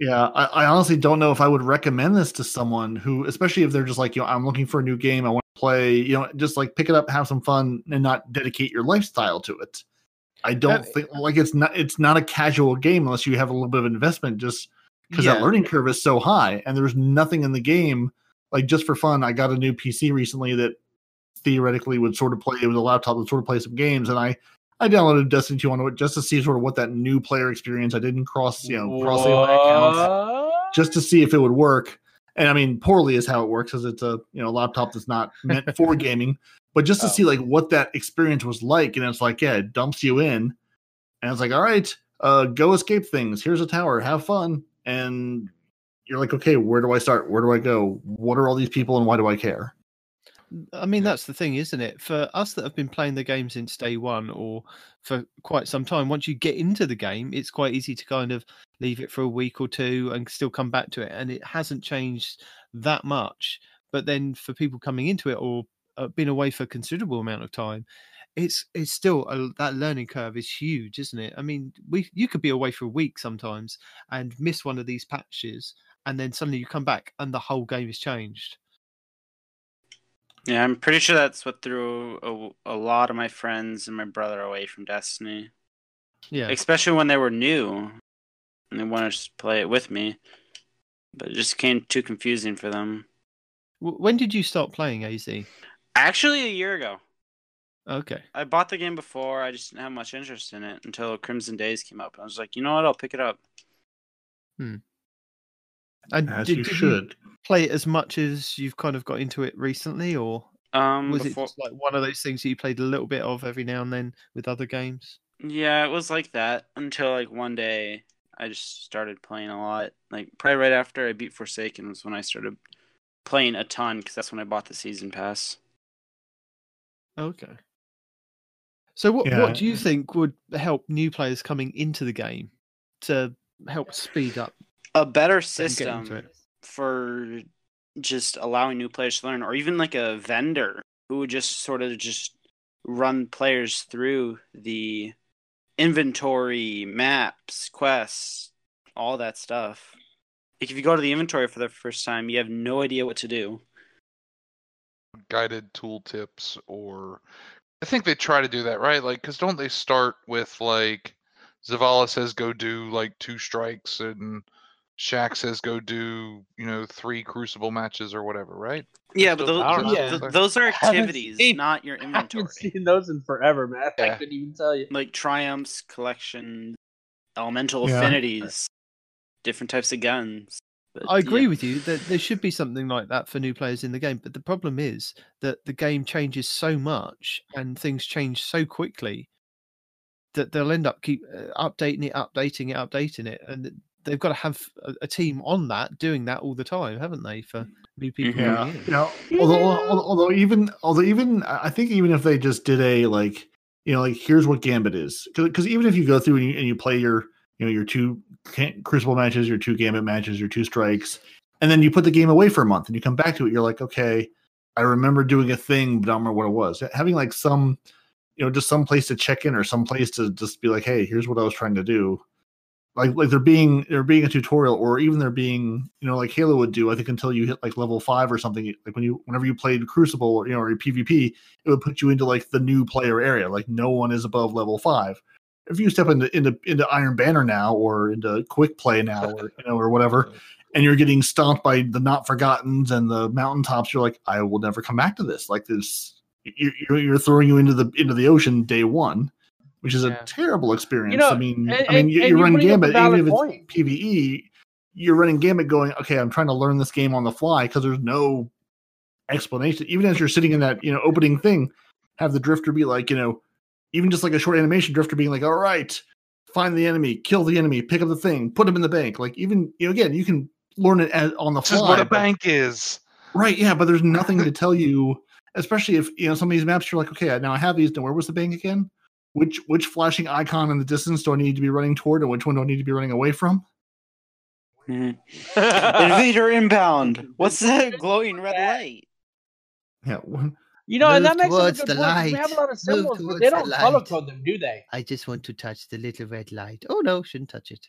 Yeah, I, I honestly don't know if I would recommend this to someone who, especially if they're just like, you know, I'm looking for a new game, I want to play, you know, just like pick it up, have some fun, and not dedicate your lifestyle to it. I don't Uh, think like it's not it's not a casual game unless you have a little bit of investment just because Yeah. that learning curve is so high and there's nothing in the game like just for fun. I got a new PC recently that theoretically would sort of play it was a laptop that sort of play some games and I I downloaded Destiny 2 on it just to see sort of what that new player experience. I didn't cross, you know, cross any of my accounts just to see if it would work. And I mean, poorly is how it works, because it's a you know laptop that's not meant for gaming. But just to Oh. see like what that experience was like, and it's like, yeah, it dumps you in, and it's like, all right, uh, go escape things. Here's a tower, have fun, and you're like, okay, where do I start? Where do I go? What are all these people, and why do I care? I mean, that's the thing, isn't it? For us that have been playing the game since day one or for quite some time, once you get into the game, it's quite easy to kind of leave it for a week or two and still come back to it. And it hasn't changed that much. But then for people coming into it or uh, been away for a considerable amount of time, it's it's still a, that learning curve is huge, isn't it? I mean, we you could be away for a week sometimes and miss one of these patches, and then suddenly you come back and the whole game is changed. Yeah, I'm pretty sure that's what threw a, a lot of my friends and my brother away from Destiny. Yeah. Especially when they were new and they wanted to play it with me. But it just became too confusing for them. When did you start playing AZ? Actually, a year ago. Okay. I bought the game before. I just didn't have much interest in it until Crimson Days came up. I was like, you know what? I'll pick it up. Hmm. And As did, you did should. play it as much as you've kind of got into it recently, or Um, was before... it just like one of those things that you played a little bit of every now and then with other games? Yeah, it was like that until like one day I just started playing a lot. Like probably right after I beat Forsaken was when I started playing a ton because that's when I bought the season pass. Okay. So what Yeah. what do you think would help new players coming into the game to help speed up A better system for just allowing new players to learn, or even like a vendor who would just sort of just run players through the inventory, maps, quests, all that stuff. Like if you go to the inventory for the first time, you have no idea what to do. guided tooltips or I think they try to do that, right? Like, because don't they start with like Zavala says go do like two strikes and Shaxx says go do you know three Crucible matches or whatever, right? Yeah, but Still- those, I those, know. th- those are activities, seen- not your I inventory. haven't seen those in forever, man. I Yeah. couldn't even tell you. Like triumphs, collection, elemental Yeah. affinities, different types of guns. But, I agree yeah. with you that there should be something like that for new players in the game, but the problem is that the game changes so much and things change so quickly that they'll end up keep uh, updating it, updating it, updating it, and they've got to have a, a team on that doing that all the time, haven't they? For mm. new people coming Yeah. You know, although, although although even although even I think even if they just did a like you know like here's what Gambit is because even if you go through and you, and you play your you know your two Ca- Crucible matches, your two Gambit matches, your two strikes, and then you put the game away for a month and you come back to it, you're like, okay, I remember doing a thing, but I don't remember what it was. Having like some you know just some place to check in or some place to just be like, hey, here's what I was trying to do like like they're being they're being a tutorial or even they're being you know like halo would do i think until you hit like level five or something like when you whenever you played crucible or you know or pvp it would put you into like the new player area. Like no one is above level five. If you step into into, into iron banner now or into quick play now or you know or whatever and you're getting stomped by the not forgottens and the mountaintops you're like i will never come back to this. Like this you're, you're- you're throwing you into the into the ocean day one which is a terrible experience. know, i mean and- i mean you, and you you run bring up a gambit even if it's point. pve you're running gambit going okay i'm trying to learn this game on the fly because there's no explanation. Even as you're sitting in that you know opening thing have the drifter be like you know even just like a short animation drifter being like all right find the enemy kill the enemy pick up the thing put him in the bank. Like even you know again you can learn it as, on the This is fly what a but- bank is. right yeah but there's nothing to tell you especially if you know some of these maps you're like okay now i have these now where was the bank again which which flashing icon in the distance do i need to be running toward and which one do i need to be running away from Mhm. Invader inbound. What's that glowing red light? yeah one- You know, and that makes towards a good the point. 'cause We have a lot of symbols, but they don't color light. code them, do they? I just want to touch the little red light. Oh no, shouldn't touch it.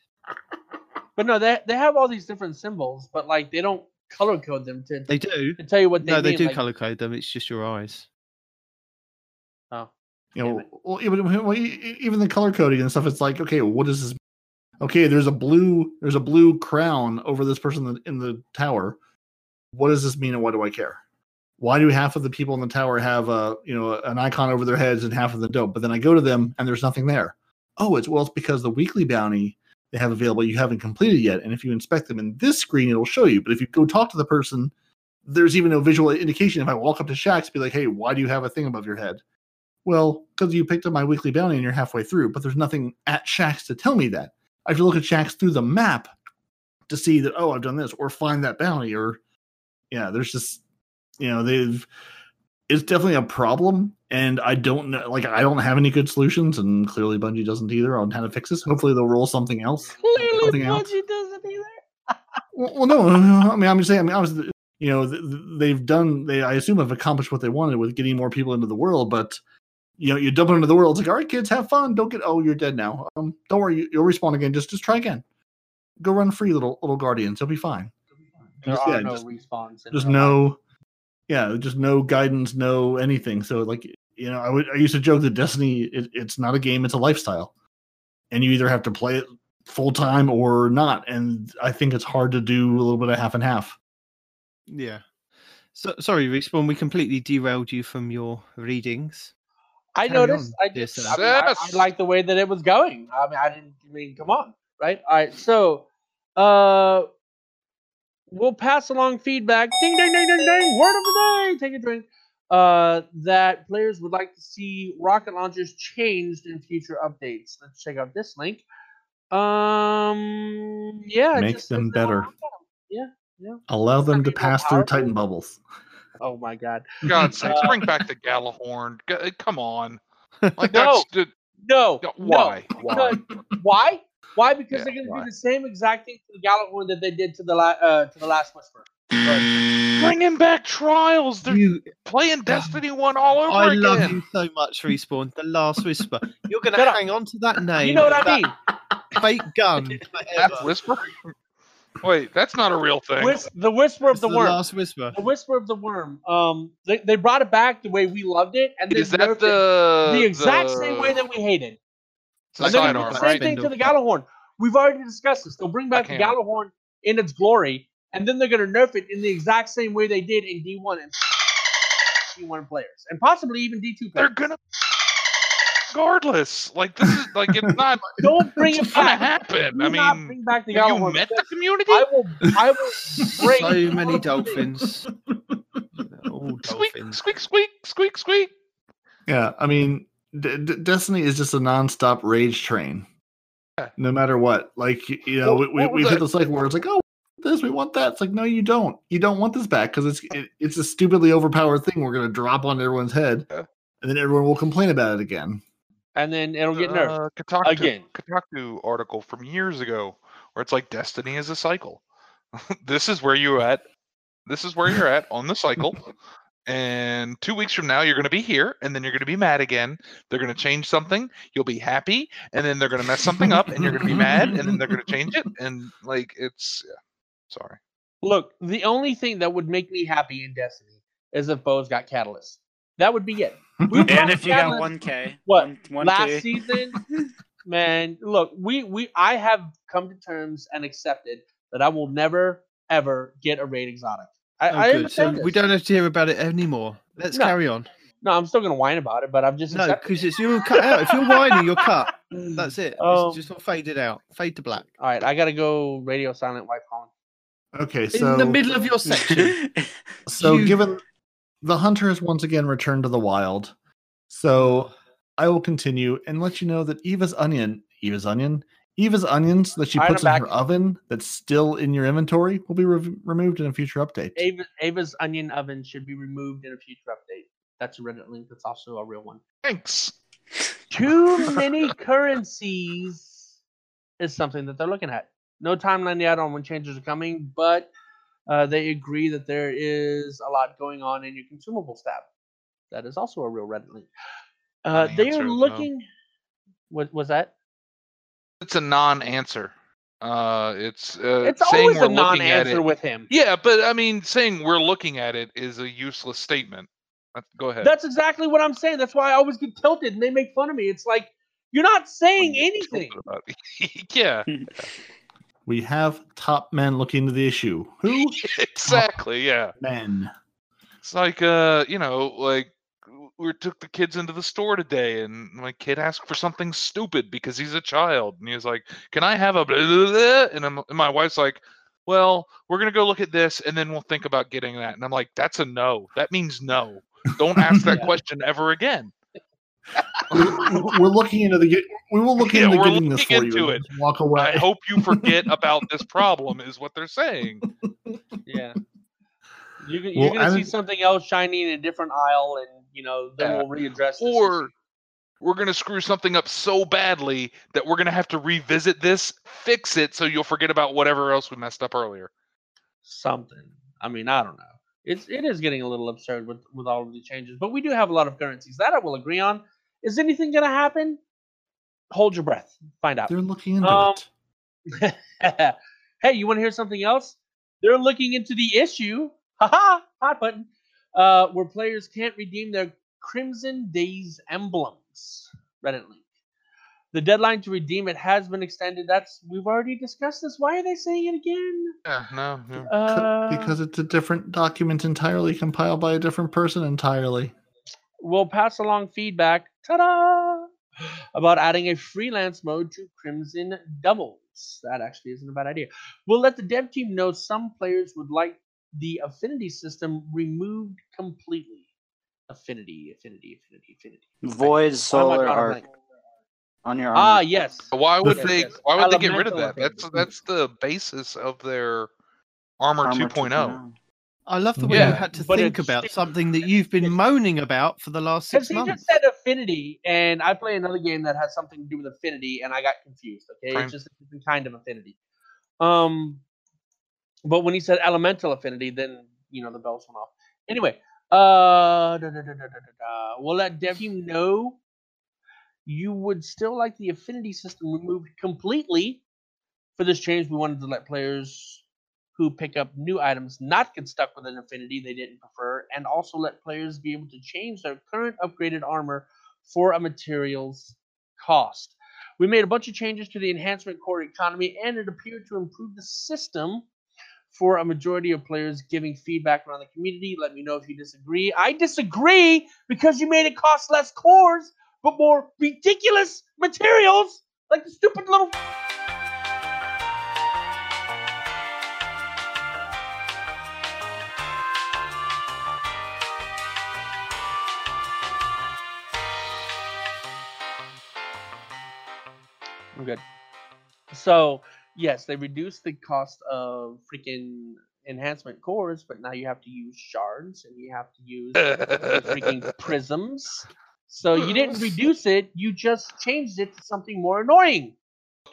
But no, they they have all these different symbols, but like they don't color code them to, They do. to tell you what they No, mean. they do like, color code them. It's just your eyes. Oh. You know, well, even the color coding and stuff. It's like, okay, what is this? Okay, there's a blue there's a blue crown over this person in the, in the tower. What does this mean, and why do I care? Why do half of the people in the tower have a you know an icon over their heads and half of them don't? But then I go to them and there's nothing there. Oh, it's well, it's because the weekly bounty they have available you haven't completed yet, and if you inspect them in this screen, it'll show you. But if you go talk to the person, there's even no visual indication. If I walk up to Shaxx, be like, "Hey, why do you have a thing above your head?" Well, because you picked up my weekly bounty and you're halfway through, but there's nothing at Shaxx to tell me that. I have to look at Shaxx through the map to see that, oh, I've done this, or find that bounty, or yeah, there's just you know, they've it's definitely a problem. And I don't know like I don't have any good solutions, and clearly Bungie doesn't either on how to fix this. Hopefully they'll roll something else. Clearly, Something else. Bungie doesn't either. Well, well, no, no, I mean, I'm just saying. I mean, obviously, you know, th- th- they've done. They, I assume, have accomplished what they wanted with getting more people into the world. But you know, you dump them into the world. It's like, all right, kids, have fun. Don't get. Oh, you're dead now. Um, don't worry, you, you'll respawn again. Just, just try again. Go run free, little little guardians. You'll be fine. There Just- are yeah, no just- respawns. in Just real life. no, yeah, just no guidance, no anything. So, like, you know, I would. I used to joke that Destiny, it, it's not a game; it's a lifestyle, and you either have to play it full time or not. And I think it's hard to do a little bit of half and half. Yeah. So sorry, Respawn, we completely derailed you from your readings. I Carry noticed. on, I just. sir. I, mean, I, I like the way that it was going. I mean, I didn't. I mean, come on, right? All right. So, uh, we'll pass along feedback. Ding, ding, ding, ding, ding. Word of the day. Take a drink. Uh, that players would like to see rocket launchers changed in future updates. Let's check out this link. Um, yeah, it Make them says they wanna better. look at 'em. Yeah. Allow them to pass through powerful. Titan bubbles. Oh my God. God's sakes, Uh, bring back the Gjallarhorn. G- Come on. Like No. that's the- No. no, no. why? Why? Why? Why? Because Yeah, they're going to why? do the same exact thing to the Gjallarhorn that they did to the la- uh, to the Last Whisper. Bringing back trials. They're You, playing Destiny One all over I again. love you so much, Respawn. The Last Whisper. You're going to hang on to that name. You know what I mean? Fake gun. That's. Whisper. Wait, that's not a real thing. Whis- the Whisper of It's the, the Worm. Last Whisper. The Whisper of the Worm. Um, they, they brought it back the way we loved it, and they Is that nerfed it the the exact the- same way that we hated. it's And they're gonna do sidearm, the same right? thing to the Spindle. Gjallarhorn. We've already discussed this. They'll bring back the Black Gjallarhorn in its glory, and then they're going to nerf it in the exact same way they did in D1 and D1 players, and possibly even D2 They're players. gonna. Regardless, like this is like it's not Don't bring it gonna back. happen. Do I not mean, bring back the have you Gjallarhorn. met the community? I will. I will bring So many dolphins. All Squeak, dolphins. squeak, squeak, squeak, squeak. Yeah, I mean, D- D- Destiny is just a nonstop rage train. Yeah. No matter what, like you know, What- we, we, what was we've hit that? the cycle where it's like, oh, this we want that. It's like, no, you don't. You don't want this back because it's it, it's a stupidly overpowered thing. We're gonna drop on everyone's head, Yeah. and then everyone will complain about it again. And then it'll get nerfed. Uh, Kotaku, Again. Kotaku article from years ago where it's like Destiny is a cycle. this is where you're at. This is where you're at on the cycle. And two weeks from now, you're going to be here, and then you're going to be mad again. They're going to change something. You'll be happy, and then they're going to mess something up, and you're going to be mad, and then they're going to change it. And like, it's yeah. Sorry. Look, the only thing that would make me happy in Destiny is if Bo's got Catalyst. That would be it. We And if you got one K, What, one last K, season, man. Look, we we I have come to terms and accepted that I will never ever get a raid exotic. I, Oh, I good. So understand we don't have to hear about it anymore. Let's No. carry on. No, I'm still gonna whine about it, but I'm just No, because it's you're cut out. If you're whining, you're cut. That's it. Um, it's just not faded out. Fade to black. All right, I gotta go. Radio silent. White calling. Okay, so In the middle of your section. so you- given the hunter has once again returned to the wild, so I will continue and let you know that Eva's onion, Eva's onion, Eva's onions that she puts I'm in her oven that's still in your inventory will be re- removed in a future update. Ava, Ava's onion oven should be removed in a future update. That's a Reddit link. That's also a real one. Thanks. Too many currencies is something that they're looking at. No timeline yet on when changes are coming, but uh, they agree that there is a lot going on in your consumables tab. That is also a real Reddit link. Uh, they are is no. looking. What was that? It's a non-answer. Uh, it's uh, It's saying always we're a looking at non-answer it. with him. Yeah, but I mean, saying we're looking at it is a useless statement. Go ahead. That's exactly what I'm saying. That's why I always get tilted and they make fun of me. It's like you're not saying When you anything. tilted about it. yeah, We have top men looking into the issue. Who? exactly. Yeah. Men. It's like uh, you know, like we took the kids into the store today, and my kid asked for something stupid because he's a child, and he was like, "Can I have a?" Blah, blah, blah? And, and my wife's like, "Well, we're gonna go look at this, and then we'll think about getting that." And I'm like, "That's a no. That means no. Don't ask that Yeah. question ever again." We're we're looking into the. We will look Yeah, into we're getting this looking for you. into it. Walk away. I hope you forget about this problem, is what they're saying. Yeah. You, can- Well, you're gonna I see something else shining in a different aisle, and you know then Yeah. we'll readdress. This Or issue. we're gonna screw something up so badly that we're gonna have to revisit this, fix it, so you'll forget about whatever else we messed up earlier. something. I mean, I don't know. It's it is getting a little absurd with with all of the changes, but we do have a lot of currencies that I will agree on. Is anything gonna happen? Hold your breath. Find out. They're looking into Um, it. hey, you want to hear something else? They're looking into the issue. Haha, hot button. Uh, where players can't redeem their Crimson Days emblems. Reddit link. The deadline to redeem it has been extended. That's we've already discussed this. Why are they saying it again? Yeah, no, no. Uh, because it's a different document entirely compiled by a different person entirely. we'll pass along feedback. Ta-da! About adding a freelance mode to Crimson Doubles. That actually isn't a bad idea. We'll let the dev team know some players would like the affinity system removed completely. Affinity, affinity, affinity, affinity. Void Why am I solar arc blank? On your Ah, yes. Why would Yes, they? yes. Why would they get rid of Elemental that? That's that's the basis of their armor, Armor 2.0. 2.0. I love the way Yeah, you had to think about something that you've been moaning about for the last six months. Because six he months. just said affinity, and I play another game that has something to do with affinity, and I got confused. Okay, Fine. it's just a different kind of affinity. Um, but when he said elemental affinity, then you know the bells went off. Anyway, uh, da, da, da, da, da, da, da. we'll let dev team know you would still like the affinity system removed completely. For this change, we wanted to let players who pick up new items not get stuck with an affinity they didn't prefer, and also let players be able to change their current upgraded armor for a materials cost. We made a bunch of changes to the enhancement core economy, and it appeared to improve the system for a majority of players giving feedback around the community. Let me know if you disagree. I disagree because you made it cost less cores, but more ridiculous materials, like the stupid little I'm good. So yes, they reduced the cost of freaking enhancement cores, but now you have to use shards and you have to use the freaking prisms. So you didn't reduce it, you just changed it to something more annoying.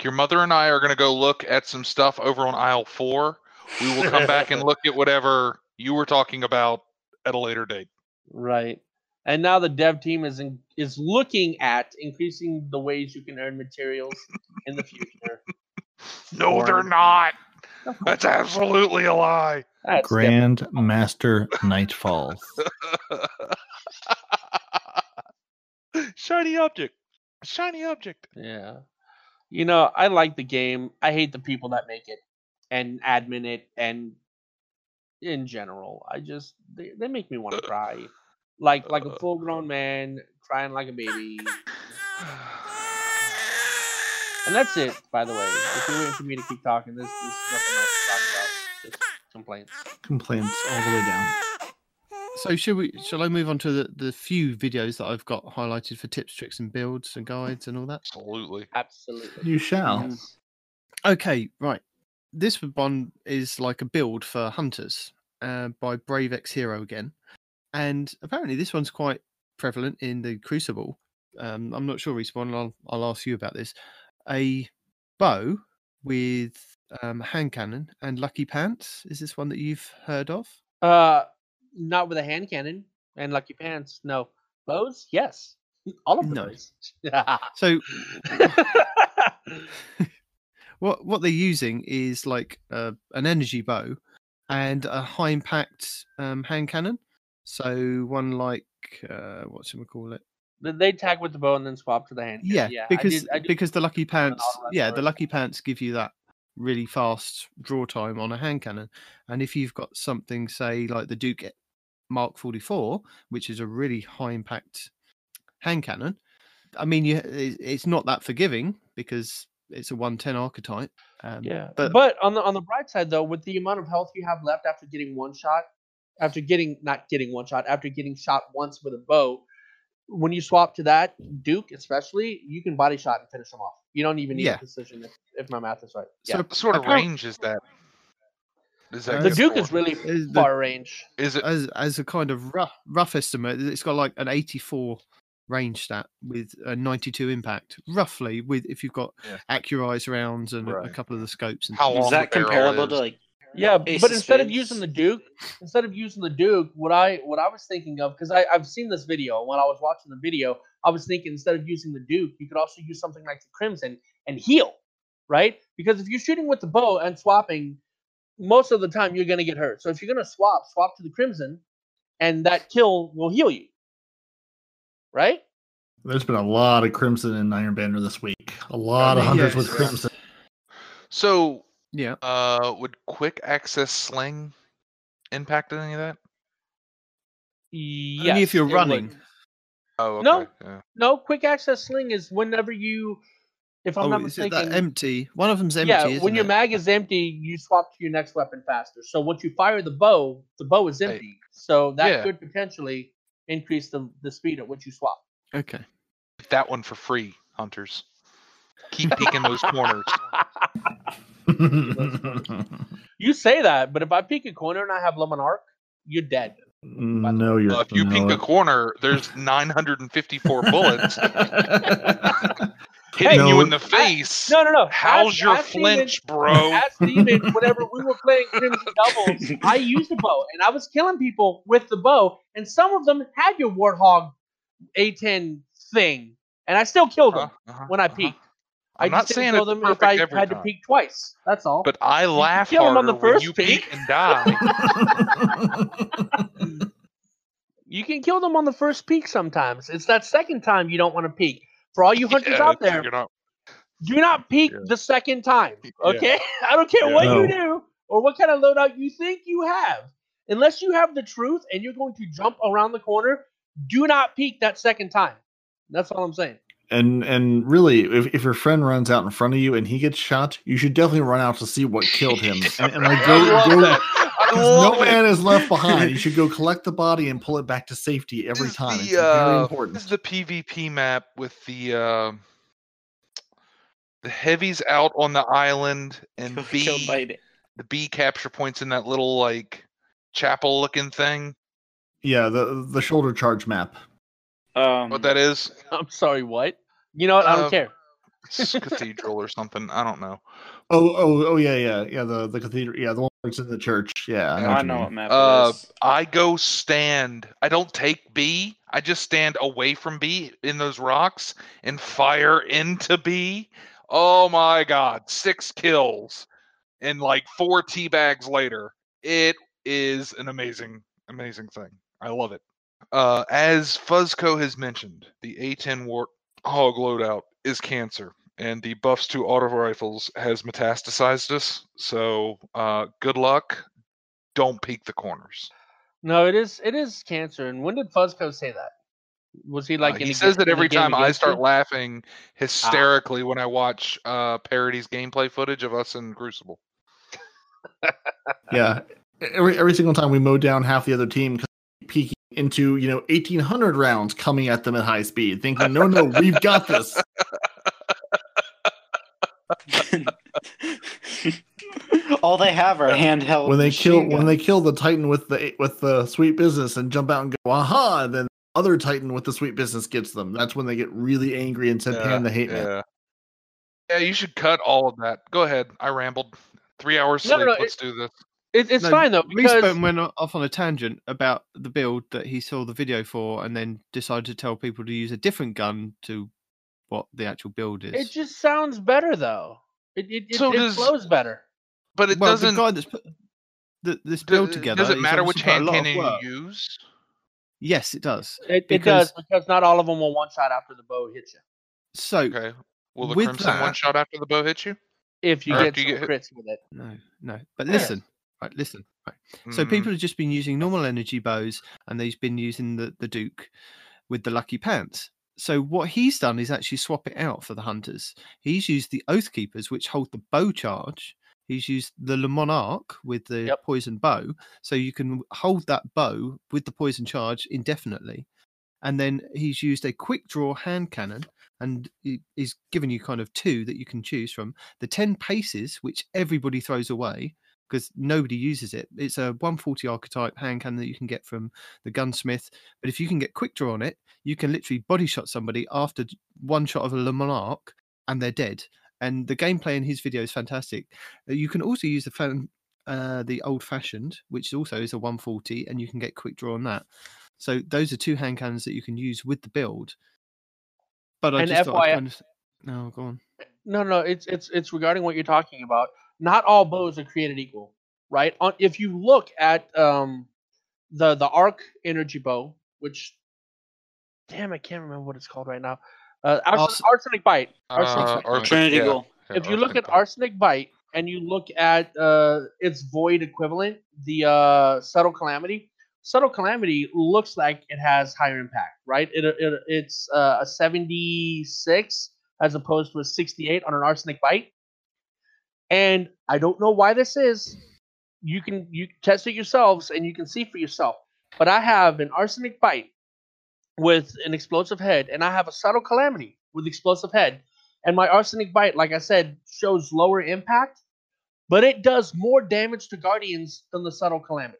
Your mother and I are gonna go look at some stuff over on aisle four. We will come back and look at whatever you were talking about at a later date. Right. And now the dev team is in, is looking at increasing the ways you can earn materials in the future. No, they're not. That's absolutely a lie. that's Grand Master Nightfall. Shiny object. Shiny object. Yeah. You know, I like the game. I hate the people that make it and admin it and in general. I just they, they make me want to cry. Like like a full grown man crying like a baby. And that's it, by the way. If you're waiting for me to keep talking, there's, there's nothing else to talk about. Just complaints. Complaints all the way down. So shall we? Shall I move on to the, the few videos that I've got highlighted for tips, tricks, and builds and guides and all that? Absolutely. Absolutely. You shall. Yes. Okay, right. This one is like a build for hunters uh, by Brave X Hero again, and apparently this one's quite prevalent in the Crucible. Um, I'm not sure, respawn. I'll I'll ask you about this. A bow with um, hand cannon and lucky pants. Is this one that you've heard of? Uh, not with a hand cannon and lucky pants. No. Bows? Yes. All of the No. So what what they're using is like uh, an energy bow and a high impact um, hand cannon. So one like uh, what's it call it? They tag with the bow and then swap to the hand. cannon. Yeah, yeah. I because did- I did- because the lucky pants, yeah, the lucky pants give you that really fast draw time on a hand cannon, and if you've got something, say like the Duke Mark Forty Four, which is a really high impact hand cannon, I mean, you it's not that forgiving because it's a one ten archetype. Um, Yeah, but, but on the on the bright side though, with the amount of health you have left after getting one shot, after getting not getting one shot, after getting shot once with a bow, when you swap to that Duke, especially, you can body shot and finish them off. You don't even need Yeah. a precision if, if my math is right. So Yeah, What sort of apparent- range is that? Is Uh, that the Duke for? is really Is the- far range. Is it? as as a kind of rough rough estimate, it's got like an eighty four range stat with a 92 impact roughly with if you've got Yeah. accurized rounds and a- a couple of the scopes and How things. long Is that the barrel comparable to like Yeah, Ace but of instead of Spades. using the Duke, instead of using the Duke, what I what I was thinking of because I I've seen this video. When I was watching the video, I was thinking instead of using the Duke, you could also use something like the Crimson and heal, right? Because if you're shooting with the bow and swapping, most of the time you're gonna get hurt. So if you're gonna swap, swap to the Crimson, and that kill will heal you, right? There's been a lot of Crimson in Iron Banner this week. A lot of mean, hunters yes, with yeah. Crimson. So, yeah uh, would quick access sling impact any of that? Yes, only if you're it would. running Oh, okay. No. Yeah. No, quick access sling is whenever you, if I'm oh not is it mistaken, that empty one of them's empty yeah, isn't when your it? mag is empty, you swap to your next weapon faster. So once you fire the bow, the bow is Hey. empty. So that Yeah. could potentially increase the, the speed at which you swap. okay That one for free, hunters. Keep peeking those corners. You say that, but if I peek a corner and I have Le Monarque, you're dead. no, you're. Well, if you no. peek a corner, there's 954 bullets hitting No, you in the I- face. No, no, no. How's Ask- your ask Steven- flinch, bro? Ask Steven, whenever we were playing Crimson Doubles, I used a bow and I was killing people with the bow, and some of them had your Warthog A10 thing, and I still killed them Uh-huh, uh-huh, when I uh-huh. Peeked. I'm I not just didn't saying kill them if I every had to time. peek twice. That's all. But I laugh kill 'em on harder the first when you peek. peek and die. You can kill them on the first peek sometimes. It's that second time you don't want to peek. For all you hunters Yeah, out there, you're not- do not peek Yeah. the second time. Yeah. Okay? I don't care Yeah. what No. you do or what kind of loadout you think you have. Unless you have the truth and you're going to jump around the corner, do not peek that second time. That's all I'm saying. And and really, if, if your friend runs out in front of you and he gets shot, you should definitely run out to see what killed him. And, and like go, I go that. I 'cause no it. man is left behind. You should go collect the body and pull it back to safety every This is time. The, it's very uh, important. This is the PvP map with the uh, the heavies out on the island and killed by B the B capture points in that little like chapel looking thing. yeah, the the shoulder charge map. Um, What that is? I'm sorry, what? You know what? I don't Uh, care. It's cathedral or something. I don't know. Oh, oh, oh, yeah, yeah, yeah. The the cathedral. Yeah, the one that's in the church. Yeah, I know. I what know what map Uh. I go stand. I don't take B. I just stand away from B in those rocks and fire into B. Oh my god, six kills and like four tea bags later. It is an amazing, amazing thing. I love it. Uh, as Fuzzco has mentioned, the A10 Wart Hog loadout is cancer, and the buffs to auto rifles has metastasized us. So, uh, good luck. Don't peek the corners. No, it is it is cancer. And when did Fuzzco say that? Was he like Uh, he says ga- that every time I start you? laughing hysterically when I watch uh, Parody's gameplay footage of us in Crucible. Yeah, every every single time we mow down half the other team, 'cause we peeking into you know eighteen hundred rounds coming at them at high speed, thinking, no, no, we've got this. All they have are handheld. when they kill machine when they kill the titan with the with the sweet business and jump out and go aha then other titan with the sweet business gets them that's when they get really angry and send pan the hate man yeah. Yeah, you should cut all of that. Go ahead. I rambled. Three hours No, sleep. no, no, Let's do this. It, it's No, fine though because Respawn went uh, off on a tangent about the build that he saw the video for, and then decided to tell people to use a different gun to what the actual build is. it just sounds better though. It it, it, So it does- flows better. But it well, doesn't. the guy that's put the, this do- build together. does it matter which hand cannon you use? Yes, it does. It, it Because- does because not all of them will one shot after the bow hits you. So Okay. Will the crimson that- one shot after the bow hits you? If you Or get do you get crits with it. no, no. But Yes. Listen, right? Listen, right. So Mhm. people have just been using normal energy bows, and they've been using the the Duke with the lucky pants. So what he's done is actually swap it out for the hunters. He's used the Oath Keepers, which hold the bow charge. He's used the Le Monarque with the Yep. poison bow, so you can hold that bow with the poison charge indefinitely. And then he's used a quick draw hand cannon, and he- he's given you kind of two that you can choose from. The ten paces, which everybody throws away because nobody uses it. It's a 140 archetype hand cannon that you can get from the gunsmith. But if you can get quick draw on it, you can literally body shot somebody after one shot of a Le Monarque and they're dead. And the gameplay in his video is fantastic. Uh, You can also use the fan, uh, the old fashioned, which also is a 140, and you can get quick draw on that. So those are two hand cannons that you can use with the build. But I And just thought I'd kind of... No, go on. No, no, it's it's it's regarding what you're talking about. Not all bows are created equal, right? On, if you look at um the the arc energy bow, which damn, I can't remember what it's called right now. Uh, Ars- Ars- arsenic bite. Arsenic Uh, bite. Arsenic- Trinity yeah, Ghoul. yeah, if you look at bite. arsenic bite and you look at uh its void equivalent, the uh subtle calamity, subtle calamity looks like it has higher impact, right? It, it it's uh, a 76 as opposed to a 68 on an arsenic bite. And I don't know why this is. You can you test it yourselves and you can see for yourself. But I have an arsenic bite with an explosive head, and I have a subtle calamity with explosive head. And my arsenic bite, like I said, shows lower impact, but it does more damage to guardians than the subtle calamity.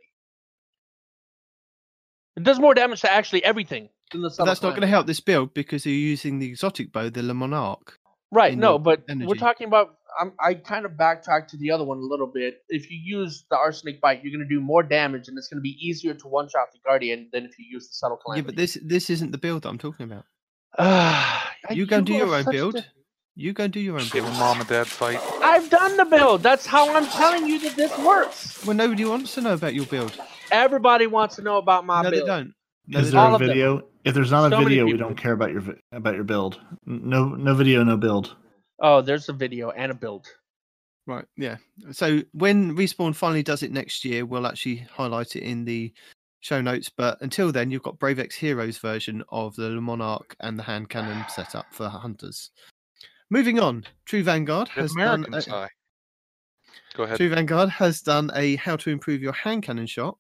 It does more damage to actually everything than the But subtle. that's not going to help this build because you're using the exotic bow, the Le Monarque. Right, no, your but we're talking about. I'm, I kind of backtrack to the other one a little bit. If you use the arsenic bite, you're going to do more damage, and it's going to be easier to one shot the guardian than if you use the subtle Yeah, but this this isn't the build that I'm talking about. You go and do your own build. a- You go and do your own build. a mom and dad fight. I've done the build. That's how I'm telling you that this works. Well, nobody wants to know about your build. Everybody wants to know about my no, build. they don't. No, Is they there a of them. Video? If there's not a So many video, we don't care about your about your build. No, no video, no build. Oh, there's a video and a build. Right, yeah. So when Respawn finally does it next year, we'll actually highlight it in the show notes. But until then, you've got BraveX Heroes version of the Le Monarque and the hand cannon setup for hunters. Moving on, True Vanguard The has done a. Go ahead. True Vanguard has done a how to improve your hand cannon shot.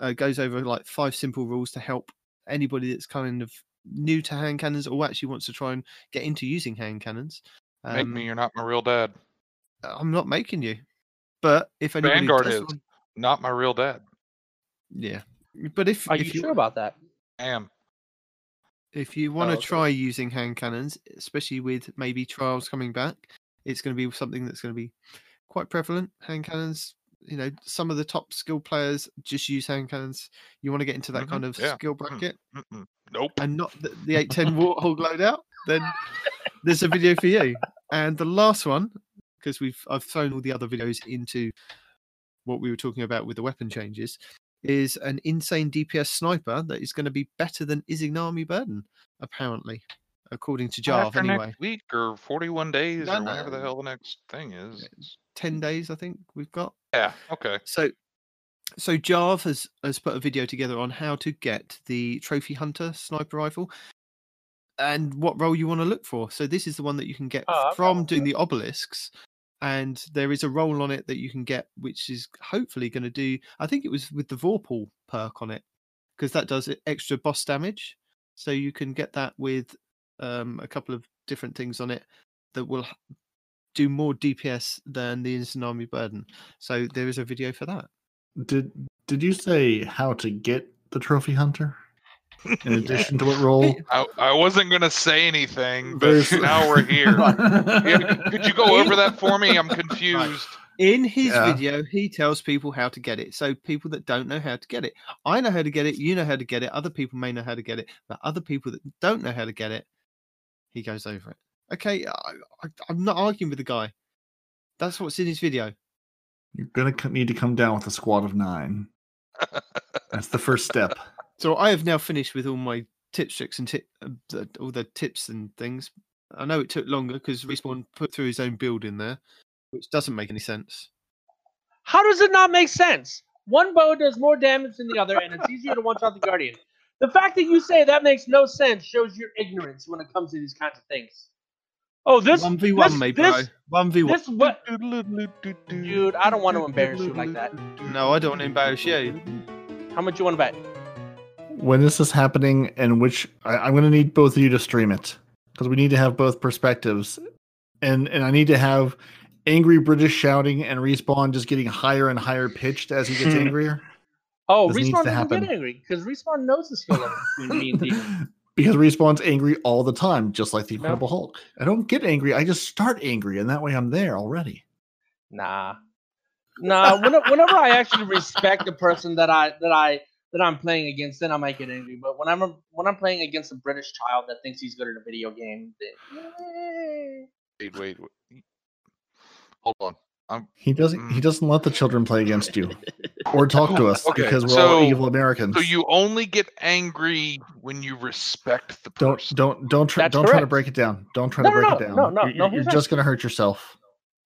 Uh, goes over like five simple rules to help anybody that's kind of new to hand cannons or actually wants to try and get into using hand cannons. Make Um, me, you're not my real dad. I'm not making you, but if anybody Vanguard is. want- Not my real dad. yeah. But if Are you if sure about that? I am. if you want to Oh, okay. try using hand cannons, especially with maybe trials coming back, it's going to be something that's going to be quite prevalent. Hand cannons, you know, some of the top skill players just use hand cannons. You want to get into that Mhm, kind of yeah, skill mhm. bracket Mm-mm. Nope. and not the, the A10 Warthog loadout, then there's a video for you. And the last one, because we've I've thrown all the other videos into what we were talking about with the weapon changes, is an insane DPS sniper that is going to be better than Izanagi Burden, apparently, according to Jarv. Anyway, next week or 41 days No, or whenever the hell the next thing is. ten days I think we've got. Yeah. Okay. So, so Jarv has has put a video together on how to get the Trophy Hunter sniper rifle and what roll you want to look for. So this is the one that you can get Oh, from doing the obelisks, and there is a roll on it that you can get, which is hopefully going to do. I think it was with the Vorpal perk on it because that does extra boss damage. So you can get that with um, a couple of different things on it that will do more DPS than the Izanagi Burden. So there is a video for that. Did Did you say how to get the trophy hunter? In addition to what roll? I, I wasn't going to say anything, but There's- now we're here. Yeah, could you go over that for me? I'm confused. In his Yeah. video, he tells people how to get it. So people that don't know how to get it, I know how to get it. You know how to get it. Other people may know how to get it, but other people that don't know how to get it, he goes over it. Okay, I, I, I'm not arguing with the guy. That's what's in his video. You're gonna need to come down with a squad of nine. That's the first step. So I have now finished with all my tips, tricks, and tip, uh, the- all the tips and things. I know it took longer because Respawn put through his own build in there, which doesn't make any sense. How does it not make sense? One bow does more damage than the other, and it's easier to one shot the guardian. The fact that you say that makes no sense shows your ignorance when it comes to these kinds of things. Oh, this One v one, this- me, bro. One v one. This what, dude? I don't want to embarrass you like that. No, I don't want to embarrass you. How much you want to bet? When this is happening, and which I, I'm going to need both of you to stream it because we need to have both perspectives, and and I need to have angry British shouting and respawn just getting higher and higher pitched as he gets hmm. angrier. Oh, This respawn to doesn't happen. get angry because respawn knows the skill level between me and Deacon. because respawn's angry all the time, just like the Incredible Hulk. I don't get angry; I just start angry, and that way I'm there already. Nah, nah. Whenever, whenever I actually respect the person that I that I that I'm playing against, then I might get angry. But when I'm when I'm playing against a British child that thinks he's good at a video game, then eh. Wait, wait, wait. Hold on. I'm He doesn't. He Mm. doesn't let the children play against you or talk to us Okay, because we're all evil Americans. so you only get angry when you respect the don't don't don't try That's don't try to break it down. Don't try No, to break no, it down. no, no, You're, no, you're he's just gonna hurt yourself.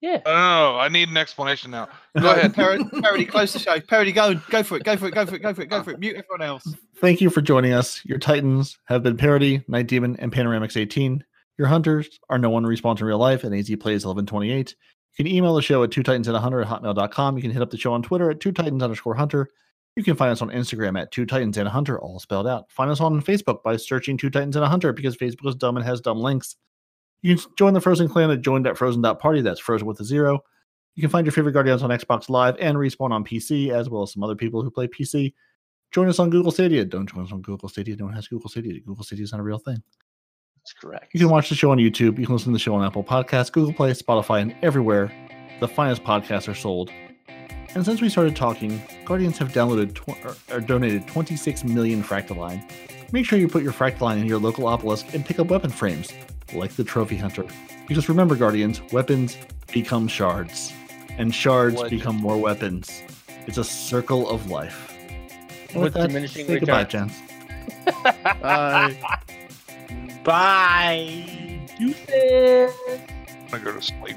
yeah. Oh, I need an explanation now. Go ahead. Parody, Parody, close the show. Parody, go, go for it, go for it, go for it, go for it, go for it. Mute everyone else. Thank you for joining us. Your Titans have been Parody, Night Demon, and Panoramics 18. Your Hunters are no one respawn in real life, and AZ plays 1128. You can email the show at two titans and hunter at hotmail.com. You can hit up the show on Twitter at two titans underscore hunter. You can find us on Instagram at two titans and a hunter, all spelled out. Find us on Facebook by searching two titans and a hunter because Facebook is dumb and has dumb links. You can join the Frozen clan at join.frozen.party. That's frozen with a zero. You can find your favorite Guardians on Xbox Live and Respawn on PC, as well as some other people who play PC. Join us on Google Stadia. Don't join us on Google Stadia. One has Google Stadia. Google Stadia is not a real thing. That's correct. You can watch the show on YouTube. You can listen to the show on Apple Podcasts, Google Play, Spotify, and everywhere the finest podcasts are sold. And since we started talking, Guardians have downloaded tw- or, or donated 26 million Fractaline. Make sure you put your Fractaline in your local obelisk and pick up weapon frames, like the Trophy Hunter. Because remember, Guardians, weapons become shards, and shards What? become more weapons. It's a circle of life. And With diminishing say goodbye, returns. gents. Bye. Bye. Deuces. I'm gonna go to sleep.